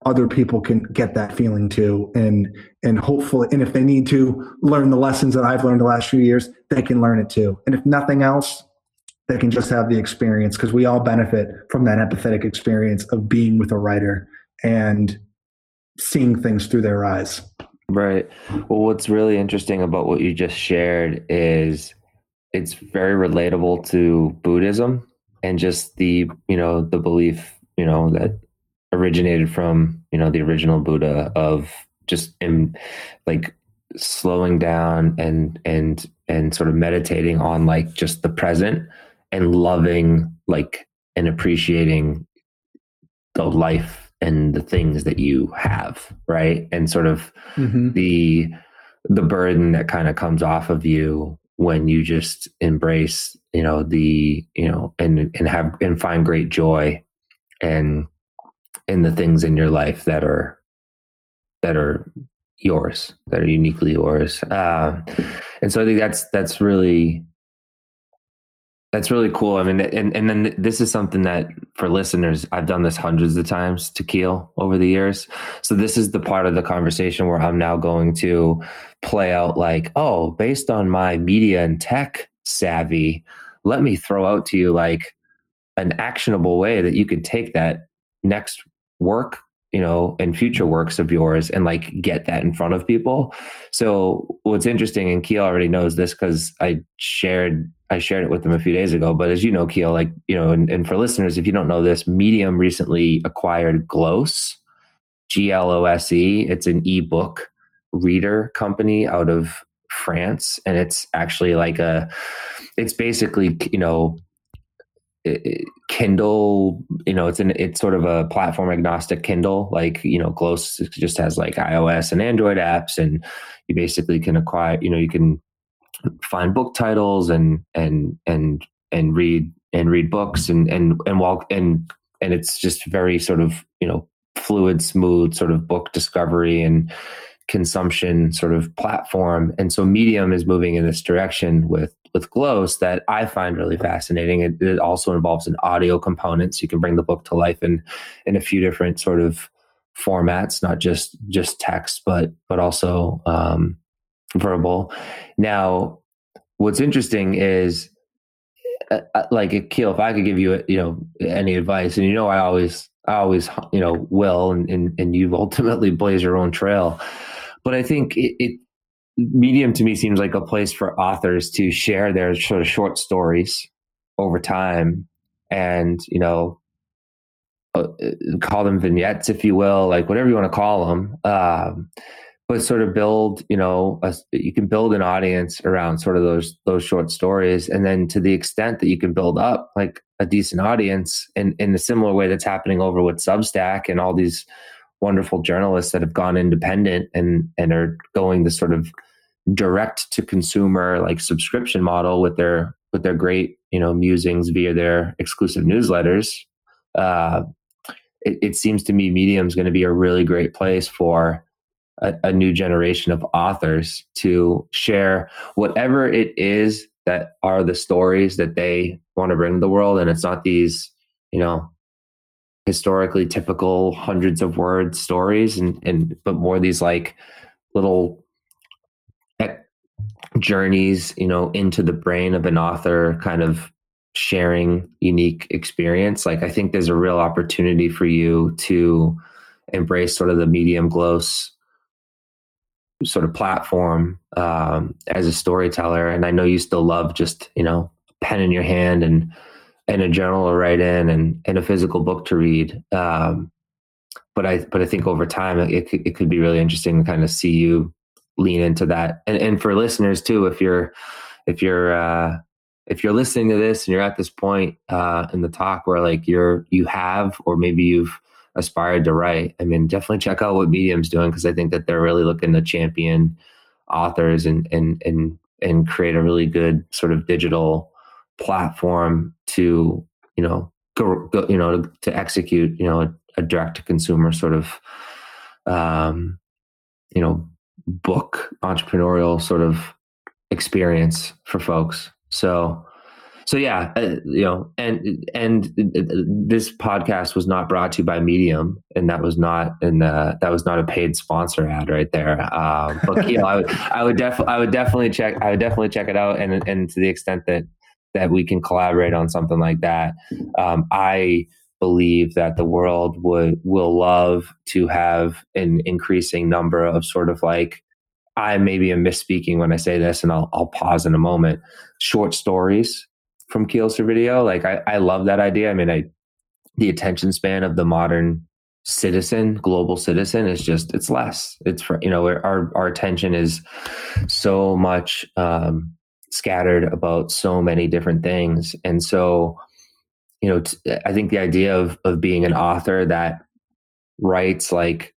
other people can get that feeling too. And and hopefully and if they need to learn the lessons that i've learned the last few years they can learn it too. And if nothing else they can just have the experience because we all benefit from that empathetic experience of being with a writer and seeing things through their eyes. Right. Well what's really interesting about what you just shared is it's very relatable to buddhism and just the you know the belief you know that originated from you know the original buddha of just in like slowing down and and and sort of meditating on like just the present and loving like and appreciating the life and the things that you have right and sort of mm-hmm. the the burden that kind of comes off of you when you just embrace you know the you know and and have and find great joy and in the things in your life that are that are yours that are uniquely yours. Uh, and so i think that's that's really that's really cool. I mean and, and then this is something that for listeners i've done this hundreds of times to keel over the years. So this is the part of the conversation where i'm now going to play out like oh based on my media and tech savvy let me throw out to you like an actionable way that you could take that next work you know and future works of yours and like get that in front of people. So what's interesting and keel already knows this because i shared i shared it with him a few days ago but as you know keel like you know and, and for listeners if you don't know this medium recently acquired glose g-l-o-s-e it's an ebook reader company out of France, and it's actually like a, it's basically you know, Kindle. You know, it's an it's sort of a platform agnostic Kindle. Like you know, Glose just has like iOS and Android apps, and you basically can acquire. You know, you can find book titles and and and and read and read books and and and walk and and it's just very sort of you know fluid, smooth sort of book discovery and consumption sort of platform. And so Medium is moving in this direction with with Glose that I find really fascinating. It, it, also involves an audio component, so you can bring the book to life in in a few different sort of formats, not just just text, but but also um, verbal. Now, what's interesting is uh, uh like Keel, if I could give you you know any advice, and you know I always I always, you know, will, and, and, and you've (laughs) ultimately blazed your own trail. But I think it, it, Medium to me seems like a place for authors to share their sort of short stories over time and, you know, uh, call them vignettes, if you will, like whatever you want to call them. Um, but sort of build you know a, you can build an audience around sort of those those short stories and then to the extent that you can build up like a decent audience in in a similar way that's happening over with substack and all these wonderful journalists that have gone independent and and are going the sort of direct to consumer like subscription model with their with their great you know musings via their exclusive newsletters. Uh, it, it seems to me medium is going to be a really great place for a, a new generation of authors to share whatever it is that are the stories that they want to bring to the world. And it's not these you know historically typical hundreds of word stories and and but more these like little journeys you know into the brain of an author kind of sharing unique experience like i think there's a real opportunity for you to embrace sort of the medium Glose sort of platform um, as a storyteller. And I know you still love just you know pen in your hand and and a journal to write in and and a physical book to read. Um, but I but I think over time it it could be really interesting to kind of see you lean into that. And and for listeners too, if you're if you're uh, if you're listening to this and you're at this point uh, in the talk where like you're you have or maybe you've aspired to write, I mean, definitely check out what Medium's doing because I think that they're really looking to champion authors and and and and create a really good sort of digital platform to you know go, go you know to, to, execute you know a, a direct to consumer sort of um, you know book entrepreneurial sort of experience for folks. So so yeah, uh, you know, and and this podcast was not brought to you by Medium, and that was not and uh, that was not a paid sponsor ad right there. Um, but you know, I would I would definitely I would definitely check I would definitely check it out, and and to the extent that that we can collaborate on something like that, um, I believe that the world would will love to have an increasing number of sort of like I maybe am misspeaking when I say this, and I'll, I'll pause in a moment. Short stories from Keel Servideo. Like I, I love that idea. I mean, I the attention span of the modern citizen, global citizen, is just it's less. It's for you know our our attention is so much um, scattered about so many different things, and so you know t- I think the idea of of being an author that writes like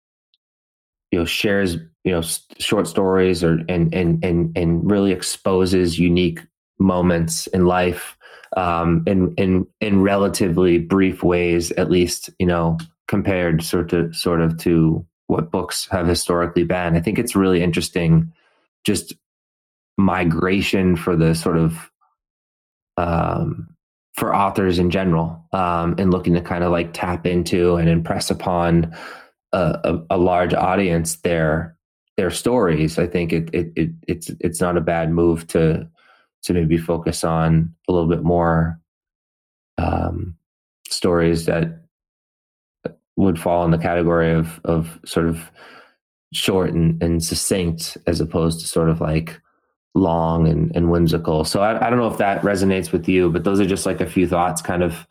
you know shares you know short stories or and and and and really exposes unique moments in life um, in in in relatively brief ways, at least you know compared sort of sort of to what books have historically been. I think it's really interesting, just migration for the sort of um, for authors in general, um, and looking to kind of like tap into and impress upon a, a, a large audience their their stories. I think it, it, it it's it's not a bad move to to maybe focus on a little bit more um, stories that would fall in the category of of sort of short and, and succinct as opposed to sort of like long and, and whimsical. So I, I don't know if that resonates with you, but those are just like a few thoughts kind of,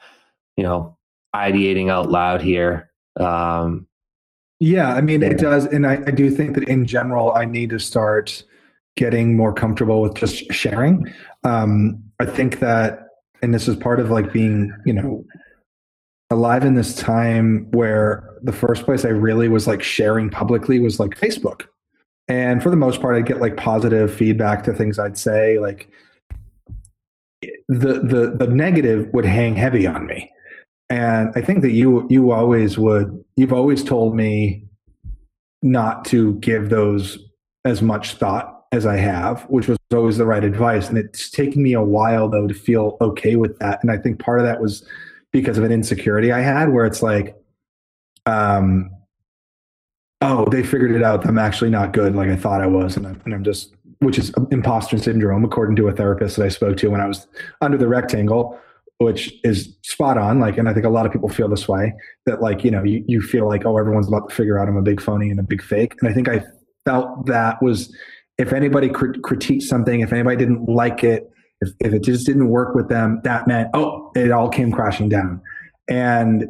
you know, ideating out loud here. Um, Yeah, I mean, it does. And I, I do think that in general, I need to start getting more comfortable with just sharing. Um, I think that, and this is part of like being, you know, alive in this time where the first place I really was like sharing publicly was like Facebook. And for the most part, I'd get like positive feedback to things I'd say. Like the the the negative would hang heavy on me. And I think that you you always would you've always told me not to give those as much thought as I have, which was always the right advice. And it's taken me a while though to feel okay with that. And I think part of that was because of an insecurity I had where it's like, um, oh, they figured it out. I'm actually not good like I thought I was. And I'm, and I'm just, which is imposter syndrome, according to a therapist that I spoke to when I was under the rectangle, which is spot on. Like, and I think a lot of people feel this way that like, you know, you, you feel like, oh, everyone's about to figure out I'm a big phony and a big fake. And I think I felt that was, if anybody crit- critiqued something, if anybody didn't like it, if, if it just didn't work with them, that meant, oh, it all came crashing down. And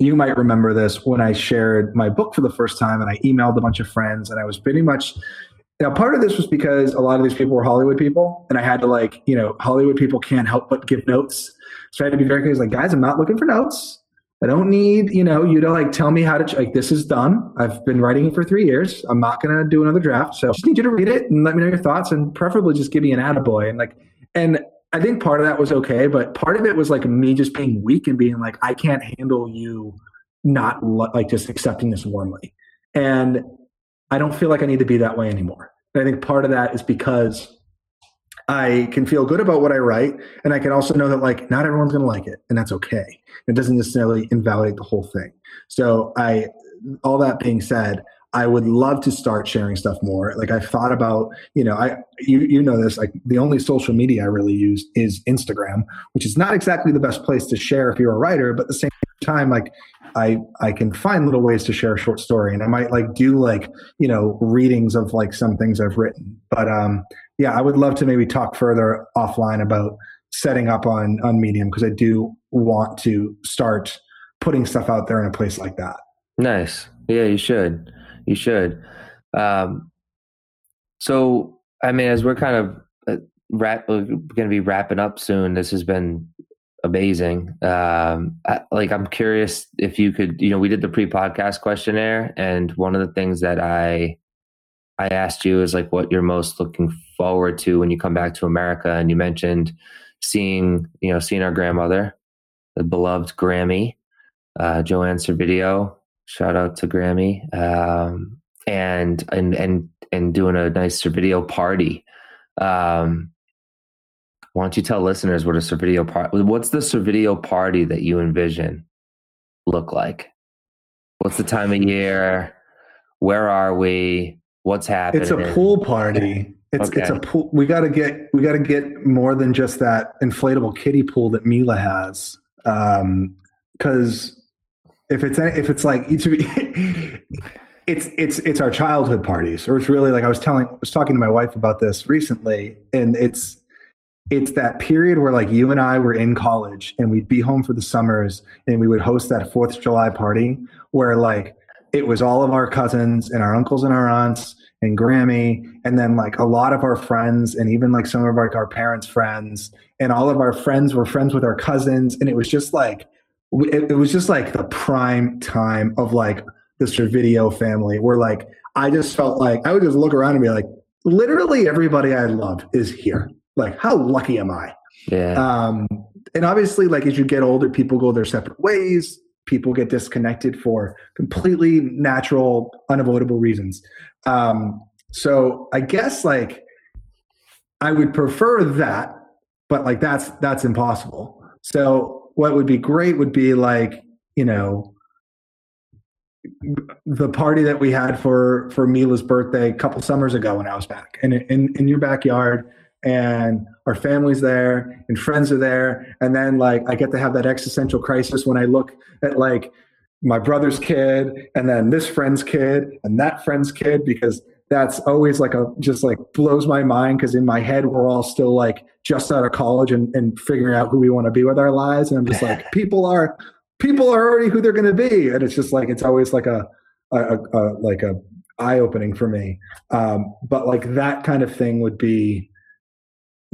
you might remember this when I shared my book for the first time and I emailed a bunch of friends and I was pretty much now part of this was because a lot of these people were Hollywood people and I had to like, you know, Hollywood people can't help but give notes. So I had to be very clear, like, guys, I'm not looking for notes. I don't need, you know, you to like tell me how to like this is done. I've been writing it for three years. I'm not gonna do another draft. So I just need you to read it and let me know your thoughts and preferably just give me an attaboy. And like and I think part of that was okay, but part of it was like me just being weak and being like, I can't handle you not like just accepting this warmly. And I don't feel like I need to be that way anymore. And I think part of that is because I can feel good about what I write, and I can also know that like not everyone's going to like it, and that's okay. It doesn't necessarily invalidate the whole thing. So I, all that being said, I would love to start sharing stuff more. Like I've thought about, you know, I you you know this, like the only social media I really use is Instagram, which is not exactly the best place to share if you're a writer, but at the same time, like I I can find little ways to share a short story. And I might like do like, you know, readings of like some things I've written. But um yeah, I would love to maybe talk further offline about setting up on on Medium because I do want to start putting stuff out there in a place like that. Nice. Yeah, you should. You should. Um, so, I mean, as we're kind of uh, wrap, uh, going to be wrapping up soon, this has been amazing. Um, I, like, I'm curious if you could, you know, we did the pre-podcast questionnaire, and one of the things that I I asked you is like what you're most looking forward to when you come back to America, and you mentioned seeing, you know, seeing our grandmother, the beloved Grammy, uh, Joanne Servideo, Shout out to Grammy. Um, and and and and doing a nice video party. Um, why don't you tell listeners what a Servideo party? What's the Servideo party that you envision look like? What's the time of year? Where are we? What's happening? It's a pool party. It's okay. it's a pool. We got to get we got to get more than just that inflatable kiddie pool that Mila has. Um, because if it's if it's like it's it's it's it's our childhood parties or it's really like i was telling I was talking to my wife about this recently and it's it's that period where like you and i were in college and we'd be home for the summers and we would host that fourth of july party where like it was all of our cousins and our uncles and our aunts and grammy and then like a lot of our friends and even like some of like our parents friends and all of our friends were friends with our cousins and it was just like it, it was just like the prime time of like the video family where like I just felt like I would just look around and be like, literally everybody I love is here. Like, how lucky am I? Yeah. Um, and obviously, like as you get older, people go their separate ways. People get disconnected for completely natural, unavoidable reasons. Um, so I guess like I would prefer that, but like that's that's impossible. So what would be great would be like you know the party that we had for for Mila's birthday a couple summers ago when I was back and in, in your backyard and our family's there and friends are there and then like I get to have that existential crisis when I look at like my brother's kid and then this friend's kid and that friend's kid because that's always like a just like blows my mind because in my head we're all still like just out of college and, and figuring out who we want to be with our lives and i'm just like (laughs) people are people are already who they're going to be and it's just like it's always like a a, a, a like a eye opening for me. Um, but like that kind of thing would be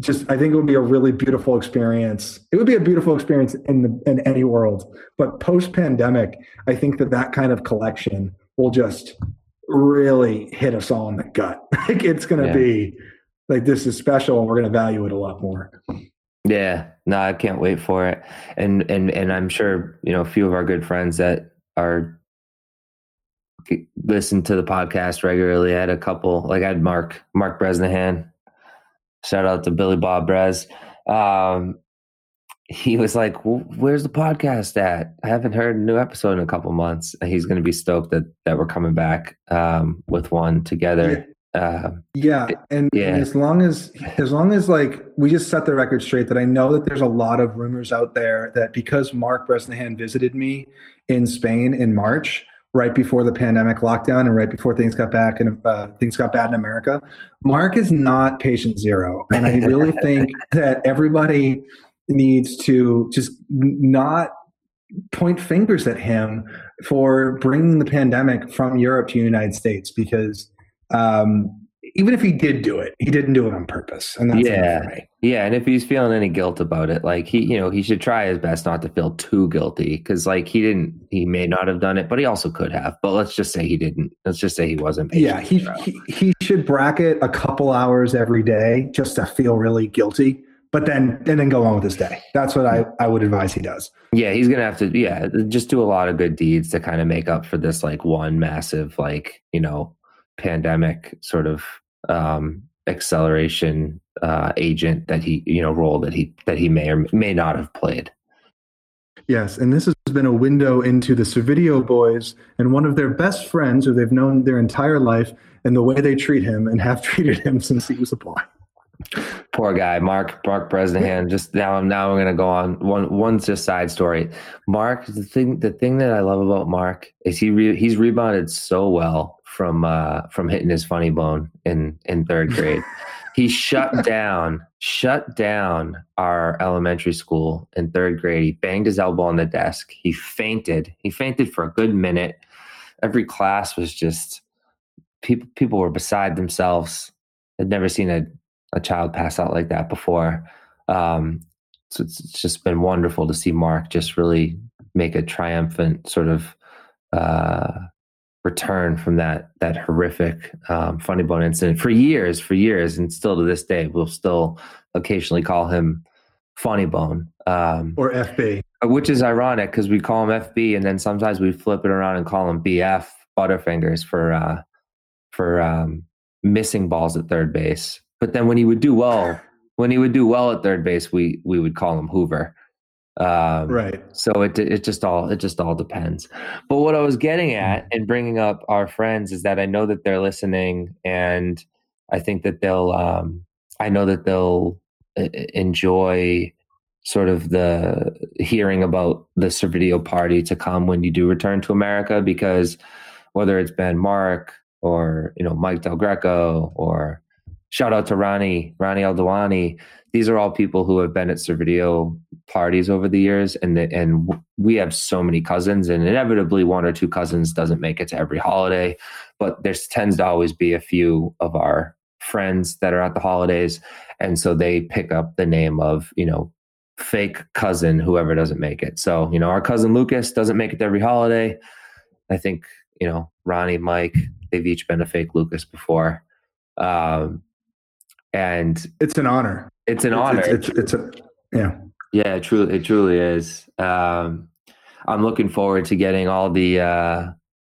just I think it would be a really beautiful experience. It would be a beautiful experience in the in any world. But post pandemic, I think that that kind of collection will just really hit us all in the gut. (laughs) like it's going to yeah. be like this is special, and we're going to value it a lot more. Yeah, no, I can't wait for it. And and and I'm sure you know a few of our good friends that are listen to the podcast regularly. I had a couple, like I had Mark Mark Bresnahan Shout out to Billy Bob Brez. Um, he was like, well, "Where's the podcast at? I haven't heard a new episode in a couple months." And he's going to be stoked that that we're coming back um, with one together. Yeah. Uh, yeah. And, yeah. and as long as as long as like we just set the record straight that I know that there's a lot of rumors out there that because Mark Bresnahan visited me in Spain in March, right before the pandemic lockdown and right before things got back and uh, things got bad in America. Mark is not patient zero, and I really (laughs) think that everybody needs to just not point fingers at him for bringing the pandemic from Europe to the United States because um, even if he did do it, he didn't do it on purpose. And that's yeah, yeah. And if he's feeling any guilt about it, like he, you know, he should try his best not to feel too guilty because, like, he didn't, he may not have done it, but he also could have. But let's just say he didn't. Let's just say he wasn't. Yeah, he, he he should bracket a couple hours every day just to feel really guilty. But then and then go on with his day. That's what I, I would advise he does. Yeah, he's gonna have to yeah, just do a lot of good deeds to kind of make up for this like one massive like, you know, pandemic sort of um, acceleration uh, agent that he you know role that he that he may or may not have played. Yes, and this has been a window into the Servideo boys and one of their best friends who they've known their entire life and the way they treat him and have (laughs) treated him since he was a boy. Poor guy, Mark Mark Bresnahan. Just now, now I'm going to go on one. One's just side story. Mark, the thing, the thing that I love about Mark is he re, he's rebounded so well from uh, from hitting his funny bone in in third grade. (laughs) he shut down shut down our elementary school in third grade. He banged his elbow on the desk. He fainted. He fainted for a good minute. Every class was just people. People were beside themselves. I'd never seen a a child pass out like that before. Um, so it's, it's, just been wonderful to see Mark just really make a triumphant sort of uh, return from that that horrific um, funny bone incident for years, for years, and still to this day, we'll still occasionally call him funny bone um, or FB, which is ironic because we call him FB, and then sometimes we flip it around and call him BF Butterfingers for uh, for um, missing balls at third base. But then when he would do well, when he would do well at third base, we we would call him Hoover. Um, right. So it it just all it just all depends. But what I was getting mm. at and bringing up our friends is that I know that they're listening, and I think that they'll. Um, I know that they'll uh, enjoy sort of the hearing about the Servideo party to come when you do return to America because whether it's been Mark or you know Mike Del Greco or shout out to Ronnie, Ronnie Aldawani. These are all people who have been at Servideo parties over the years, and the, and we have so many cousins, and inevitably one or two cousins doesn't make it to every holiday, but there tends to always be a few of our friends that are at the holidays, and so they pick up the name of you know fake cousin whoever doesn't make it. So you know our cousin Lucas doesn't make it to every holiday. I think you know Ronnie, Mike, they've each been a fake Lucas before. Um, and it's an honor. It's an honor. It's, it's, it's, a yeah. Yeah, it truly, it truly is. Um, I'm looking forward to getting all the uh,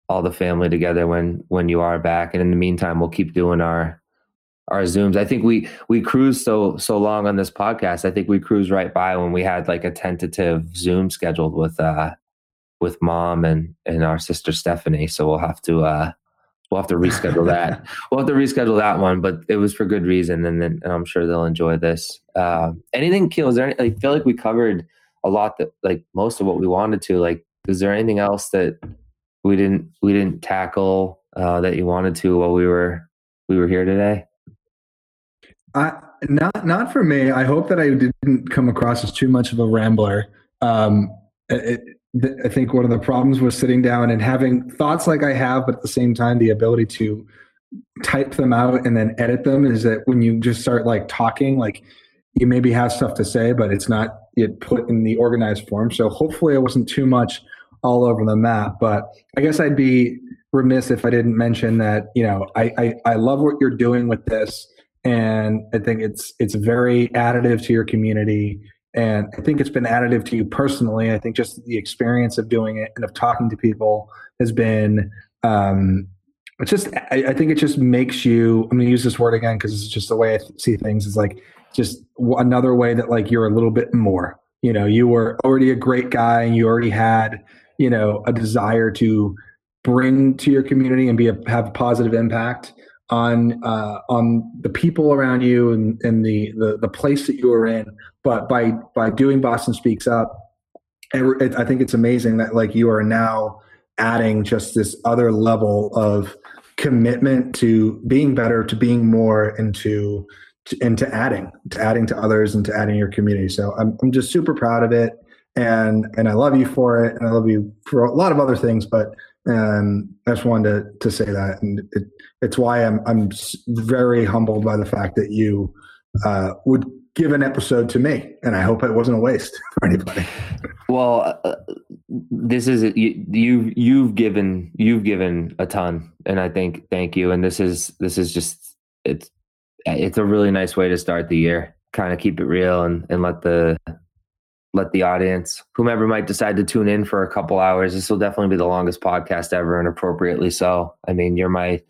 all the family together when when you are back. And in the meantime, we'll keep doing our our zooms. I think we we cruised so so long on this podcast. I think we cruised right by when we had like a tentative Zoom scheduled with uh with mom and and our sister Stephanie. So we'll have to uh we'll have to reschedule that. (laughs) we'll have to reschedule that one, but it was for good reason, and then and I'm sure they'll enjoy this. Uh, anything, Keel? Is there? Any, I feel like we covered a lot that, like most of what we wanted to. Like, is there anything else that we didn't we didn't tackle uh, that you wanted to while we were we were here today? I not not for me. I hope that I didn't come across as too much of a rambler. Um, it, I think one of the problems was sitting down and having thoughts like I have, but at the same time, the ability to type them out and then edit them is that when you just start like talking, like you maybe have stuff to say, but it's not yet put in the organized form. So hopefully, it wasn't too much all over the map. But I guess I'd be remiss if I didn't mention that you know I I, I love what you're doing with this, and I think it's it's very additive to your community. And I think it's been additive to you personally. I think just the experience of doing it and of talking to people has been um, it's just I, I, think it just makes you i'm going to use this word again because it's just the way i see things is like just another way that like you're a little bit more you know you were already a great guy and you already had you know a desire to bring to your community and be a, have a positive impact on uh, on the people around you and, and the, the the place that you are in but by by doing boston speaks up i think it's amazing that like you are now adding just this other level of commitment to being better, to being more, and to, adding, to adding to others, and to adding your community. So I'm I'm just super proud of it, and and I love you for it, and I love you for a lot of other things, but um, I just wanted to to say that, and it, it's why I'm I'm very humbled by the fact that you uh, would give an episode to me, and I hope it wasn't a waste (laughs) for anybody. Well, uh, this is you, you you've given you've given a ton, and I think thank you. And this is this is just it's it's a really nice way to start the year. Kind of keep it real and and let the let the audience, whomever might decide to tune in for a couple hours, this will definitely be the longest podcast ever, and appropriately so. I mean, you're my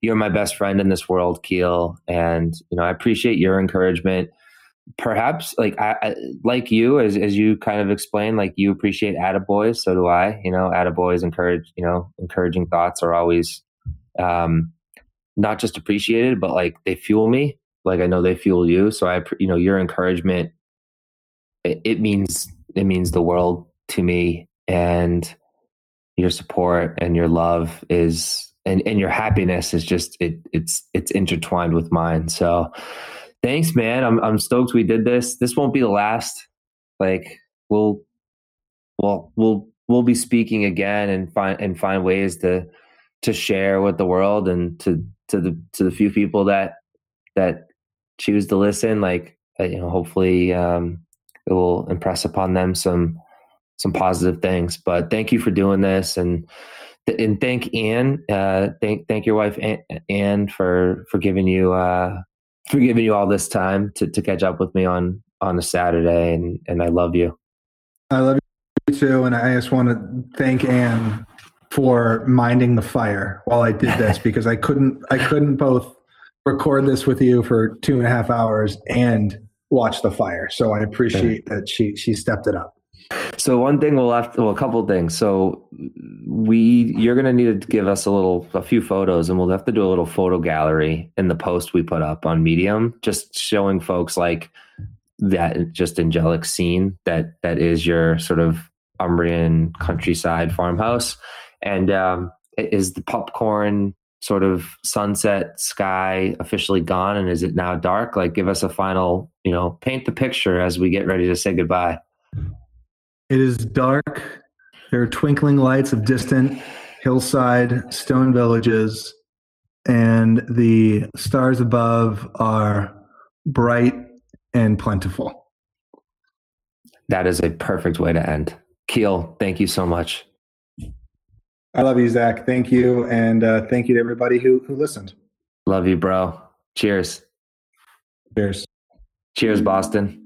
you're my best friend in this world, Keel, and you know I appreciate your encouragement perhaps like I, I, like you as as you kind of explained like you appreciate attaboys so do i you know? Attaboys encourage you know encouraging thoughts are always um not just appreciated but like they fuel me. Like i know they fuel you so i you know your encouragement it, it means it means the world to me and your support and your love is and and your happiness is just it it's it's intertwined with mine. So thanks, man. I'm I'm stoked we did this. This won't be the last. Like we'll well we'll we'll be speaking again and find and find ways to to share with the world and to to the to the few people that that choose to listen. Like uh, you know, hopefully um, it will impress upon them some some positive things. But thank you for doing this and and thank Anne, uh, thank thank your wife Anne for for giving you uh, for giving you all this time to, to catch up with me on on a Saturday, and and I love you. I love you too, and I just want to thank Anne for minding the fire while I did this (laughs) because I couldn't I couldn't both record this with you for two and a half hours and watch the fire. So I appreciate that she she stepped it up. So one thing we'll have to, well, a couple things. So we, you're going to need to give us a little, a few photos and we'll have to do a little photo gallery in the post we put up on Medium, just showing folks like that just angelic scene that, that is your sort of Umbrian countryside farmhouse. And, um, is the popcorn sort of sunset sky officially gone and is it now dark? Like give us a final, you know, paint the picture as we get ready to say goodbye. It is dark. There are twinkling lights of distant hillside stone villages, and the stars above are bright and plentiful. That is a perfect way to end. Keel, thank you so much. I love you, Zach. Thank you. And uh, thank you to everybody who, who listened. Love you, bro. Cheers. Cheers. Cheers, Boston.